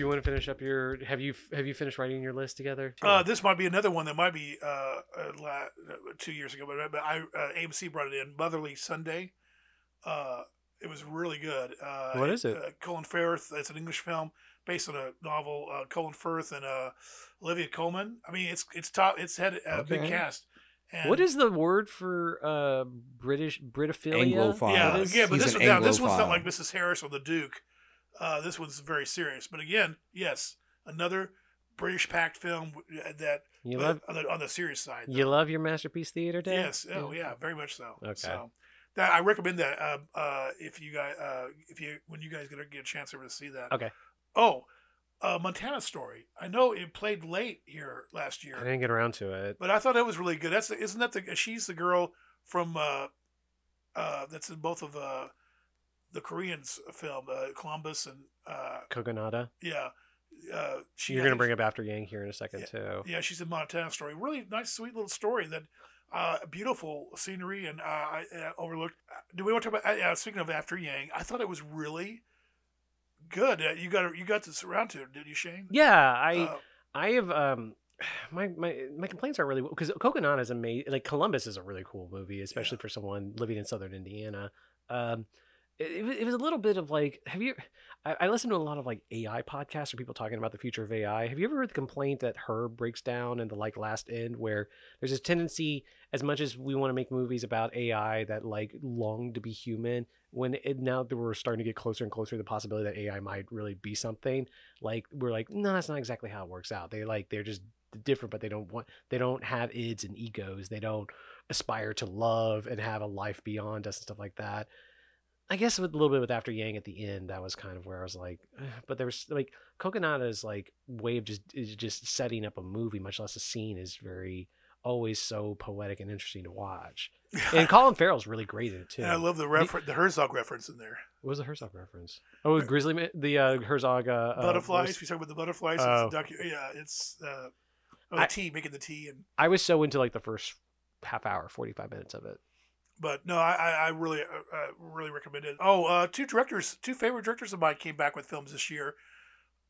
You want to finish up your? Have you have you finished writing your list together? Uh, this might be another one that might be uh, uh, uh, two years ago, but, but I uh, AMC brought it in. Mothering Sunday. Uh, it was really good. Uh, What is it? Uh, Colin Firth. It's an English film based on a novel. Uh, Colin Firth and uh, Olivia Colman. I mean, it's it's top. It's had a big cast. And what is the word for uh British Britophilia? Anglophile. Yeah, What is- again, but He's this, an one, now, this one's not like Mrs. Harris or the Duke. Uh, this one's very serious. But again, yes, another British packed film that You but love on the on the serious side. you love your masterpiece theater, Dad? Yes. Oh, yeah. Very much so. Okay. So that I recommend that uh, uh, if you guys uh, if you when you guys get a, get a chance ever to see that. Okay. Oh, uh, Montana Story. I know it played late here last year, I didn't get around to it. but I thought it was really good. That's isn't that the she's the girl from uh, uh, that's in both of uh, the Koreans film uh, Columbus and uh, Kogonada. yeah. Uh, she You're I gonna bring up after Yang here in a second too. yeah, she's in Montana Story. Really nice, sweet little story that uh, beautiful scenery and uh, I uh, overlooked. Do we want to talk about? Uh, speaking of After Yang, I thought it was really good. Uh, you got you got this around to it, did you, Shane? Yeah, I Uh, I have um my my my complaints aren't really because Kogonada is amazing. Like Columbus is a really cool movie, especially for someone living in southern Indiana. Um, it, it was- a little bit of like, have you? I, I listen to a lot of like AI podcasts or people talking about the future of AI. Have you ever heard the complaint that Herb breaks down in the like last end where there's this tendency, as much as we want to make movies about AI that like long to be human, when it now that we're starting to get closer and closer to the possibility that AI might really be something, like we're like, no, that's not exactly how it works out. They like they're just different, but they don't want they don't have ids and egos. They don't aspire to love and have a life beyond us and stuff like that. I guess with a little bit with After Yang at the end, that was kind of where I was like, "Ugh," but there was like Kogonada's like way of just is just setting up a movie, much less a scene, is very always so poetic and interesting to watch. And Colin Farrell's really great in it too. and I love the refer- the Herzog reference in there. what was the Herzog reference? Oh, Grizzly, Ma- the uh, Herzog uh, uh, Butterflies. voice. we talk about the butterflies. Oh. It's a docu- yeah, it's uh, oh, the I- tea, making the tea, and I was so into like the first half hour, forty five minutes of it. But no, I, I I really, uh, uh, really recommend it. Oh, uh, two directors, two favorite directors of mine came back with films this year.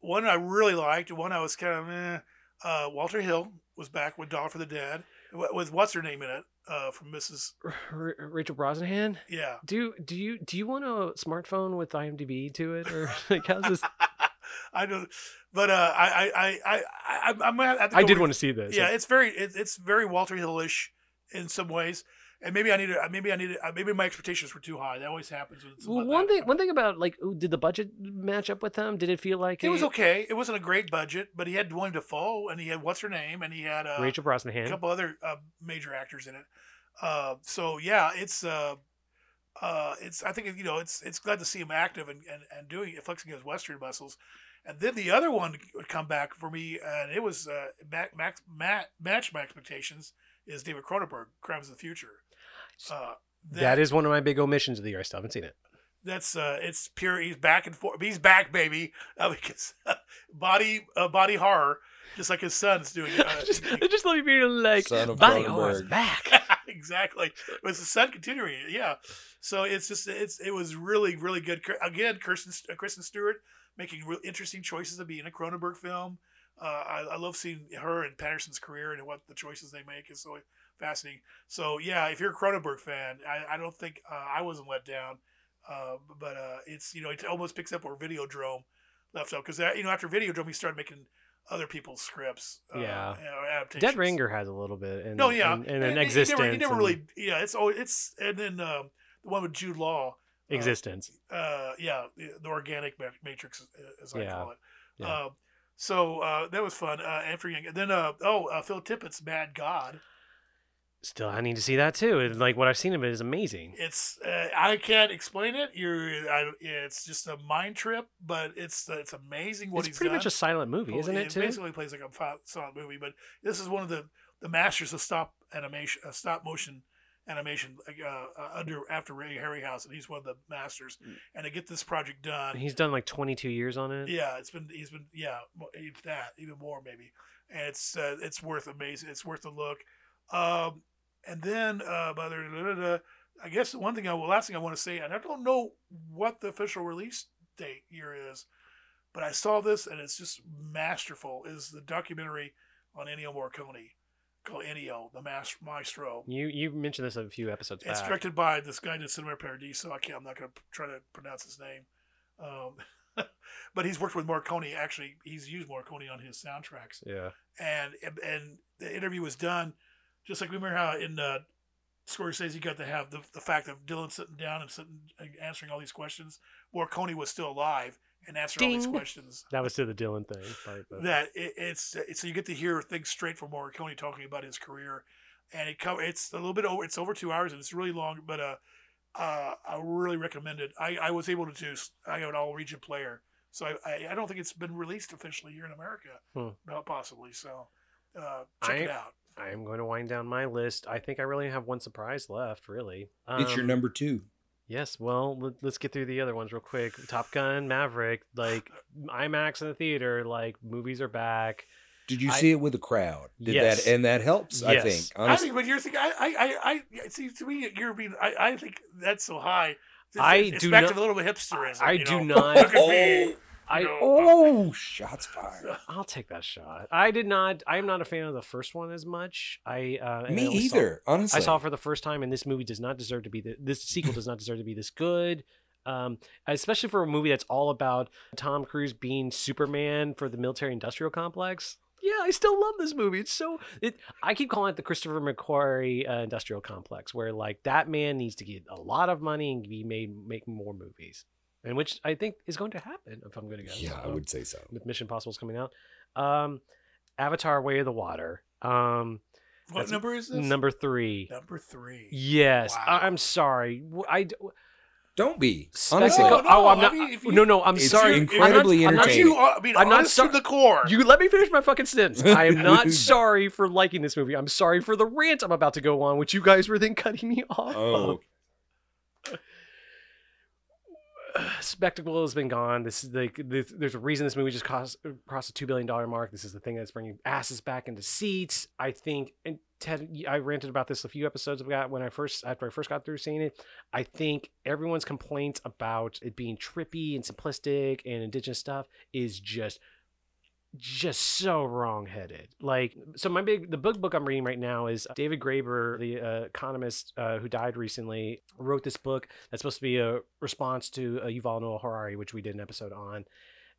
One I really liked, one I was kind of, eh. Uh, Walter Hill was back with Dawn for the Dead, with, what's her name in it, uh, from Mrs. R- Rachel Brosnahan. Yeah. Do do you do you want a smartphone with IMDb to it or like how's this? I don't, but uh, I, I, I, I, I, I'm gonna have to I did with- want to see this. Yeah, it's very, it, it's very Walter Hill-ish in some ways, and maybe I need to, maybe I need to, maybe my expectations were too high. That always happens Well, one that. thing one thing about like did the budget match up with them? Did it feel like It was okay. It wasn't a great budget, but he had William Dafoe and he had what's her name and he had uh, Rachel a couple other uh, major actors in it. Uh, so yeah, it's uh, uh, it's I think you know it's it's glad to see him active and, and, and doing flexing his western muscles. And then the other one would come back for me, and it was uh, max, max, match my expectations. Is David Cronenberg, Crimes of the Future? Uh, that is one of my big omissions of the year. I still haven't seen it. that's uh, it's pure. He's back and forth. He's back, baby. Uh, because body uh, body horror, just like his son's doing. Uh, just, I just love you being like body Cronenberg. horror's back. exactly. With the son continuing it, yeah. So it's just it's it was really really good. Again, Kirsten uh, Kristen Stewart making real interesting choices of being a Cronenberg film. Uh, I, I love seeing her and Pattinson's career and what the choices they make is so fascinating. So yeah, if you're a Cronenberg fan, I, I don't think uh, I wasn't let down. Uh, but uh, it's you know it almost picks up where Videodrome left off because you know after Videodrome he started making other people's scripts. Uh, Yeah. you know, adaptations. Dead Ringer has a little bit. And, No, yeah, and, and an he eXistenZ. never, he never and really. Yeah, it's oh, it's and then um, the one with Jude Law. uh, eXistenZ. uh, yeah, the, the organic matrix, as I Yeah. call it. Yeah. Um, so uh, that was fun. Uh, and and then uh, oh, uh, Phil Tippett's Mad God. Still, I need to see that too. And like what I've seen of it is amazing. It's uh, I can't explain it. You're I, it's just a mind trip, but it's it's amazing what it's he's pretty done. much a silent movie, isn't yeah, it? Too. basically plays like a silent movie, but this is one of the the masters of stop animation, uh, stop motion animation uh, uh, under after Ray Harryhausen. He's one of the masters, Mm. and to get this project done, He's done like 22 years on it. yeah, it's been he's been yeah that even more maybe, and it's uh, it's worth amazing. It's worth a look. Um, and then uh, I guess the one thing I well, last thing I want to say, and I don't know what the official release date year is, but I saw this and it's just masterful. Is the documentary on Ennio Morricone called Ennio, the mas- maestro. You you mentioned this a few episodes It's back. directed by this guy in Cinema Paradiso. I can't. I'm not going to try to pronounce his name. Um, but he's worked with Morricone. Actually, he's used Morricone on his soundtracks. Yeah. And and the interview was done just like we remember how in uh, Scorsese you got to have the, the fact of Dylan sitting down and sitting and answering all these questions. Morricone was still alive and answering all these questions. That was to the Dylan thing. Part, but- That it, it's, it's so you get to hear things straight from Morricone talking about his career, and it cover it's a little bit over it's over two hours and it's really long, but uh, uh I really recommend it. I, I was able to do I got an all region player, so I, I I don't think it's been released officially here in America, Hmm. not possibly. So uh, check it out. I am going to wind down my list. I think I really have one surprise left. Really. it's your Um, number two. Yes. Well, let, let's get through the other ones real quick. Top Gun, Maverick, like IMAX in the theater. Like movies are back. Did you I- see it with a crowd? Did Yes. that and that helps? I Yes. think. I think, but you're thinking, I, I, I, I see to me, you're being, I, I think that's so high. It's, I it's do back not- to a little bit hipsterism. I you do know? not- Look at me. I know, oh, shots fired. I'll take that shot. I did not. I am not a fan of the first one as much. I uh, and I Me saw- either. honestly, I saw it for the first time, and this movie does not deserve to be the, this sequel does not deserve to be this good. Um, especially for a movie that's all about Tom Cruise being Superman for the military-industrial complex. Yeah, I still love this movie. It's so it. I keep calling it the Christopher McQuarrie uh, industrial complex, where like that man needs to get a lot of money and be made make more movies, and which I think is going to happen if I'm going to guess. Yeah, I Um, would say so. with Mission Impossible's coming out. Um, Avatar: Way of the Water. Um, What number is this? number three. Number three. Yes, Wow. I, I'm sorry. I. Don't be honestly. No, no, oh, I'm I not. mean, you- no, no, I'm It's sorry. incredibly I'm not, I'm not- entertaining. I mean, I'm not honest so- to the core. You let me finish my fucking sentence. I am not sorry for liking this movie. I'm sorry for the rant I'm about to go on, which you guys were then cutting me off. Oh, of. spectacle has been gone. This is like this, there's a reason this movie just cost crossed the two billion dollar mark. This is the thing that's bringing asses back into seats. I think, and Ted, I ranted about this a few episodes ago when I first after I first got through seeing it. I think everyone's complaints about it being trippy and simplistic and indigenous stuff is just just so wrong-headed. Like, so my big the book book I'm reading right now is David Graeber, the uh, economist uh, who died recently, wrote this book that's supposed to be a response to uh, Yuval Noah Harari, which we did an episode on,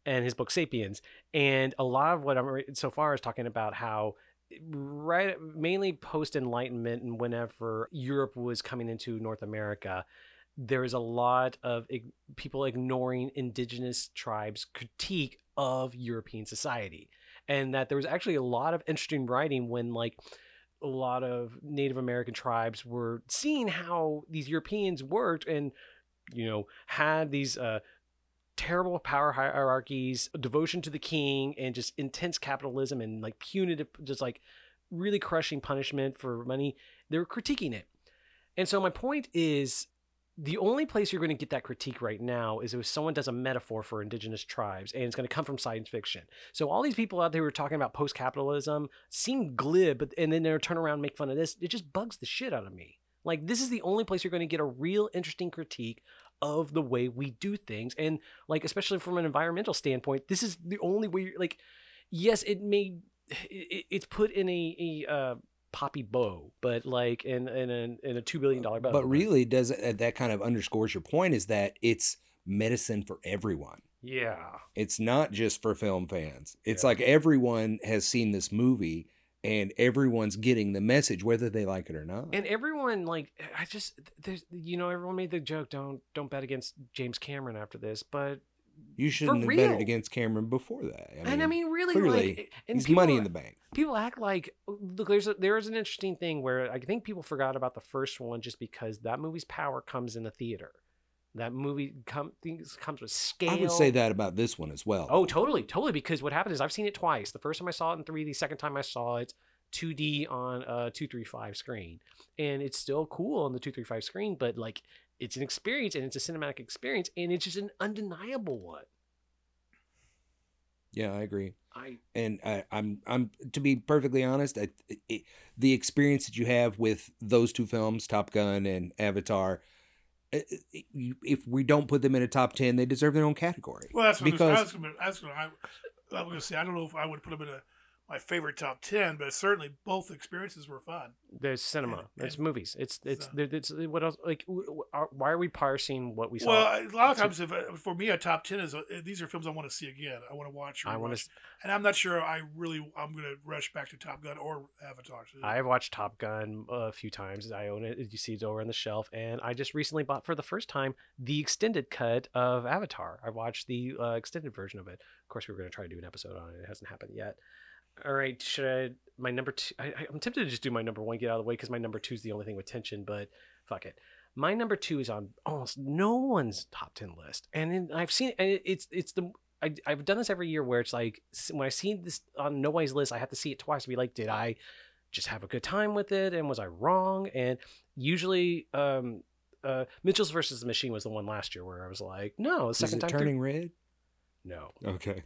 and his book Sapiens. And a lot of what I'm so far is talking about how right mainly post enlightenment and whenever Europe was coming into North America there is a lot of ig- people ignoring indigenous tribes critique of European society and that there was actually a lot of interesting writing when like a lot of Native American tribes were seeing how these Europeans worked and you know had these uh terrible power hierarchies, devotion to the king, and just intense capitalism and like punitive, just like really crushing punishment for money. They were critiquing it. And so my point is the only place you're going to get that critique right now is if someone does a metaphor for indigenous tribes and it's going to come from science fiction. So all these people out there who are talking about post-capitalism seem glib, but and then they're turn around and make fun of this. It just bugs the shit out of me. Like this is the only place you're going to get a real interesting critique of the way we do things and like especially from an environmental standpoint this is the only way you're like yes, it may it, it's put in a, a uh, poppy bow, but like in in a, in a two billion dollar bow. But really, does it, uh, that kind of underscores your point? Is that it's medicine for everyone. yeah, It's not just for film fans. It's Yeah. like everyone has seen this movie and everyone's getting the message whether they like it or not. and everyone like I just there's you know everyone made the joke don't don't bet against James Cameron after this, but you shouldn't have bet real. it against Cameron before that. I and I mean really clearly, like and he's people money in the bank. people act like oh, look there's a, there is an interesting thing where i think people forgot about the first one just because that movie's power comes in the theater that movie come, things comes with scale I would say that about this one as well. oh totally totally because what happened is i've seen it twice the first time i saw it in 3d the second time i saw it 2d on a 235 screen and it's still cool on the 235 screen but like it's an experience and it's a cinematic experience and it's just an undeniable one Yeah, I agree. i and I, I'm I'm to be perfectly honest, I, it, the experience that you have with those two films, Top Gun and Avatar, it- it- you- if we don't put them in a top ten, they deserve their own category. Well, that's what because I was going to. I was going to. I was going to say I don't know if I would put them in a my favorite top ten, but certainly both experiences were fun. There's cinema. And- It's and- movies. It's it's So- it's what else? Like, w- w- are- why are we parsing what we saw? Well, a lot of times, if, uh, for me, a top ten is uh these are films I want to see again. I want to watch. I want to. and I'm not sure I really I'm going to rush back to Top Gun or Avatar. I've watched Top Gun a few times. I own it. You see it over on the shelf, and I just recently bought for the first time the extended cut of Avatar. I watched the uh, extended version of it. Of course, we were going to try to do an episode on it. It hasn't happened yet. All right, should I? My number two. I, I'm tempted to just do my number one, get out of the way, because my number two is the only thing with tension. But fuck it. My number two is on almost no one's top ten list, and in, I've seen and it's it's the I, I've done this every year where it's like when I see this on nobody's list, I have to see it twice to be like, did I just have a good time with it, and was I wrong? And usually, um, uh, Mitchell's versus the Machine was the one last year where I was like, no, the second time through- turning red? no, Okay.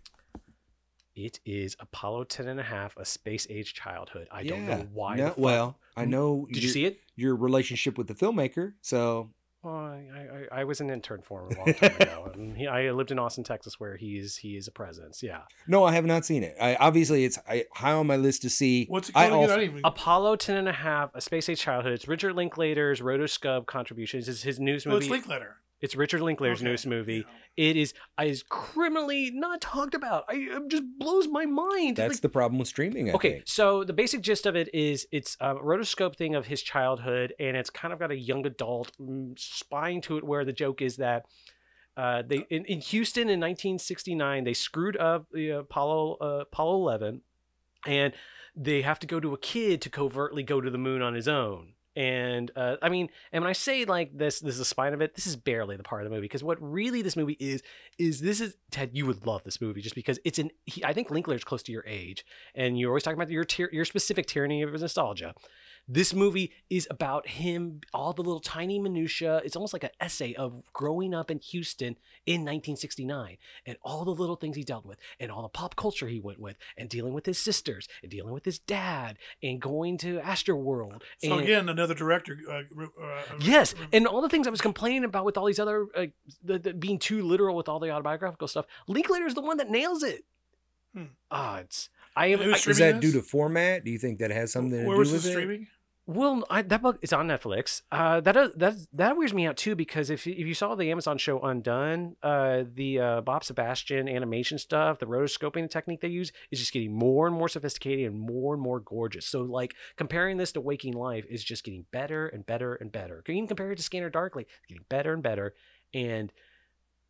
It is Apollo 10 and a half, a space age childhood. I don't Yeah. know why. No, the fuck- well, I mm, know did you see it? your relationship with the filmmaker, so Well, I, I, I was an intern for him a long time ago, and he, I lived in Austin, Texas, where he is he is a presence. Yeah, no, I have not seen it. I obviously it's I, high on my list to see. What's it I called again? I also- don't even. Apollo 10 and a half, a space age childhood. It's Richard Linklater's Rotoscope contributions. Oh, it's his newest oh, movie. it's Linklater. It's Richard Linklater's Okay. newest movie. Yeah. It is is criminally not talked about. I it just blows my mind. That's Like, the problem with streaming. I okay, think. so the basic gist of it is it's a rotoscope thing of his childhood, and it's kind of got a young adult mm, spine to it, where the joke is that. Uh, they in, in Houston in 1969 they screwed up the Apollo uh, Apollo 11, and they have to go to a kid to covertly go to the moon on his own. And uh, I mean, and when I say like this, this is the spine of it. This is barely the part of the movie because what really this movie is is this is Ted. You would love this movie just because it's an. He, I think Linklater's close to your age, and you're always talking about your your specific tyranny of nostalgia. This movie is about him, all the little tiny minutia. It's almost like an essay of growing up in Houston in 1969 and all the little things he dealt with and all the pop culture he went with and dealing with his sisters and dealing with his dad and going to Astroworld. So and, again, another director. Uh, uh, Yes, uh, and all the things I was complaining about with all these other uh, the, the, being too literal with all the autobiographical stuff. Linklater is the one that nails it. Hmm. Ah, it's I am. I, Is that this? due to format? Do you think that has something to Where do was with this it? streaming? Well, I, that book is on Netflix. Uh, that uh, that that weirds me out too because if you- if you saw the Amazon show Undone, uh, the uh, Bob Sebastian animation stuff, the rotoscoping technique they use is just getting more and more sophisticated and more and more gorgeous. So like comparing this to Waking Life is just getting better and better and better. You can compare it to Scanner Darkly, getting better and better. And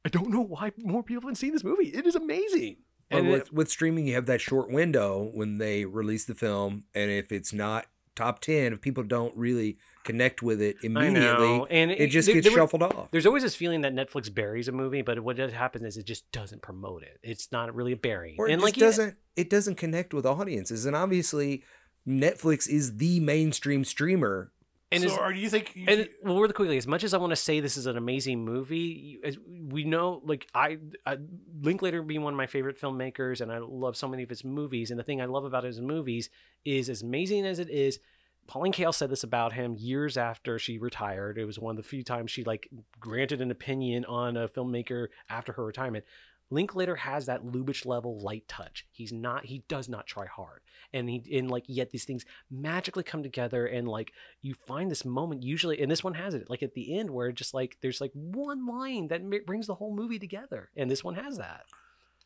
I don't know why more people haven't seen this movie. It is amazing. And with, it- with streaming, you have that short window when they release the film, and if it's not top ten, if people don't really connect with it immediately, and it just there- gets there were- shuffled off. There's always this feeling that Netflix buries a movie, but what does happen is it just doesn't promote it. It's not really a burying. Or it and just like yeah, doesn't it doesn't connect with audiences, and obviously, Netflix is the mainstream streamer. And so, as- or do you think? You, And well, really quickly, as much as I want to say this is an amazing movie, you- as we know, like I, I, Linklater being one of my favorite filmmakers, and I love so many of his movies. And the thing I love about his movies is, as amazing as it is, Pauline Kael said this about him years after she retired. It was one of the few times she like granted an opinion on a filmmaker after her retirement. Linklater has that Lubitsch level light touch. He's not he does not try hard. And he and like yet these things magically come together and like you find this moment usually and this one has it like at the end where just like there's like one line that brings the whole movie together and this one has that.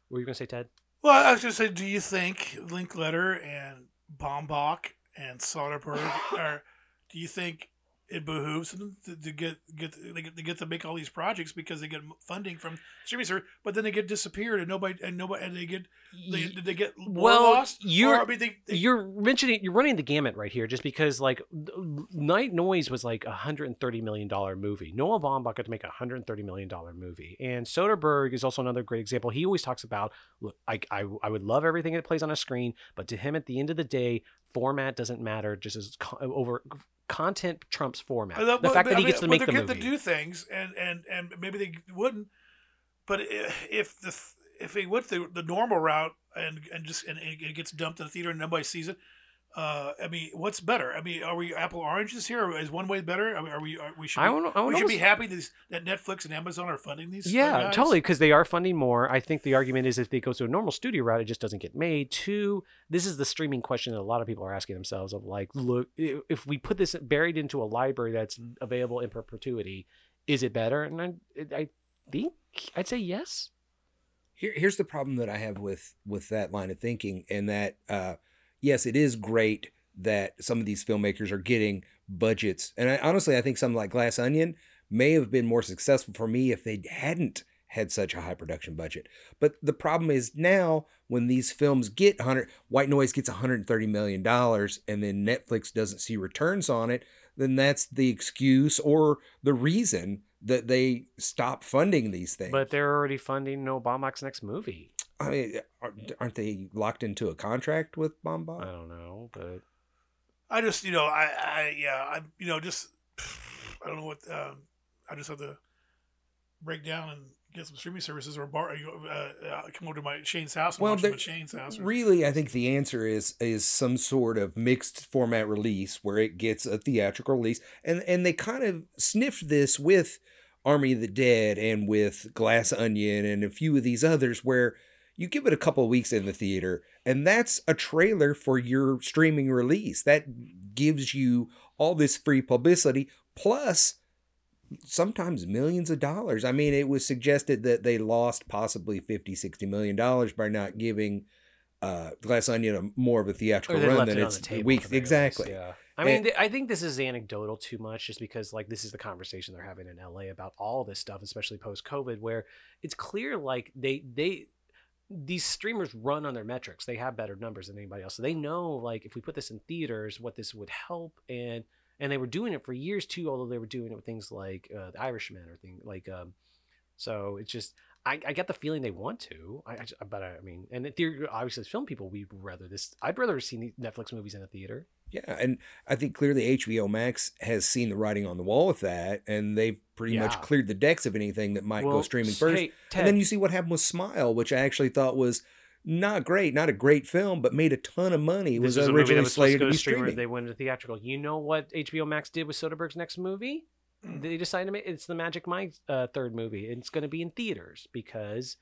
What were you going to say Ted? Well, I was going to say, do you think Linklater and Baumbach and Soderbergh are? Do you think it behooves them to, to get get they get, they get to make all these projects because they get funding from streaming service, but then they get disappeared and nobody and nobody and they get they, they get Well, lost? you're- I mean, they, they, you're mentioning you're running the gamut right here just because like night noise was like a 130 million dollar movie. Noah baumbach got to make a 130 million dollar movie. And soderbergh is also another great example. He always talks about look I, I i would love everything that plays on a screen but to him at the end of the day format doesn't matter just as over content trumps format uh, I love- the fact that I he mean, gets to but make the movie to do things, and and and maybe they wouldn't. But if the if he went the the normal route and and just and it gets dumped in the theater and nobody sees it, uh, I mean, what's better? I mean, are we apple oranges here? Is one way better? I mean, are we? Are, we should. i Be, don't I we don't should be happy that, these, that Netflix and Amazon are funding these. uh, Yeah, guys. totally, because they are funding more. I think the argument is if they go to a normal studio route, it just doesn't get made. Two, this is the streaming question that a lot of people are asking themselves of like, look, if we put this buried into a library that's available in perpetuity, is it better? And I, I think I'd say yes. Here, here's the problem that I have with with that line of thinking, and that uh, yes, it is great that some of these filmmakers are getting budgets, and I, honestly, I think something like Glass Onion may have been more successful for me if they hadn't had such a high production budget. But the problem is now when these films get 100, White Noise gets 130 million dollars, and then Netflix doesn't see returns on it, then that's the excuse or the reason that they stop funding these things. But they're already funding Baumbach's next movie. I mean, aren't aren't they locked into a contract with Baumbach? I don't know, but I just, you know, I, I, yeah, I, you know, just, I don't know what, um, I just have to break down and get some streaming services or bar, you know, uh, uh, come over to my Shane's house and Well, watch there- at Shane's house. or- Really, I think the answer is is some sort of mixed format release where it gets a theatrical release, and and they kind of sniffed this with Army of the Dead and with Glass Onion and a few of these others where you give it a couple of weeks in the theater, and that's a trailer for your streaming release. That gives you all this free publicity plus sometimes millions of dollars. I mean, it was suggested that they lost possibly 50, 60 million dollars by not giving uh, Glass Onion a more of a theatrical run than it it's the week. at the very Exactly. Yeah. I mean, th- I think this is anecdotal too much, just because like this is the conversation they're having in LA about all this stuff, especially post COVID, where it's clear like they they these streamers run on their metrics. They have better numbers than anybody else, so they know like if we put this in theaters, what this would help, and and they were doing it for years too. Although they were doing it with things like uh, the Irishman or thing like um, so it's just. I, I get the feeling they want to, I, I but I, I mean, and in theory, obviously, as film people, we'd rather this. I'd rather see Netflix movies in a theater. Yeah, and I think clearly HBO Max has seen the writing on the wall with that, and they've pretty much cleared the decks of anything that might go streaming first. Hey, and then you see what happened with Smile, which I actually thought was not great, not a great film, but made a ton of money. It was a movie that originally was slated to to be streamer. streaming. They went to theatrical. You know what HBO Max did with Soderbergh's next movie? Mm. They decided to make it's the Magic Mike uh, third movie. It's going to be in theaters because,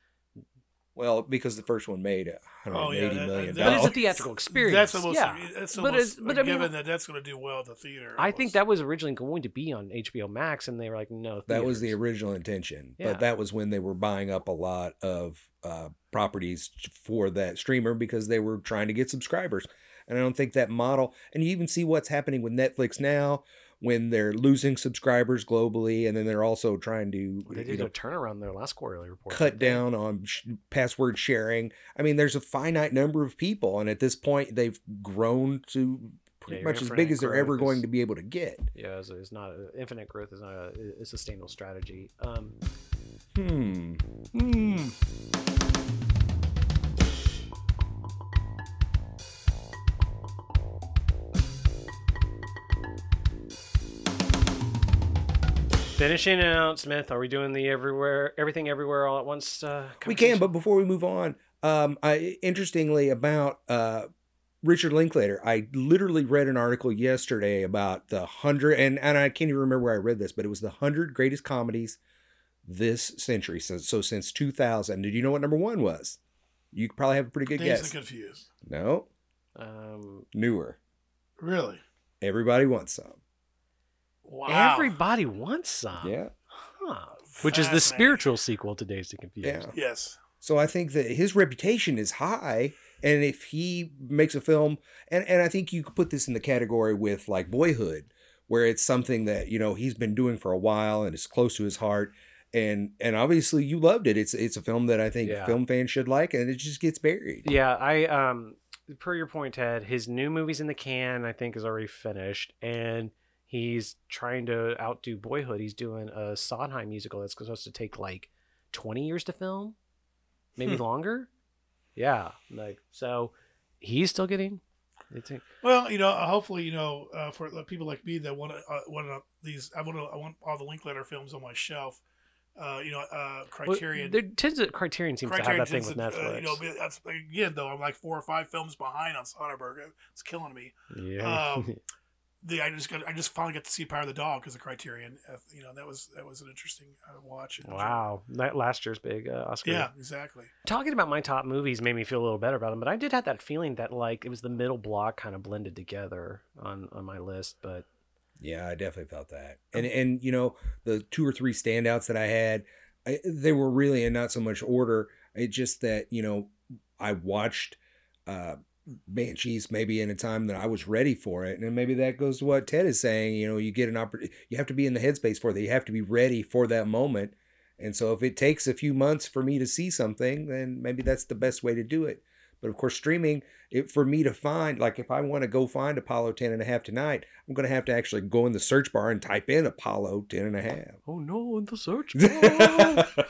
Well, because the first one made a hundred Oh, and yeah, eighty that- million that- but it's a theatrical experience. That's almost, yeah. that's But almost it's- but I mean- given that that's going to do well at the theater. I think that was originally going to be on HBO Max, and they were like, no. That was the original intention, Yeah. but that was when they were buying up a lot of uh, properties for that streamer because they were trying to get subscribers. And I don't think that model. And you even see what's happening with Netflix now when they're losing subscribers globally, and then they're also trying to They you did know, a turnaround their last quarterly report. cut down on sh- password sharing. I mean, there's a finite number of people, and at this point, they've grown to pretty your much as big as they're ever growth going to be able to get. Yeah, it's, it's not a, infinite growth is not a, a sustainable strategy. Um, Hmm. Finishing out, Smith. Are we doing the everywhere, everything, everywhere, all at once? Uh, We can, but before we move on, um, I interestingly about uh, Richard Linklater, I literally read an article yesterday about the hundred, and and I can't even remember where I read this, but it was the hundred greatest comedies this century. So, so since 2000, did you know what number one was? You probably have a pretty good Dazed guess. confused. No, Um, newer. Really? Everybody wants some. Wow. Everybody wants some. Yeah. Huh. Which is the spiritual sequel to Dazed and Confused. Yeah. Yes. So I think that his reputation is high, and if he makes a film, and and I think you could put this in the category with like Boyhood, where it's something that you know he's been doing for a while and it's close to his heart, and and obviously you loved it. It's it's a film that I think Yeah. film fans should like, and it just gets buried. Yeah, I um per your point, Ted, his new movie's in the can, I think, is already finished, and he's trying to outdo Boyhood. He's doing a Sondheim musical that's supposed to take like twenty years to film, maybe Hmm. longer. Yeah, like so, he's still getting. Well, you know, uh, hopefully, you know, uh, for people like me that want to, uh, want to, these, I want to, I want all the Linklater films on my shelf. Uh, you know, uh, Criterion. There tends to Criterion seems to have that thing with Netflix. Uh, you know, again though. I'm like four or five films behind on Soderbergh. It's killing me. yeah. um, The I just got I just finally got to see Power of the Dog because of Criterion. Uh, you know, that was that was an interesting uh, watch. wow, that last year's big uh, Oscar. Yeah, exactly. talking about my top movies made me feel a little better about them, but I did have that feeling that like it was the middle block kind of blended together on on my list. But Yeah, I definitely felt that. And and you know, the two or three standouts that I had, I, they were really in not so much order. It's just that, you know, I watched uh Banshees maybe in a time that I was ready for it. And maybe that goes to what Ted is saying, you know, you get an opportunity you have to be in the headspace for that. You have to be ready for that moment. And so if it takes a few months for me to see something, then maybe that's the best way to do it. But of course, streaming, it, for me to find, like if I want to go find Apollo 10 and a half tonight, I'm going to have to actually go in the search bar and type in Apollo 10 and a half. oh no, in the search. bar.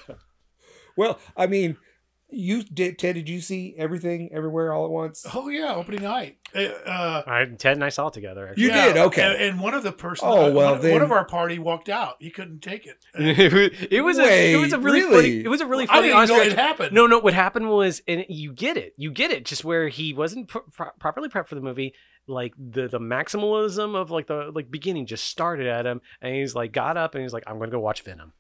well, I mean, you did, Ted, did you see everything everywhere all at once? Oh yeah, opening night. Uh, I, Ted and I saw it together. Actually. You did? Okay. And, and one of the person, Oh, uh, well, one, then- one of our party walked out. He couldn't take it. it was a it was a really, really? funny it was a really I funny didn't know it happened. No, no. What happened was, and you get it, you get it, just where he wasn't pro- pro- properly prepped for the movie. Like the the maximalism of like the like beginning just started at him, and he's like got up and he's like, I'm gonna go watch Venom.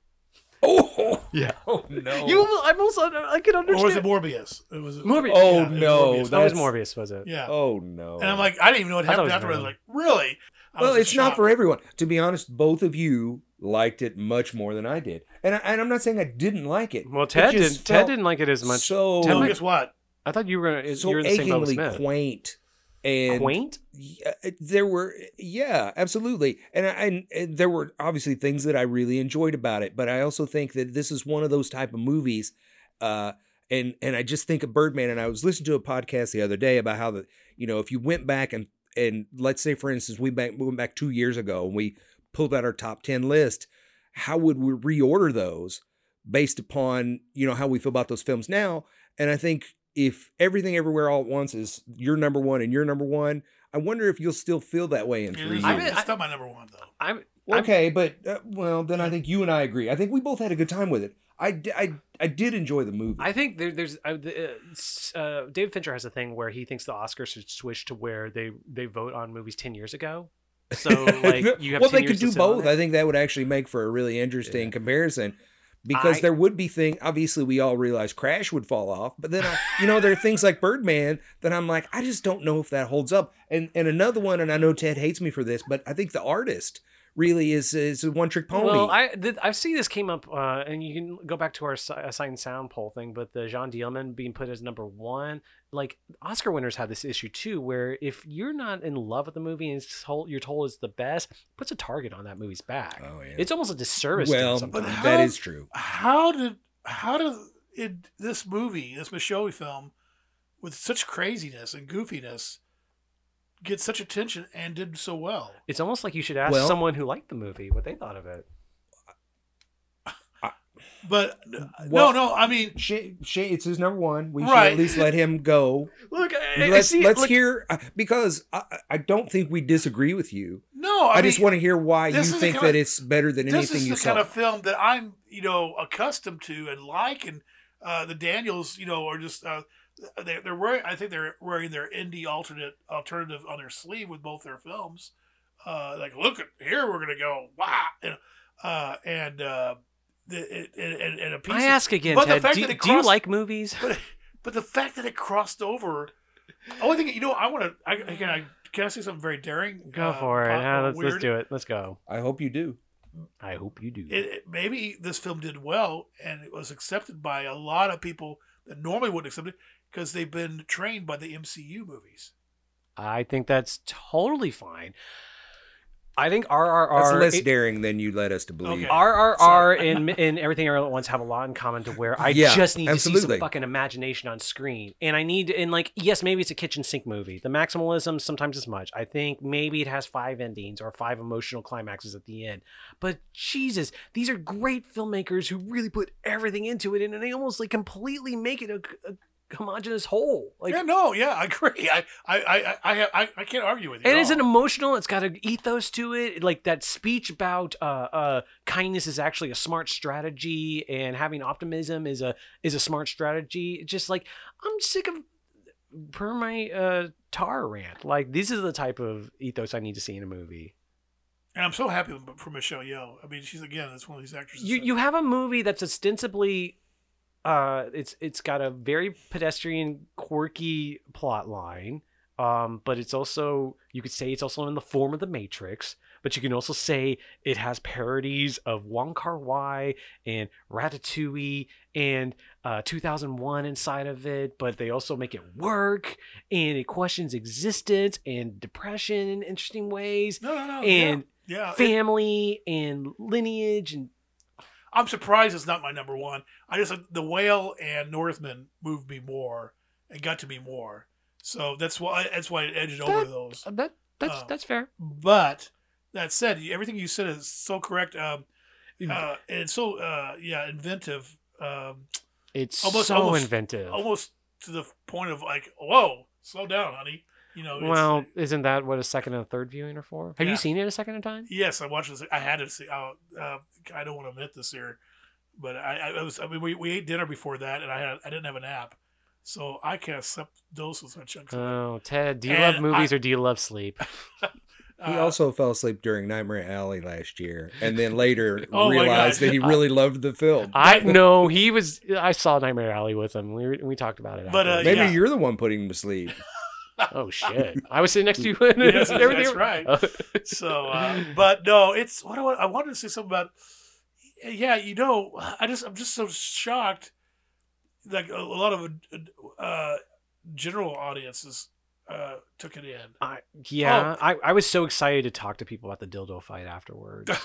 Oh, Yeah. oh no. You, I'm also I can understand. or understand. was it Morbius? It was Morbius. Oh, yeah, no, Morbius. that was Morbius, was it? Yeah. oh no. And I'm like, I didn't even know what I thought happened was afterwards. Like, really? I well, was it's not for everyone. To be honest, both of you liked it much more than I did, and, I, and I'm not saying I didn't like it. Well, Ted just didn't. Ted didn't like it as much. So, Ted Well, guess what? I thought you were gonna. so you were in the same boat with achingly Smith. quaint and Quaint. Yeah, there were yeah absolutely and, I, and and there were obviously things that i really enjoyed about it but i also think that this is one of those type of movies uh and and i just think of birdman and i was listening to a podcast the other day about how the you know if you went back and and let's say for instance we back, we went back two years ago and we pulled out our top 10 list how would we reorder those based upon you know how we feel about those films now and i think if everything everywhere all at once is your number one and your number one I wonder if you'll still feel that way in It three is- I years. mean, it's not my number one though. I'm. Well, I'm- okay, but uh, well, then I think you and I agree. I think we both had a good time with it. I, I, I did enjoy the movie. I think there, there's uh, the, uh, uh, David Fincher has a thing where he thinks the Oscars should switch to where they they vote on movies ten years ago. So like you have well, 10 they years could do both. I think that would actually make for a really interesting Yeah. comparison. Because I- there would be thing obviously we all realize Crash would fall off, but then I, you know there are things like Birdman that I'm like I just don't know if that holds up. And and another one, and I know Ted hates me for this, but I think the artist really is is a one trick pony. Well, I th- I see this came up, uh, and you can go back to our si- uh, sound poll thing. But the Jeanne Dielman being put as number one, like Oscar winners have this issue too, where if you're not in love with the movie and it's told, you're told it's the best, puts a target on that movie's back. oh yeah. It's almost a disservice. to it well, sometimes. But that how- is true. How did how did it, this movie, this Mishowi film, with such craziness and goofiness, get such attention and did so well? It's almost like you should ask Well- someone who liked the movie what they thought of it. But Well- no, no, I mean, Shay, Shay, it's his number one. We should at least let him go. Look, I, I let's see, let's look, hear uh, because I, I don't think we disagree with you. no, I, I, just want to hear why you this is the think that of- it's better than anything. this is the kind of film that I'm, you know, accustomed to and like, and uh, the Daniels, you know, are just uh, they're, they're wearing. I think they're wearing their indie alternate alternative on their sleeve with both their films. Uh, like, look at here, we're gonna go wow, and, uh, and uh, the, it, it, and, and a piece. I of- ask again, but Ted. Do, that it do you like movies? but but the fact that it crossed over. Only thing you know, I want to. I, again, I can I say something very daring. Go uh, for it. Yeah, let's, let's do it. Let's go. I hope you do. I hope you do. It, it- maybe this film did well and it was accepted by a lot of people that normally wouldn't accept it because they've been trained by the MCU movies. I think that's totally fine. I think That's RRR. less it- daring than you led us to believe. Okay. RRR and, and everything all at once have a lot in common to where I Yeah, just need to see some fucking imagination on screen. And I need and like yes, maybe it's a kitchen sink movie. The maximalism sometimes is much. I think maybe it has five endings or five emotional climaxes at the end. But Jesus, these are great filmmakers who really put everything into it and they almost like completely make it a, a homogenous whole. Like yeah, no, yeah, I agree. I, I, I, I, I, I can't argue with you. and at it's an emotional it's got an ethos to it like that speech about uh, uh, kindness is actually a smart strategy and having optimism is a is a smart strategy just like i'm sick of per my uh tar rant like this is the type of ethos i need to see in a movie And I'm so happy for Michelle Yeoh. I mean, she's again, that's one of these actresses. you that- you have a movie that's ostensibly uh it's it's got a very pedestrian quirky plot line um but it's also you could say it's also in the form of the matrix but you can also say it has parodies of Wong Kar Wai and Ratatouille and uh, 2001 inside of it, but they also make it work and it questions existence and depression in interesting ways, no, no, no, and yeah, yeah. family and lineage and I'm surprised it's not my number one. I just the whale and Northman moved me more and got to me more. So that's why that's why it edged over those. that that's Oh. that's fair. But that said, everything you said is so correct. Um, uh, and it's so uh, yeah, inventive. Um, It's almost- so almost- inventive. almost to the point of like, whoa, slow down, honey. You know. it's- well, isn't that what a second and a third viewing are for? Have Yeah. you seen it a second time? Yes, I watched this. I had to see. Uh, uh, I don't want to admit this here, but I, I was. I mean, we, we ate dinner before that, and I had I didn't have a nap, so I can't slept doses on chunks. of. Oh, Ted, do you And love movies I- or do you love sleep? He Uh, also fell asleep during Nightmare Alley last year, and then later Oh realized that he really loved the film. I know he was. I saw Nightmare Alley with him. We we talked about it. But, uh. Maybe yeah. you're the one putting him to sleep. oh shit! I was sitting next to you. and Yes, everything- that's right. Oh. so, uh, but no, it's what do I, I wanted to say something about. Yeah, you know, I just I'm just so shocked. Like a, a lot of uh, general audiences uh, took it in. I, yeah, Oh. I, I was so excited to talk to people about the dildo fight afterwards.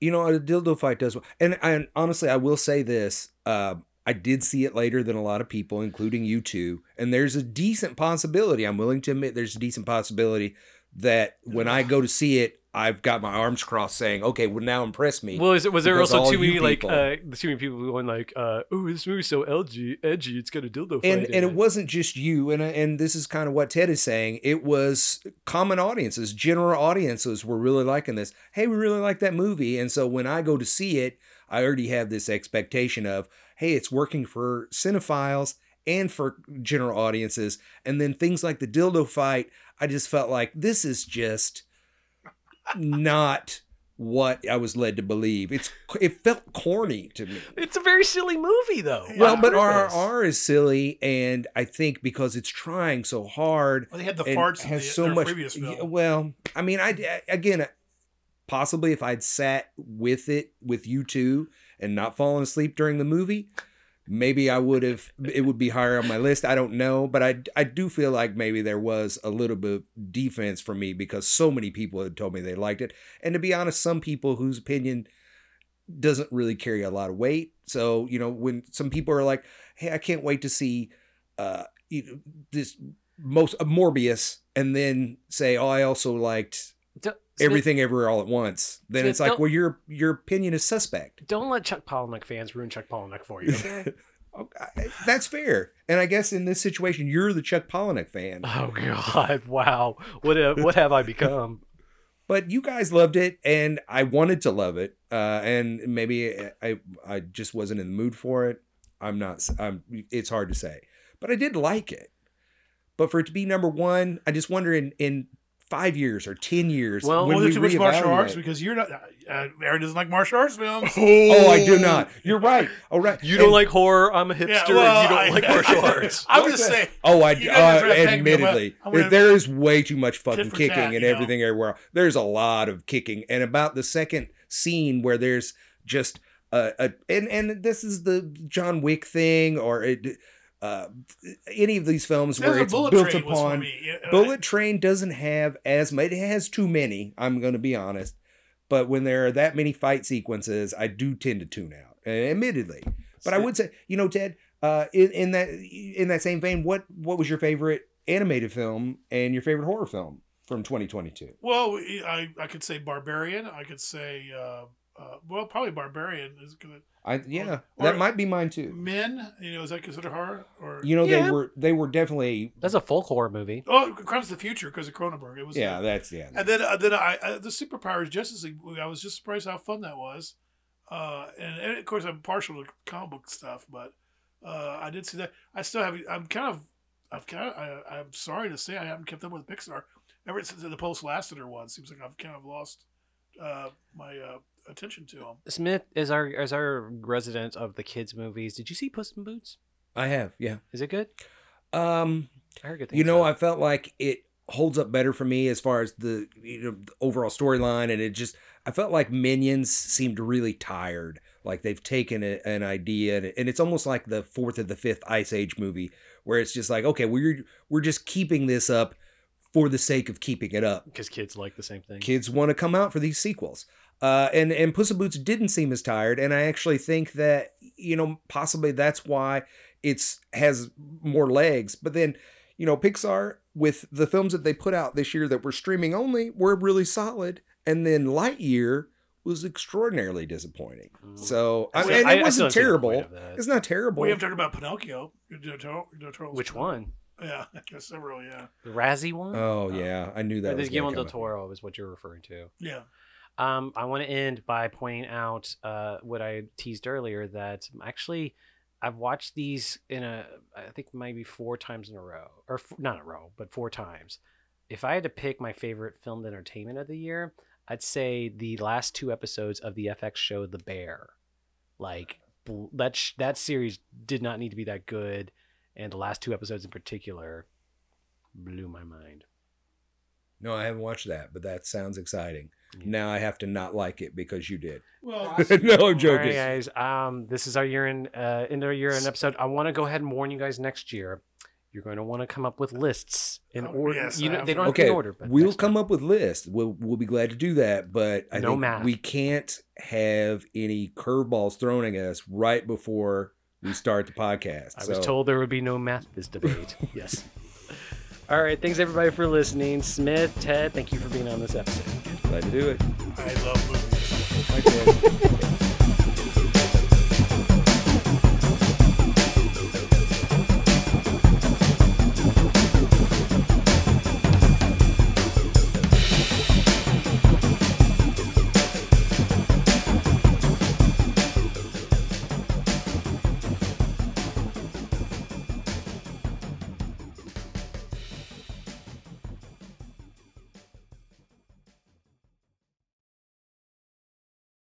You know, a dildo fight does. And, and honestly, I will say this: uh, I did see it later than a lot of people, including you two. And there's a decent possibility. I'm willing to admit there's a decent possibility that when I go to see it, I've got my arms crossed, saying, "Okay, well now impress me." Well, is it was there also too many like uh too many people going like uh oh this movie's so edgy edgy it's got a dildo and and it wasn't just you and and this is kind of what Ted is saying it was common audiences general audiences were really liking this hey we really like that movie and so when I go to see it I already have this expectation of hey it's working for cinephiles and for general audiences and then things like the dildo fight I just felt like this is just not what I was led to believe it's it felt corny to me It's a very silly movie though. Well, but. RRR is silly, and I think because it's trying so hard, Well, they had the and farts in the, has so their much. previous film. Yeah, Well, I mean, I I- again, possibly if I'd sat with it with you two and not fallen asleep during the movie, maybe I would have. It would be higher on my list. I don't know, but I I do feel like maybe there was a little bit of defense for me because so many people had told me they liked it, and to be honest, some people whose opinion doesn't really carry a lot of weight. So, you know, when some people are like, "Hey, I can't wait to see uh you know, this most uh, Morbius," and then say, "Oh, I also liked Smith, everything everywhere all at once," then Smith, it's like, "Well, your your opinion is suspect." Don't let Chuck Palahniuk fans ruin Chuck Palahniuk for you. Okay? Okay, That's fair, and I guess in this situation, you're the Chuck Palahniuk fan, oh God! Wow! What have, what have I become? but you guys loved it, and I wanted to love it, uh, and maybe I I just wasn't in the mood for it. I'm not. I'm. It's hard to say, but I did like it. But for it to be number one, I just wonder in in five years or ten years. Well, when Well, we too much martial arts because you're not. Uh, Aaron doesn't like martial arts films. Oh, I do not. You're right. Oh, right. You don't like horror. I'm a hipster. Yeah, and well, you don't I- like martial arts. I'm Don't just saying. Oh, I You uh, are trying to peg me. I'm admittedly, I'm gonna- there is way too much fucking kicking tat, and you know? everything everywhere. There's a lot of kicking, and about the second scene where there's just a, a and and this is the John Wick thing or it, uh, any of these films There's where it's bullet built upon. Yeah, Bullet Train doesn't have as many. It has too many. I'm going to be honest, but when there are that many fight sequences, I do tend to tune out. Admittedly, but I would say, you know, Ted, uh, in, in that in that same vein, what what was your favorite animated film and your favorite horror film from 2022? Well, I I could say Barbarian. I could say. Uh, uh, well, probably Barbarian is good. I yeah, Or- that might be mine too. Men, you know, is that considered horror? Or You know, Yeah. they were they were definitely That's a folk horror movie. oh, Crimes of the Future because of Cronenberg. It was yeah. good. That's yeah. And then, uh, then I, I the Superpowers Justice League. I was just surprised how fun that was. Uh, and, and of course, I'm partial to comic book stuff, but uh, I did see that. I still have. I'm kind of. I've kind of. I, I'm sorry to say I haven't kept up with Pixar ever since the post Lasseter one. Seems like I've kind of lost uh, my uh, attention to them. Smith is our as our resident of the kids movies. Did you see Puss in Boots? I have yeah. Is it good? Um, I heard good things. you know, about I felt like it holds up better for me as far as the you know the overall storyline, and it just I felt like Minions seemed really tired. Like they've taken a, an idea, and, and it's almost like the fourth or the fifth Ice Age movie, where it's just like, okay, we're we're just keeping this up for the sake of keeping it up. because kids like the same thing. Kids want to come out for these sequels. Uh, and and Puss in Boots didn't seem as tired, and I actually think that you know possibly that's why it's has more legs. But then you know Pixar with the films that they put out this year that were streaming only were really solid, and then Lightyear was extraordinarily disappointing. Mm. So I I- mean, I- I it wasn't don't terrible. point of that. It's not terrible. We have talked about Pinocchio. Del Toro- Which one? Yeah, I guess several. Yeah, The Razzie one? Oh yeah, I knew that. Or was the gonna Guillermo del. Toro is what you're referring to. yeah. Um, I want to end by pointing out uh, what I teased earlier that actually I've watched these in a I think maybe four times in a row, or f- not a row, but four times. If I had to pick my favorite filmed entertainment of the year, I'd say the last two episodes of the FX show The Bear. Like that sh- that series did not need to be that good, and the last two episodes in particular blew my mind. No, I haven't watched that, but that sounds exciting. Yeah. Now I have to not like it because you did. Well, no, I'm joking. right, guys. Um, this is our year in uh, end of our year in episode. I want to go ahead and warn you guys next year. You're going to want to come up with lists in Oh, order. yes, you know, I they don't have- have to be Okay, order, but we'll come time. up with lists. We'll we'll be glad to do that, but I No think math. we can't have any curveballs thrown at us right before we start the podcast. I was told there would be no math this debate. yes. All right. Thanks everybody for listening. Smith, Ted, thank you for being on this episode. glad to do it. I love movies. Bye, Ted.